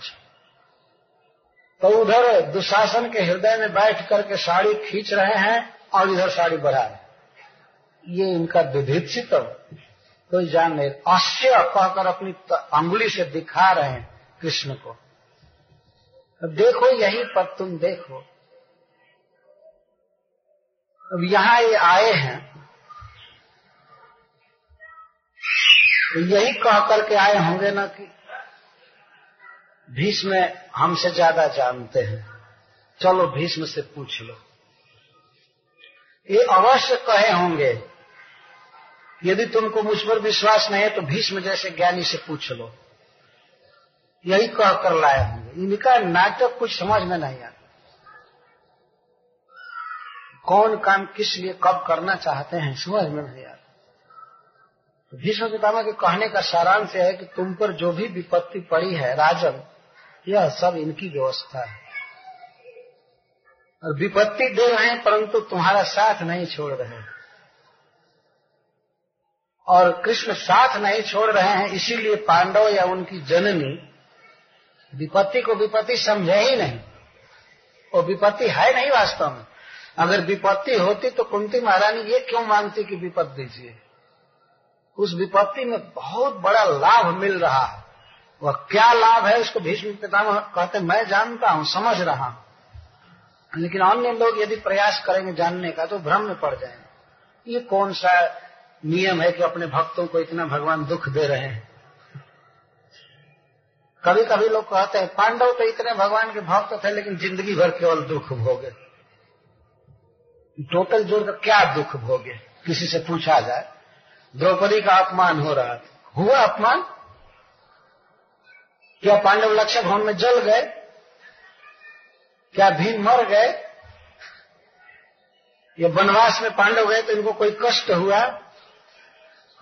तो उधर दुशासन के हृदय में बैठ करके साड़ी खींच रहे हैं और इधर साड़ी बढ़ा रहे ये इनका विधित्सित कोई जान नहीं। अश्य कहकर अपनी अंगुली से दिखा रहे हैं कृष्ण को। देखो यही पर तुम देखो। अब यहाँ ये आए हैं। तो यही कह करके आए होंगे ना कि भीष्म हमसे ज़्यादा जानते हैं। चलो भीष्म से पूछ लो। ये अवश्य कहे होंगे, यदि तुमको मुझ पर विश्वास नहीं है तो भीष्म जैसे ज्ञानी से पूछ लो। यही कह कर लाए होंगे। इनका नाटक कुछ समझ में नहीं आता। कौन काम किस लिए कब करना चाहते हैं, समझ में नहीं आता। भीष्म पितामह के कहने का सारांश है कि तुम पर जो भी विपत्ति पड़ी है, राजन, यह सब इनकी व्यवस्था है। और विपत्ति दे रहे हैं, परंतु तुम्हारा साथ नहीं छोड़ रहे हैं। और कृष्ण साथ नहीं छोड़ रहे हैं, इसीलिए पांडव या उनकी जननी विपत्ति को विपत्ति समझे ही नहीं। और विपत्ति है नहीं वास्तव में। अगर विपत्ति होती तो कुंती महारानी ये क्यों मानती कि विपत्ति दीजिए? उस विपत्ति में बहुत बड़ा लाभ मिल रहा है। वह क्या लाभ है उसको भीष्म पितामह कहते मैं जानता हूँ, समझ रहा हूँ। लेकिन अन्य लोग यदि प्रयास करेंगे जानने का तो भ्रम में पड़ जाएँगे। ये कौन सा नियम है कि अपने भक्तों को इतना भगवान दुख दे रहे हैं? कभी कभी लोग कहते हैं, पांडव तो इतने भगवान के भक्त थे, लेकिन ज़िंदगी भर केवल दुख भोगे। टोटल जोड़कर क्या दुख भोगे? किसी से पूछा जाए। द्रौपदी का अपमान हो रहा था। हुआ अपमान? क्या पांडव लक्ष्य भवन में जल गए? क्या भीम मर गए? ये वनवास में पांडव गए तो इनको कोई कष्ट हुआ?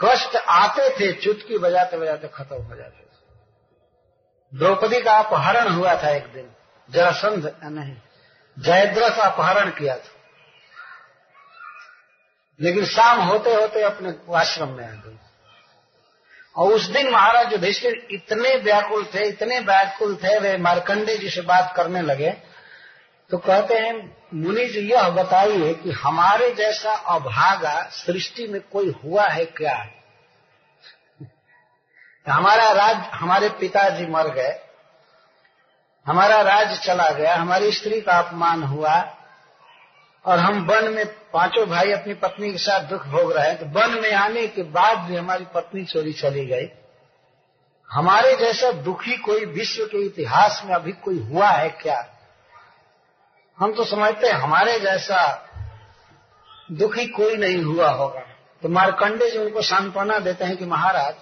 कष्ट आते थे चुटकी बजाते बजाते खत्म हो जाते थे। द्रौपदी का अपहरण हुआ था एक दिन। जरासंध नहीं। जयद्रथ अपहरण किया था। लेकिन शाम होते होते अपने आश्रम में आ गई। और उस दिन महाराज युधिष्ठिर इतने व्याकुल थे, इतने व्याकुल थे, वे मारकंडे जी से बात करने लगे। तो कहते हैं, मुनि जी यह बताइए कि हमारे जैसा अभागा सृष्टि में कोई हुआ है क्या? हमारा राज, हमारे पिताजी मर गए, हमारा राज चला गया, हमारी स्त्री का अपमान हुआ और हम वन में पाँचों भाई अपनी पत्नी के साथ दुख भोग रहे हैं तो वन में आने के बाद भी हमारी पत्नी चोरी चली गई। हमारे जैसा दुखी कोई विश्व के इतिहास में अभी कोई हुआ है क्या? हम तो समझते हैं हमारे जैसा दुखी कोई नहीं हुआ होगा। तो मारकंडे जी उनको सांत्वना देते हैं कि महाराज,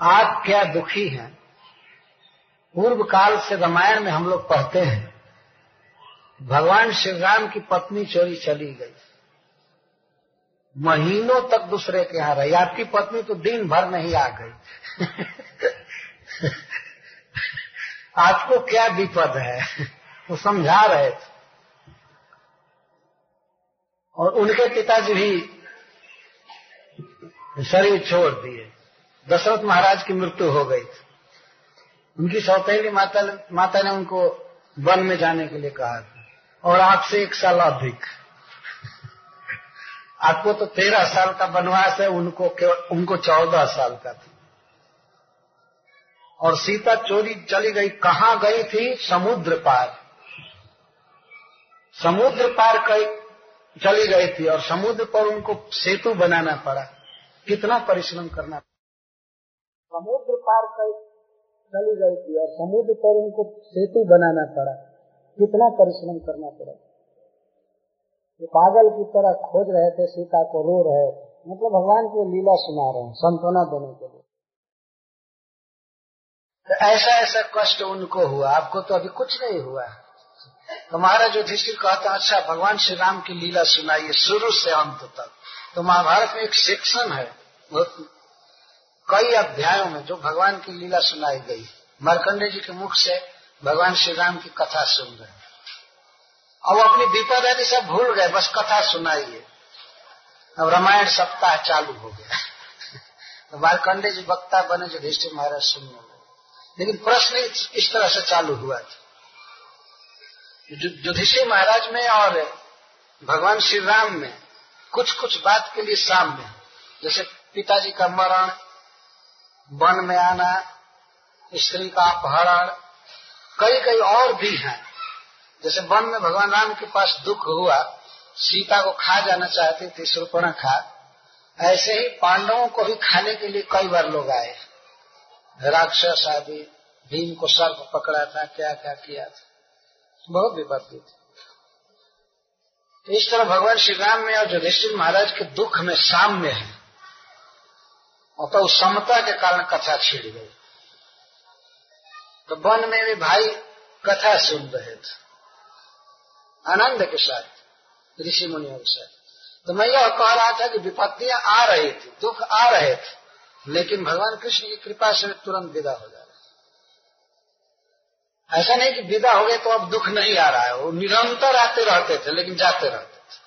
आप क्या दुखी हैं? पूर्व काल से रामायण में हम लोग पढ़ते हैं भगवान श्री राम की पत्नी चोरी चली गई। महीनों तक दूसरे के यहाँ रही। आपकी पत्नी तो दिन भर नहीं आ गई। आपको क्या विपद है? वो समझा रहे थे। और उनके पिताजी भी शरीर छोड़ दिए। दशरथ महाराज की मृत्यु हो गई थी। उनकी सौतेली माता माता ने उनको वन में जाने के लिए कहा था। और आपसे एक साल अधिक। आपको तो तेरह साल का वनवास है, उनको उनको चौदह साल का था। और सीता चोरी चली गई। कहाँ गई थी? समुद्र पार। समुद्र पार कई चली गई थी और समुद्र पर उनको सेतु बनाना पड़ा। कितना परिश्रम करना पड़ा। समुद्र पार कई चली गई थी और समुद्र पर उनको सेतु बनाना पड़ा। कितना परिश्रम करना पड़ा। ये पागल की तरह खोज रहे थे, सीता को रो रहे थे। मतलब भगवान की लीला सुना रहे हैं संतोना देने के लिए। तो ऐसा ऐसा कष्ट उनको हुआ। आपको तो अभी कुछ नहीं हुआ। तो महाराज युधिष्ठिर कहते अच्छा भगवान श्री राम की लीला सुनाइए शुरू से अंत तक। तो महाभारत में एक सेक्शन है कई अध्यायों में जो भगवान की लीला सुनाई गई। मार्कंडे जी के मुख से भगवान श्री राम की कथा सुन रहे अब अपनी विपद आदि सब भूल गए, बस कथा सुनाइए। अब रामायण सप्ताह चालू हो गया। तो मार्कंडे जी, वक्ता बने जो युधिष्ठिर महाराज सुनने लगे लेकिन प्रश्न इस तरह से चालू हुआ था। युधिष्ठिर महाराज में और भगवान श्री राम में कुछ कुछ बात के लिए साम्य जैसे पिताजी का मरण, वन में आना, स्त्री का अपहरण कई कई और भी हैं। जैसे वन में भगवान राम के पास दुख हुआ, सीता को खा जाना चाहती थी सुरपणा खा। ऐसे ही पांडवों को भी खाने के लिए कई बार लोग आए। राक्षस आदि, भीम को सर्प पकड़ा था, क्या क्या किया था। बहुत विपत्ति थी। इस तरह भगवान श्री राम में और युधिष्ठिर महाराज के दुख में साम्य है। और तो समता के कारण कथा छिड़ गई। तो वन में भी भाई कथा सुन रहे थे। आनंद के साथ, ऋषि मुनियों के साथ। तो मैं यह कह रहा था कि विपत्तियाँ आ रही थी, दुख आ रहे थे, लेकिन भगवान कृष्ण की कृपा से तुरंत विदा हो जा रहे ऐसा नहीं कि विदा हो गए तो अब दुख नहीं आ रहा है, वो निरंतर आते रहते थे, लेकिन जाते रहते थे।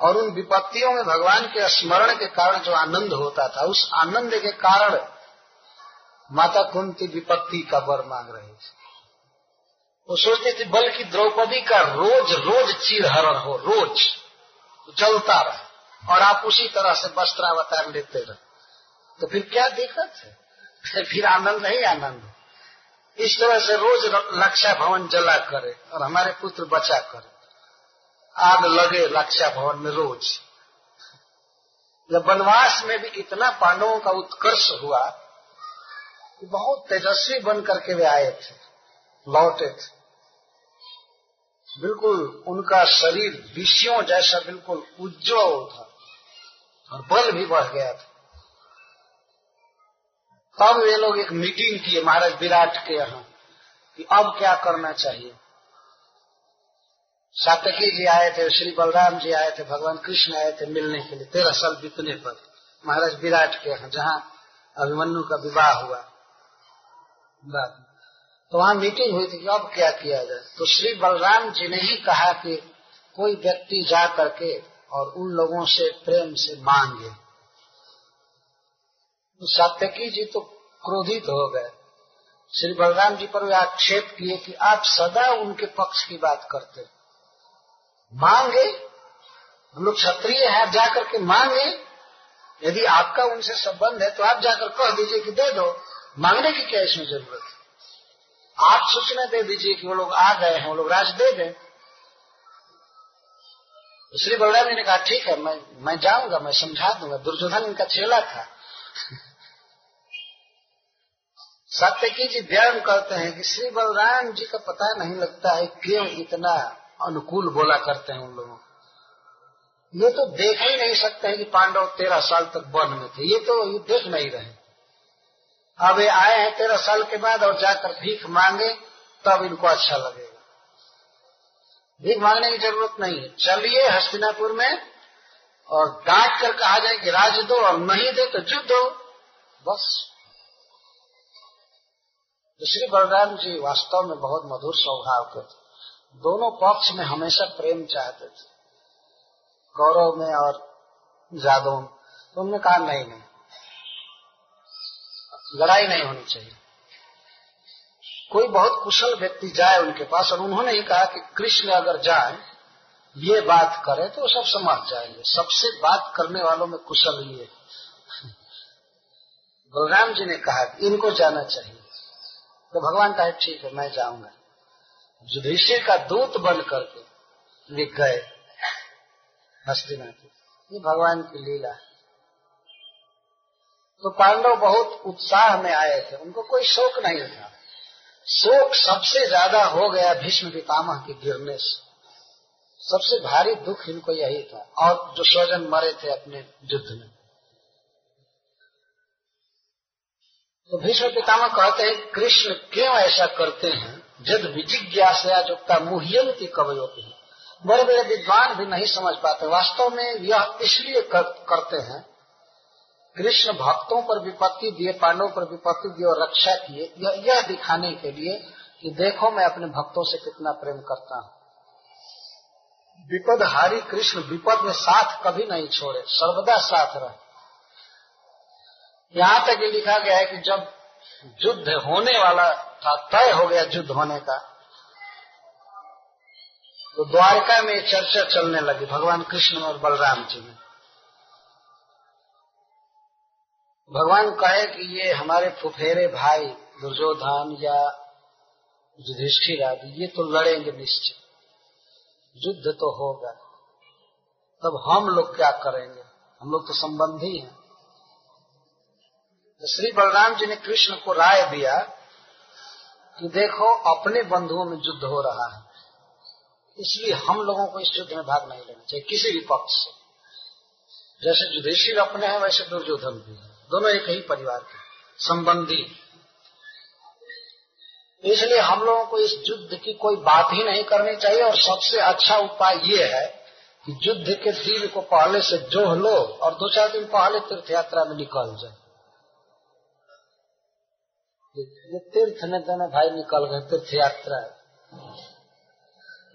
और उन विपत्तियों में भगवान के स्मरण के कारण जो आनंद होता था, उस आनंद के कारण माता कुंती विपत्ति का वर मांग रहे थे। वो सोचते थे, बल्कि द्रौपदी का रोज रोज चीरहरण हो, रोज। जलता रहे। और आप उसी तरह से वस्त्रावतार लेते रहे। तो फिर क्या दिक्कत है फिर आनंद नहीं, आनंद। इस तरह से रोज लक्षा भवन जला करे और हमारे पुत्र बचा करे। आग लगे लक्षा भवन में रोज। जब वनवास में भी इतना पांडवों का उत्कर्ष हुआ बहुत तेजस्वी बन करके वे आए थे, लौटे थे। बिल्कुल उनका शरीर विषयों जैसा बिल्कुल उज्जवल था और बल भी बढ़ गया था। तब वे लोग एक मीटिंग किए महाराज विराट के यहाँ कि अब क्या करना चाहिए। सातकी जी आए थे, श्री बलराम जी आए थे, भगवान कृष्ण आए थे मिलने के लिए। तेरह साल बीतने पर महाराज विराट के यहाँ जहाँ अभिमन्यु का विवाह हुआ। बाद तो वहाँ मीटिंग हुई थी अब क्या किया जाए? तो श्री बलराम जी ने ही कहा कि कोई व्यक्ति जा करके और उन लोगों से प्रेम से मांगे। तो सात्यकी जी तो क्रोधित हो गए। श्री बलराम जी पर वे आक्षेप किए कि आप सदा उनके पक्ष की बात करते। मांगे? हम लोग क्षत्रिय है जाकर के मांगे। यदि आपका उनसे संबंध है तो आप जाकर कह दीजिए कि दे दो। मांगने की क्या इसमें ज़रूरत है? आप सूचना दे दीजिए कि वो लोग आ गए हैं, वो लोग राज दे दें। श्री बलराम जी ने कहा, ठीक है, मैं मैं जाऊँगा, मैं समझा दूँगा। दुर्योधन इनका चेला था। सत्यकी जी व्यर्म करते हैं कि श्री बलराम जी का पता नहीं लगता है क्यों इतना अनुकूल बोला करते हैं उन लोगों ये तो देख ही नहीं सकते हैं कि पांडव तेरह साल तक वन में थे। ये तो ये देख नहीं रहे। अब ये आए हैं तेरह साल के बाद और जाकर भीख मांगे, तब इनको अच्छा लगेगा। भीख मांगने की ज़रूरत नहीं है। चलिए हस्तिनापुर में और डांट कर कहा जाए कि राज दो और नहीं दे तो युद्ध दो बस। तो श्री बलराम जी वास्तव में बहुत मधुर स्वभाव के थे। दोनों पक्ष में हमेशा प्रेम चाहते थे। गौरव में और जादव में। तो उन्होंने कहा, नहीं नहीं लड़ाई नहीं होनी चाहिए। कोई बहुत कुशल व्यक्ति जाए उनके पास और उन्होंने ही कहा कि कृष्ण अगर जाए, ये बात करे तो सब समझ जाएँगे। सबसे बात करने वालों में कुशल ये बलराम जी ने कहा इनको जाना चाहिए। तो भगवान कहे, ठीक है, मैं जाऊँगा। युधिष्ठिर का दूत बन करके वे गए हस्तिनापुर। ये भगवान की लीला है। तो पांडव बहुत उत्साह में आए थे। उनको कोई शोक नहीं था। शोक सबसे ज़्यादा हो गया भीष्म पितामह के गिरने से। सबसे भारी दुख इनको यही था और जो स्वजन मरे थे अपने युद्ध में। तो भीष्म पितामह कहते हैं कृष्ण क्यों ऐसा करते हैं? जद विजिज्ञासा जो मुह्यंती कवयोती बड़े बड़े विद्वान भी नहीं समझ पाते। वास्तव में यह इसलिए कर, करते हैं कृष्ण भक्तों पर विपत्ति दिए पांडवों पर विपत्ति दिए और रक्षा किए यह, दिखाने के लिए कि देखो मैं अपने भक्तों से कितना प्रेम करता हूँ। विपदहारी कृष्ण विपद में साथ कभी नहीं छोड़े सर्वदा साथ रहे। यहाँ तक ये लिखा गया है कि जब युद्ध होने वाला था तय हो गया युद्ध होने का तो द्वारका में चर्चा चलने लगी भगवान कृष्ण और बलराम जी में। भगवान कहे कि ये हमारे फुफेरे भाई, दुर्योधन या युधिष्ठिर आदि, ये तो लड़ेंगे निश्चित। युद्ध तो होगा। तब हम लोग क्या करेंगे? हम लोग तो संबंधी हैं। तो श्री बलराम जी ने कृष्ण को राय दिया कि देखो, अपने बंधुओं में युद्ध हो रहा है। इसलिए हम लोगों को इस युद्ध में भाग नहीं लेना चाहिए, किसी भी पक्ष से। जैसे युधिष्ठिर अपने हैं, वैसे दुर्योधन भी है। दोनों एक ही परिवार के संबंधी। इसलिए हम लोगों को इस युद्ध की कोई बात ही नहीं करनी चाहिए और सबसे अच्छा उपाय ये है कि युद्ध के दिन को पहले से जोह लो और दो चार दिन पहले तीर्थ यात्रा में निकल जाए। ये तीर्थ में दोनों भाई निकल गए तीर्थ यात्रा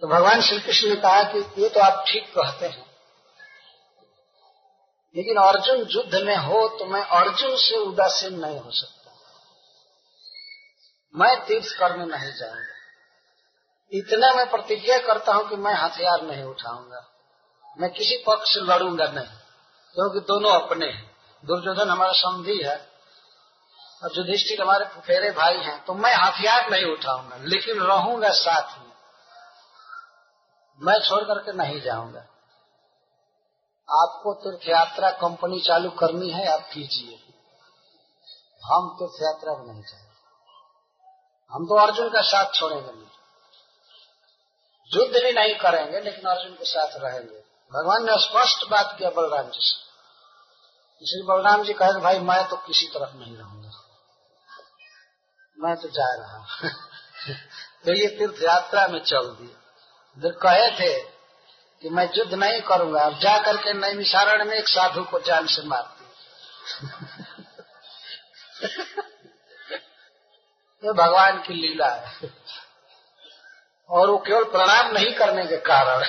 तो भगवान श्री कृष्ण ने कहा कि ये तो आप ठीक कहते हैं। लेकिन अर्जुन युद्ध में हो तो मैं अर्जुन से उदासीन नहीं हो सकता। मैं तीर्थ करने नहीं जाऊँगा। इतना मैं प्रतिज्ञा करता हूँ कि मैं हथियार नहीं उठाऊँगा। मैं किसी पक्ष से लड़ूँगा नहीं, क्योंकि तो दोनों अपने हैं। दुर्योधन हमारा समझी है और युधिष्ठिर हमारे फुफेरे भाई हैं तो मैं हथियार नहीं उठाऊँगा, लेकिन रहूँगा साथ में। मैं छोड़ करके नहीं जाऊँगा। आपको तीर्थ यात्रा कंपनी चालू करनी है, आप कीजिए। हम तीर्थ यात्रा में नहीं जाएँगे। हम तो अर्जुन का साथ छोड़ेंगे नहीं। युद्ध भी नहीं करेंगे, लेकिन अर्जुन के साथ रहेंगे। भगवान ने स्पष्ट बात किया बलराम जी से। श्री बलराम जी कहे, भाई, मैं तो किसी तरफ़ नहीं रहूँगा। मैं तो जा रहा तो ये तीर्थ यात्रा में चल दिए कहे थे कि मैं युद्ध नहीं करूँगा। अब जा करके नैमिसारण में एक साधु को जान से मारती ये भगवान की लीला है। और वो केवल प्रणाम नहीं करने के कारण।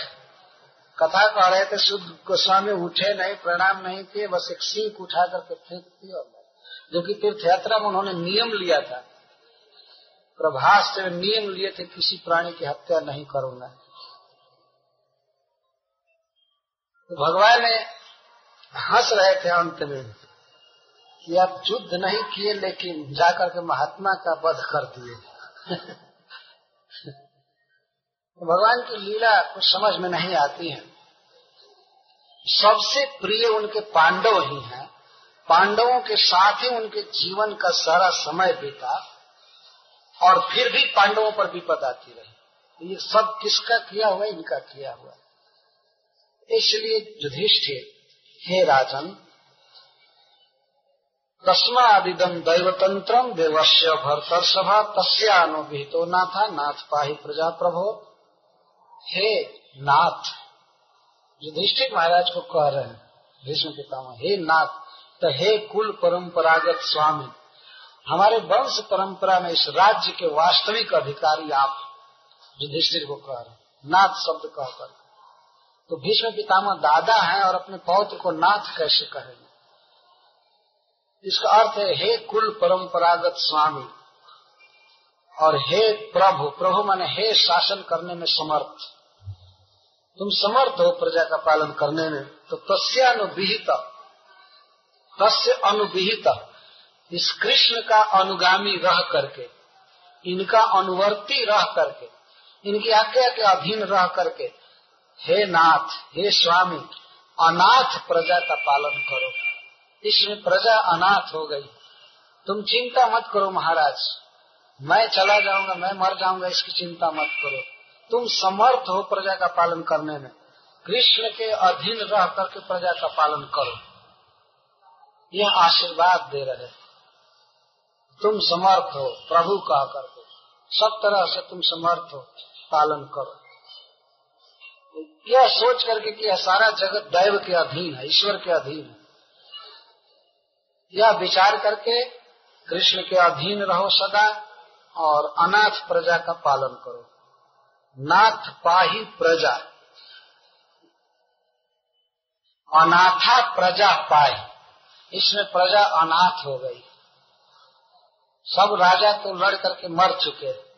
कथा कह रहे थे, शुद्ध गोस्वामी उठे नहीं, प्रणाम नहीं किए, बस एक सीख उठा करके फेंक दिया जो कि तीर्थ यात्रा में उन्होंने नियम लिया था। प्रभास से नियम लिए थे, किसी प्राणी की हत्या नहीं करूँगा। तो भगवान ने हंस रहे थे अंत में कि आप युद्ध नहीं किए, लेकिन जाकर के महात्मा का वध कर दिए। भगवान की लीला कुछ समझ में नहीं आती है। सबसे प्रिय उनके पांडव ही हैं। पांडवों के साथ ही उनके जीवन का सारा समय बीता और फिर भी पांडवों पर विपद आती रही। ये सब किसका किया हुआ इनका किया हुआ इसलिए युधिष्ठिर, हे राजन तस्मादिदम दैवतंत्रम देवस्य भरतर सभा तस्यानुभिहितो नाथा, नाथ पाही प्रजा प्रभो हे नाथ, युधिष्ठिर महाराज को कह रहे हैं भीष्म पितामह, हे नाथ तो हे कुल परंपरागत स्वामी, हमारे वंश परंपरा में इस राज्य के वास्तविक अधिकारी आप, युधिष्ठिर को कह रहे नाथ शब्द कहकर। तो भीष्म पितामह दादा हैं और अपने पौत्र को नाथ कैसे कहेंगे? इसका अर्थ है, हे कुल परंपरागत स्वामी, और हे प्रभु प्रभु माने हे शासन करने में समर्थ। तुम समर्थ हो प्रजा का पालन करने में तो तस्यानुविहित तस्य अनुविहित इस कृष्ण का अनुगामी रह करके, इनका अनुवर्ती रह करके, इनकी आज्ञा के अधीन रह करके हे नाथ, हे स्वामी, अनाथ प्रजा का पालन करो। इसमें प्रजा अनाथ हो गई। तुम चिंता मत करो महाराज। मैं चला जाऊँगा, मैं मर जाऊँगा, इसकी चिंता मत करो। तुम समर्थ हो प्रजा का पालन करने में। कृष्ण के अधीन रह करके प्रजा का पालन करो। यह आशीर्वाद दे रहे। तुम समर्थ हो, प्रभु कह करके सब तरह से तुम समर्थ हो, पालन करो। यह सोच करके कि यह सारा जगत दैव के अधीन है, ईश्वर के अधीन है। यह विचार करके कृष्ण के अधीन रहो सदा और अनाथ प्रजा का पालन करो। नाथ पाही प्रजा। अनाथा प्रजा पाई इसमें प्रजा अनाथ हो गई। सब राजा तो लड़ करके मर चुके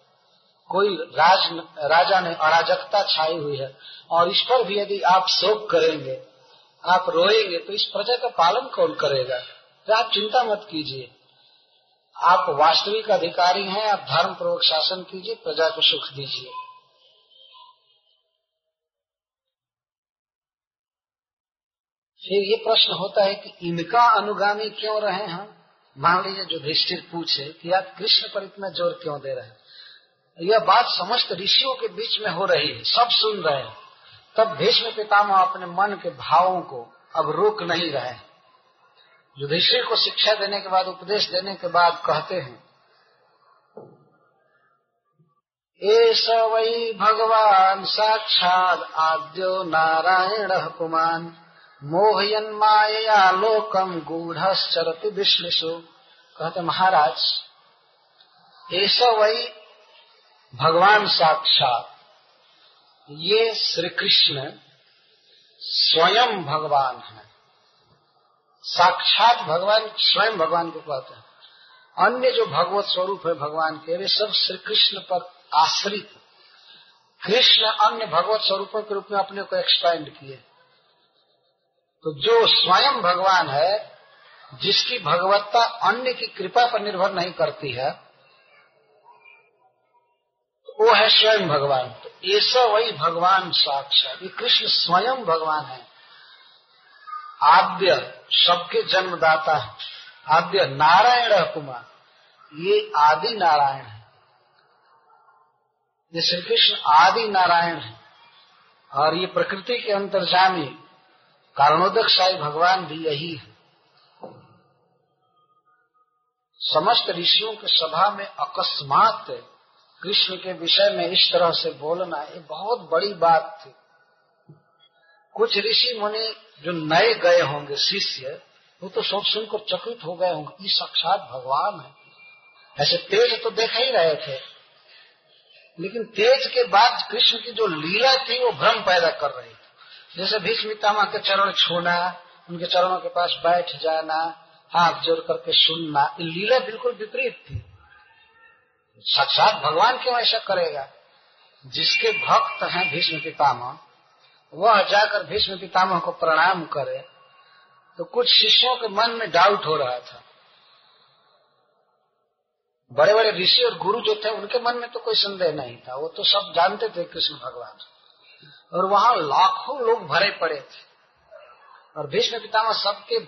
कोई राज, राजा ने अराजकता छाई हुई है। और इस पर भी यदि आप शोक करेंगे, आप रोएँगे तो इस प्रजा का पालन कौन करेगा? तो आप चिंता मत कीजिए। आप वास्तविक अधिकारी हैं, आप धर्म पूर्वक शासन कीजिए, प्रजा को सुख दीजिए। फिर ये प्रश्न होता है कि इनका अनुगामी क्यों रहे हम? मान लीजिए जो धिष्ठिर पूछे कि आप कृष्ण पर इतना ज़ोर क्यों दे रहे हैं? यह बात समस्त ऋषियों के बीच में हो रही है। सब सुन रहे हैं। तब भीष्म पितामह अपने मन के भावों को अब रोक नहीं रहे युधिष्ठिर को शिक्षा देने के बाद, उपदेश देने के बाद कहते हैं एस वै भगवान साक्षात आद्यो नारायण पुमान मोहयन माया लोकम गूढ़ विश्लेषो। कहते महाराज ऐसा वही भगवान साक्षात ये श्री कृष्ण स्वयं भगवान है। साक्षात भगवान, स्वयं भगवान को कहते हैं। अन्य जो भगवत स्वरूप है भगवान के, वे सब श्री कृष्ण पर आश्रित। कृष्ण अन्य भगवत स्वरूपों के रूप में अपने को एक्सपैंड किए। तो जो स्वयं भगवान है, जिसकी भगवत्ता अन्य की कृपा पर निर्भर नहीं करती है वो है स्वयं भगवान। तो ऐसा वही भगवान साक्षात ये कृष्ण स्वयं भगवान है। आद्य सबके जन्मदाता है। आद्य नारायण कुमार। ये आदि नारायण है। ये श्री कृष्ण आदि नारायण है। और ये प्रकृति के अंतर्जामी कारणोदक साई भगवान भी यही है। समस्त ऋषियों के सभा में अकस्मात कृष्ण के विषय में इस तरह से बोलना ये बहुत बड़ी बात थी। कुछ ऋषि मुनि जो नए गए होंगे शिष्य, वो तो सब सुनकर चकित हो गए होंगे, ये साक्षात भगवान है। ऐसे तेज तो देख ही रहे थे। लेकिन तेज के बाद कृष्ण की जो लीला थी, वो भ्रम पैदा कर रही थी। जैसे भीष्म के चरण छूना, उनके चरणों के पास बैठ जाना, हाथ जोड़ करके सुनना लीला बिल्कुल विपरीत थी। साक्षात भगवान क्यों ऐसा करेगा? जिसके भक्त हैं भीष्म पितामह, वह जाकर भीष्म पितामह को प्रणाम करे तो कुछ शिष्यों के मन में डाउट हो रहा था। बड़े बड़े ऋषि और गुरु जो थे, उनके मन में तो कोई संदेह नहीं था। वो तो सब जानते थे कृष्ण भगवान। और वहाँ लाखों लोग भरे पड़े थे। और भीष्म पितामह सबके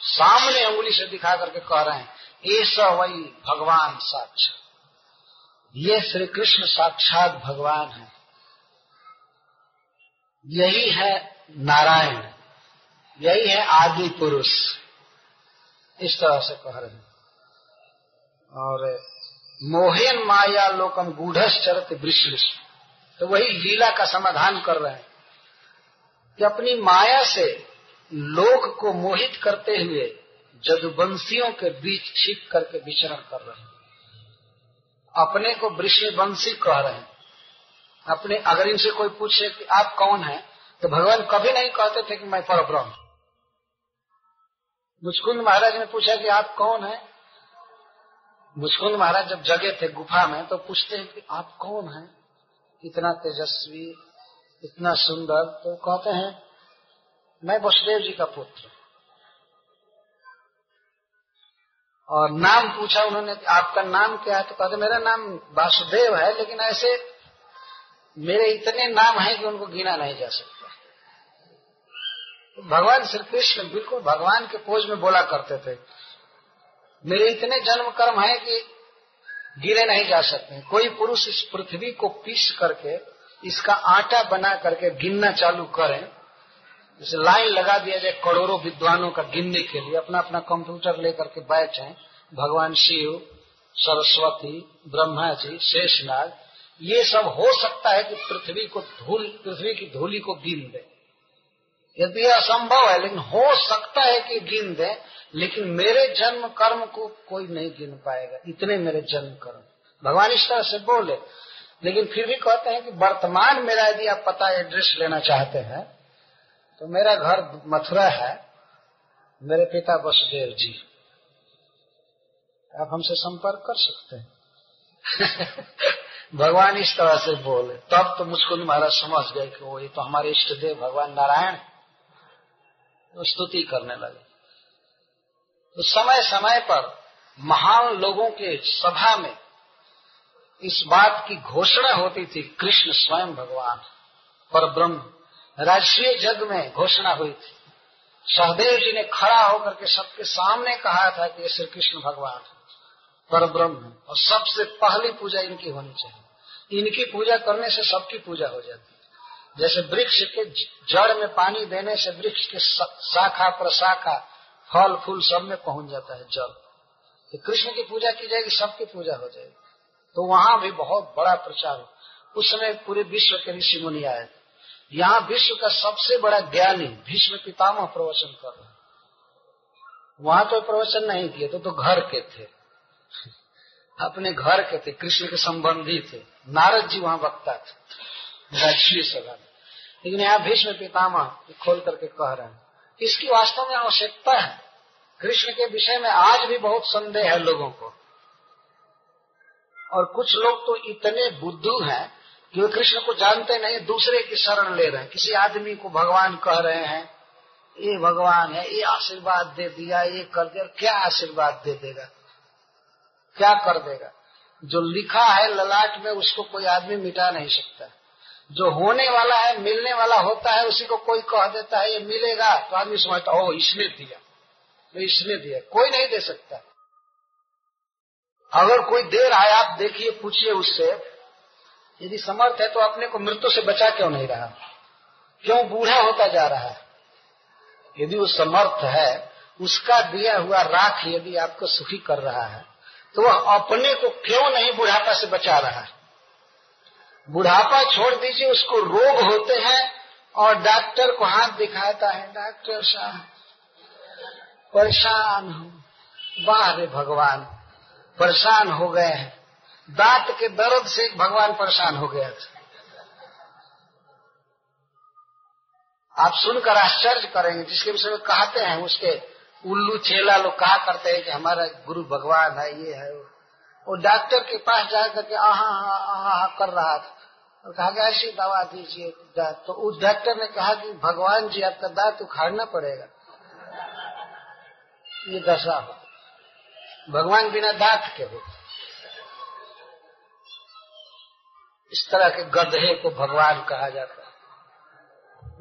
सामने उंगली से दिखा करके कह रहे हैं ऐसा वही भगवान साक्षात ये श्री कृष्ण साक्षात भगवान है। यही है नारायण, यही है आदि पुरुष। इस तरह से कह रहे हैं। और मोहन माया लोकम गूढ़ चरत वृक्ष तो वही लीला का समाधान कर रहे हैं कि अपनी माया से लोक को मोहित करते हुए जदुवंशियों के बीच छिप करके विचरण कर रहे हैं। अपने को वृषवंशी कह रहे हैं। अपने अगर इनसे कोई पूछे कि आप कौन हैं? तो भगवान कभी नहीं कहते थे कि मैं पर ब्रह्म मुचकुंद महाराज ने पूछा कि आप कौन हैं? मुचकुंद महाराज जब जगे थे गुफा में तो पूछते हैं कि आप कौन हैं? इतना तेजस्वी, इतना सुंदर तो कहते हैं, मैं वसुदेव जी का पुत्र। और नाम पूछा उन्होंने, आपका नाम क्या है? तो कहते, मेरा नाम वासुदेव है, लेकिन ऐसे मेरे इतने नाम हैं कि उनको गिना नहीं जा सकता। भगवान श्री कृष्ण बिल्कुल भगवान के पोज में बोला करते थे। मेरे इतने जन्म कर्म है कि गिरे नहीं जा सकते। कोई पुरुष इस पृथ्वी को पीस करके, इसका आटा बना करके गिनना चालू करें जैसे लाइन लगा दिया जाए, करोड़ों विद्वानों का गिनने के लिए, अपना अपना कंप्यूटर लेकर के बैठे भगवान शिव, सरस्वती ब्रह्मा जी शेषनाग, ये सब हो सकता है कि पृथ्वी को धूल, पृथ्वी की धूली को गिन दे। यदि असंभव है, लेकिन हो सकता है कि गिन दे, लेकिन मेरे जन्म कर्म को कोई नहीं गिन पाएगा, इतने मेरे जन्म कर्म। भगवान इस तरह से बोले, लेकिन फिर भी कहते हैं कि वर्तमान मेरा यदि आप पता एड्रेस लेना चाहते हैं तो मेरा घर मथुरा है। मेरे पिता वसुदेव जी। आप हमसे संपर्क कर सकते हैं। भगवान इस तरह से बोले। तब तो मुझको महाराज समझ गए कि वो ये तो हमारे इष्ट देव भगवान नारायण स्तुति करने लगे। तो समय समय पर महान लोगों के सभा में इस बात की घोषणा होती थी, कृष्ण स्वयं भगवान पर ब्रह्म राष्ट्रीय जग में घोषणा हुई थी। सहदेव जी ने खड़ा होकर के सबके सामने कहा था कि ये श्री कृष्ण भगवान पर ब्रह्म और सबसे पहली पूजा इनकी होनी चाहिए। इनकी पूजा करने से सबकी पूजा हो जाती है। जैसे वृक्ष के जड़ में पानी देने से वृक्ष के शाखा प्रशाखा फल, फूल सब में पहुँच जाता है जल तो कृष्ण की पूजा की जाएगी, सबकी पूजा हो जाएगी। तो वहाँ भी बहुत बड़ा प्रचार हो उस समय पूरे विश्व के ऋषि मुनि आए यहाँ विश्व का सबसे बड़ा ज्ञानी भीष्म पितामह प्रवचन कर रहे वहाँ तो प्रवचन नहीं किए तो, तो घर के थे। अपने घर के थे कृष्ण के संबंधी थे। नारद जी वहाँ वक्ता थे राजकीय सभा लेकिन यहाँ भीष्म पितामह खोल करके कह रहे हैं इसकी वास्तव में आवश्यकता है। कृष्ण के विषय में आज भी बहुत संदेह है लोगों को। और कुछ लोग तो इतने बुद्धू हैं कि वे कृष्ण को जानते नहीं, दूसरे की शरण ले रहे हैं। किसी आदमी को भगवान कह रहे हैं, ये भगवान है, ये आशीर्वाद दे दिया, ये कर दिया क्या आशीर्वाद दे देगा? क्या कर देगा? जो लिखा है ललाट में, उसको कोई आदमी मिटा नहीं सकता। जो होने वाला है, मिलने वाला होता है, उसी को कोई कह देता है, ये मिलेगा। तो आदमी समझता ओ इसने दिया तो इसने दिया। कोई नहीं दे सकता। अगर कोई दे रहा है आप देखिए, पूछिए उससे यदि समर्थ है तो अपने को मृत्यु से बचा क्यों नहीं रहा? क्यों बूढ़ा होता जा रहा? है यदि वो समर्थ है, उसका दिया हुआ राख यदि आपको सुखी कर रहा है तो वह अपने को क्यों नहीं बुढ़ापा से बचा रहा? है बुढ़ापा छोड़ दीजिए, उसको रोग होते हैं और डॉक्टर को हाथ दिखाता है, डॉक्टर साहब, परेशान हूँ वाह रे भगवान, परेशान हो गए हैं। दांत के दर्द से भगवान परेशान हो गया था। आप सुनकर आश्चर्य करेंगे, जिसके विषय में कहते हैं, उसके उल्लू चेला लोग कहा करते हैं कि हमारा गुरु भगवान है, ये है वो। डॉक्टर के पास जाकर के, आहा आहा कर रहा था। और कहा कि, ऐसी दवा दीजिए तो उस डॉक्टर ने कहा कि, भगवान जी, आपका दांत उखाड़ना पड़ेगा। ये दशा हो भगवान बिना दांत के हो इस तरह के गधे को भगवान कहा जाता है।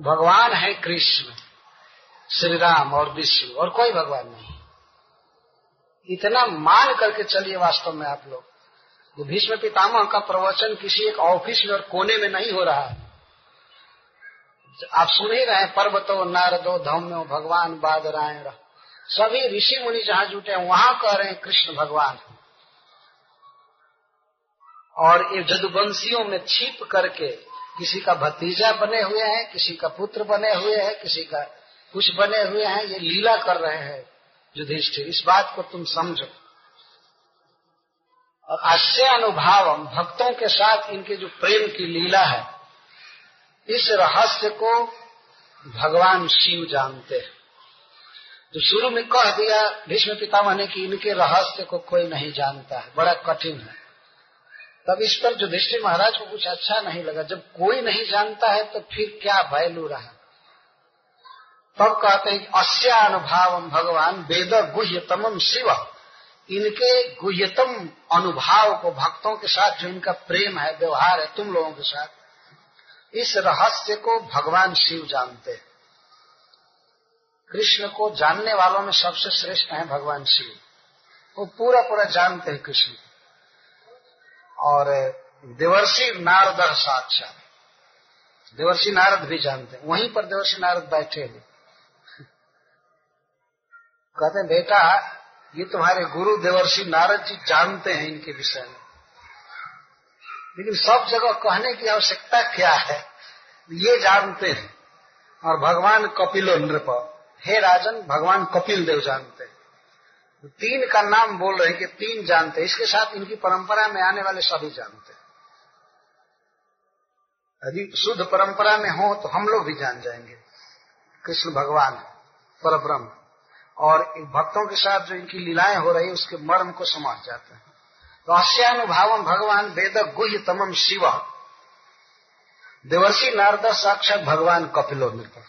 भगवान है कृष्ण श्री राम और विष्णु, और कोई भगवान नहीं। इतना मान करके चलिए वास्तव में आप लोग। भीष्म पितामह का प्रवचन किसी एक ऑफ़िस में और कोने में नहीं हो रहा है। आप सुन ही रहे पर्वतो नारदो धम्यो, भगवान बादरायण सभी ऋषि मुनि जहाँ जुटे हैं, वहाँ कह रहे हैं, कृष्ण भगवान। और ये जदुवंशियों में छिप करके किसी का भतीजा बने हुए हैं, किसी का पुत्र बने हुए हैं, किसी का कुछ बने हुए हैं, ये लीला कर रहे हैं युधिष्ठिर। इस बात को तुम समझो। और अश्य अनुभाव भक्तों के साथ इनके जो प्रेम की लीला है, इस रहस्य को भगवान शिव जानते हैं। तो शुरू में कह दिया, भीष्म पितामह ने कि इनके रहस्य को कोई नहीं जानता है, बड़ा कठिन है। तब इस पर युधिष्ठिर महाराज को कुछ अच्छा नहीं लगा, जब कोई नहीं जानता है तो फिर क्या वैल्यू रहा? तब कहते हैं अस्या अनुभाव भगवान वेद गुह्यतम शिव। इनके गुह्यतम अनुभाव को भक्तों के साथ जो इनका प्रेम है, व्यवहार है, तुम लोगों के साथ, इस रहस्य को भगवान शिव जानते हैं। कृष्ण को जानने वालों में सबसे श्रेष्ठ है भगवान शिव। वो पूरा पूरा जानते हैं कृष्ण। और देवर्षि नारद साक्षात। देवर्षि नारद भी जानते हैं। वहीं पर देवर्षि नारद बैठे हुए कहते हैं, बेटा, ये तुम्हारे गुरु देवर्षि नारद जी जानते हैं इनके विषय में। लेकिन सब जगह कहने की आवश्यकता क्या है? ये जानते हैं। और भगवान कपिलो नृप हे राजन, भगवान कपिल देव जानते हैं। तीन का नाम बोल रहे हैं कि तीन जानते हैं। इसके साथ इनकी परंपरा में आने वाले सभी जानते हैं। यदि शुद्ध परंपरा में हो तो हम लोग भी जान जाएँगे। कृष्ण भगवान पर ब्रह्म और भक्तों के साथ जो इनकी लीलाएँ हो रही है, उसके मर्म को समझ जाते हैं। अस्यानुभाव भगवान वेद गुह्य तमम शिव। देवर्षि नारद साक्षात भगवान कपिलो नृप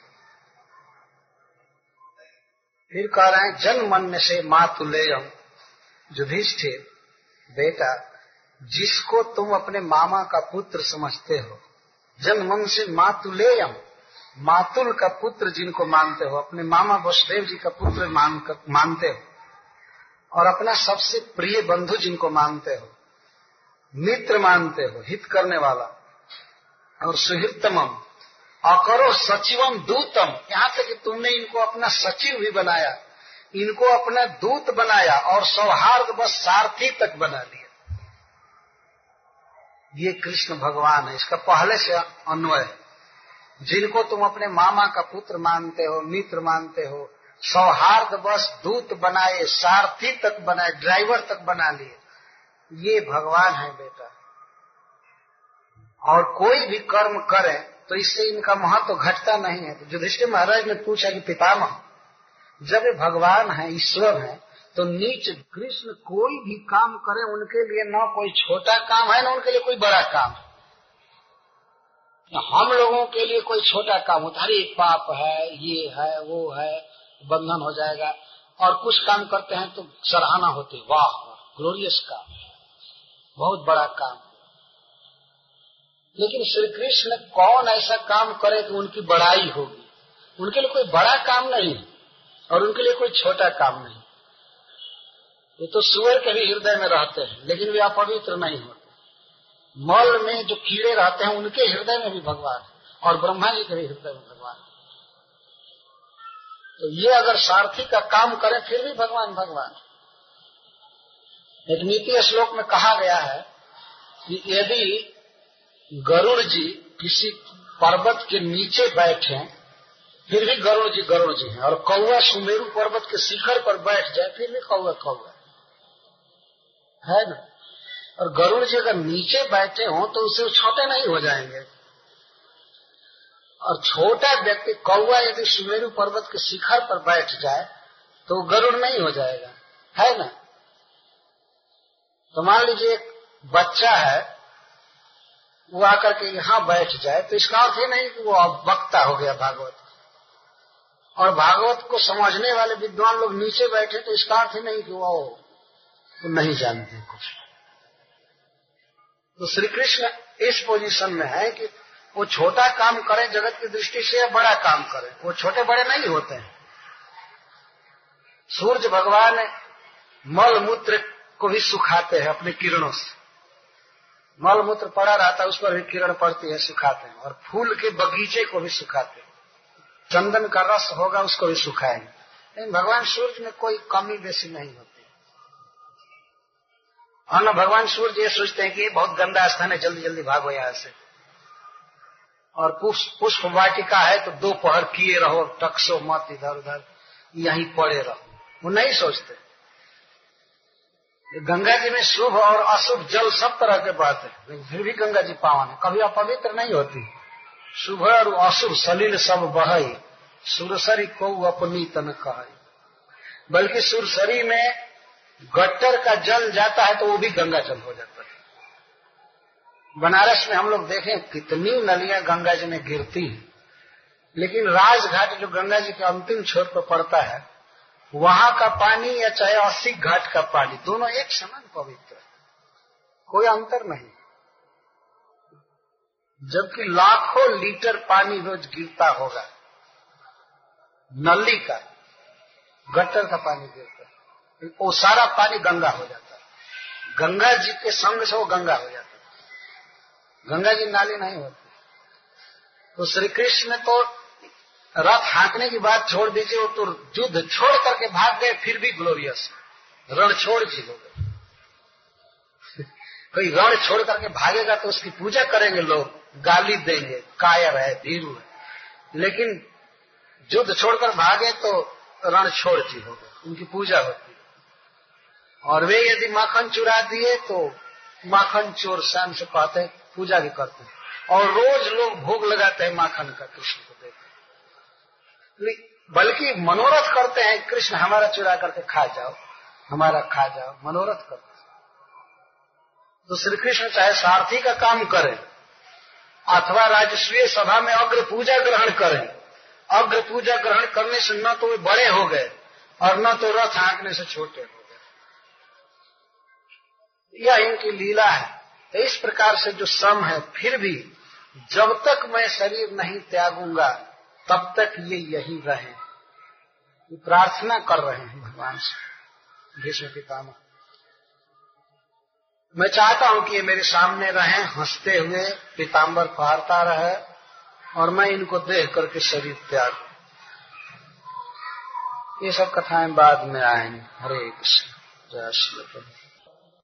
फिर कह रहे हैं, जन मन से मातुलेयम युधिष्ठिर, बेटा, जिसको तुम अपने मामा का पुत्र समझते हो, जन मन से मातुलेयम मातुल का पुत्र जिनको मानते हो, अपने मामा वसुदेव जी का पुत्र मान मानते हो, और अपना सबसे प्रिय बंधु जिनको मानते हो, मित्र मानते हो, हित करने वाला, और सुहितमम अकरो सचिवम दूतम। यहाँ तक कि तुमने इनको अपना सचिव भी बनाया, इनको अपना दूत बनाया और सौहार्द बस सारथी तक बना लिया। ये कृष्ण भगवान है, इसका पहले से अन्वय जिनको तुम अपने मामा का पुत्र मानते हो, मित्र मानते हो, सौहार्द बस दूत बनाए, सारथी तक बनाए, ड्राइवर तक बना लिए, ये भगवान है बेटा। और कोई भी कर्म करे तो इससे इनका महत्व तो घटता नहीं है। युधिष्ठिर महाराज ने पूछा कि पितामह, जब भगवान है, ईश्वर है तो नीच कृष्ण कोई भी काम करे, उनके लिए न कोई छोटा काम है, न उनके लिए कोई बड़ा काम है। हम लोगों के लिए कोई छोटा काम होता अरे पाप है, ये है, वो है, बंधन हो जाएगा। और कुछ काम करते हैं तो सराहना होती वाह ग्लोरियस काम बहुत बड़ा काम। लेकिन श्री कृष्ण कौन ऐसा काम करे तो उनकी बड़ाई होगी? उनके लिए कोई बड़ा काम नहीं और उनके लिए कोई छोटा काम नहीं। ये तो सुअर के भी हृदय में रहते हैं, लेकिन वे अपवित्र नहीं होते। मल में जो कीड़े रहते हैं, उनके हृदय में भी भगवान है और ब्रह्मा जी के भी हृदय में भगवान है। तो ये अगर सारथी का काम करें, फिर भी भगवान भगवान एक नीति श्लोक में कहा गया है कि यदि गरुड़ जी किसी पर्वत के नीचे बैठे फिर भी गरुड़ जी गरुड़ जी हैं। और कौआ सुमेरु पर्वत के शिखर पर बैठ जाए, फिर भी कौआ कौआ है ना? और गरुड़ जी अगर नीचे बैठे हो तो उससे छोटे नहीं हो जाएँगे। और छोटा व्यक्ति कौआ यदि सुमेरु पर्वत के शिखर पर बैठ जाए तो गरुड़ नहीं हो जाएगा। है ना? तो मान लीजिए एक बच्चा है वो आकर के यहाँ बैठ जाए तो इसका अर्थ ही नहीं कि वो अब वक्ता हो गया भागवत। और भागवत को समझने वाले विद्वान लोग नीचे बैठे तो इसका अर्थ ही नहीं कि वो, वो नहीं जानते कुछ। तो श्री कृष्ण इस पोजीशन में है कि वो छोटा काम करे जगत की दृष्टि से या बड़ा काम करे। वो छोटे बड़े नहीं होते हैं। सूर्य भगवान मल मूत्र को भी सुखाते हैं अपने किरणों से। मल मूत्र पड़ा रहता है उस पर भी किरण पड़ती है, सुखाते हैं। और फूल के बगीचे को भी सुखाते हैं। चंदन का रस होगा, उसको भी सुखाएँगे। लेकिन भगवान सूर्य में कोई कमी बेसी नहीं होती। और न, भगवान सूर्य ये सोचते हैं कि ये बहुत गंदा स्थान है, जल्दी जल्दी भागो यहाँ से। और पुष्प वाटिका है तो दो पहर किए रहो, टक्सो मत इधर उधर यहीं पड़े रहो। वो नहीं सोचते। गंगा जी में शुभ और अशुभ जल सब तरह के बात है। लेकिन फिर भी गंगा जी पावन है। कभी अपवित्र नहीं होती। शुभ और अशुभ, सलील सब बहई सुरसरी को अपनी तन कह बल्कि सुरसरी में गट्टर का जल जाता है तो वो भी गंगा जल हो जाता है। बनारस में हम लोग देखें कितनी नलियाँ गंगा जी में गिरती हैं। लेकिन राजघाट जो गंगा जी के अंतिम छोर पर पड़ता है वहाँ का पानी या चाहे अस्सी घाट का पानी, दोनों एक समान पवित्र कोई अंतर नहीं। जबकि लाखों लीटर पानी रोज गिरता होगा, नली का गटर का पानी गिरता वो सारा पानी गंगा हो जाता है। गंगा जी के संग से वो गंगा हो जाता है। गंगा जी नाली नहीं होती। तो श्री कृष्ण तो रथ हाँकने की बात छोड़ दीजिए, वो तो युद्ध छोड़ करके भाग गए, फिर भी ग्लोरियस रण छोड़ जी लोग। कोई रण छोड़ करके भागेगा तो उसकी पूजा करेंगे लोग, गाली देंगे, कायर है धीरू है। लेकिन युद्ध छोड़कर भागे तो रण छोड़ जी होगा उनकी पूजा होती है। और वे यदि माखन चुरा दिए तो माखन चोर शाम से कहते हैं, पूजा भी करते हैं। और रोज लोग भोग लगाते हैं माखन का, कृष्ण को देख बल्कि मनोरथ करते हैं, कृष्ण हमारा चुरा करके खा जाओ, हमारा खा जाओ, मनोरथ करते तो श्री कृष्ण चाहे सारथी का काम करें, अथवा राजस्वीय सभा में अग्र पूजा ग्रहण करें, अग्र पूजा ग्रहण करने से न तो वे बड़े हो गए, और न तो रथ हाँकने से छोटे हो गए। यह इनकी लीला है। तो इस प्रकार से जो सम है, फिर भी जब तक मैं शरीर नहीं त्यागूँगा तब तक ये यही रहे। ये प्रार्थना कर रहे हैं भगवान से, भीष्म पितामह मैं चाहता हूँ कि ये मेरे सामने रहे, हँसते हुए पीताम्बर फहरता रहे और मैं इनको देख करके शरीर त्याग ये सब कथाएँ बाद में आएँगी। हरे कृष्ण, जय श्री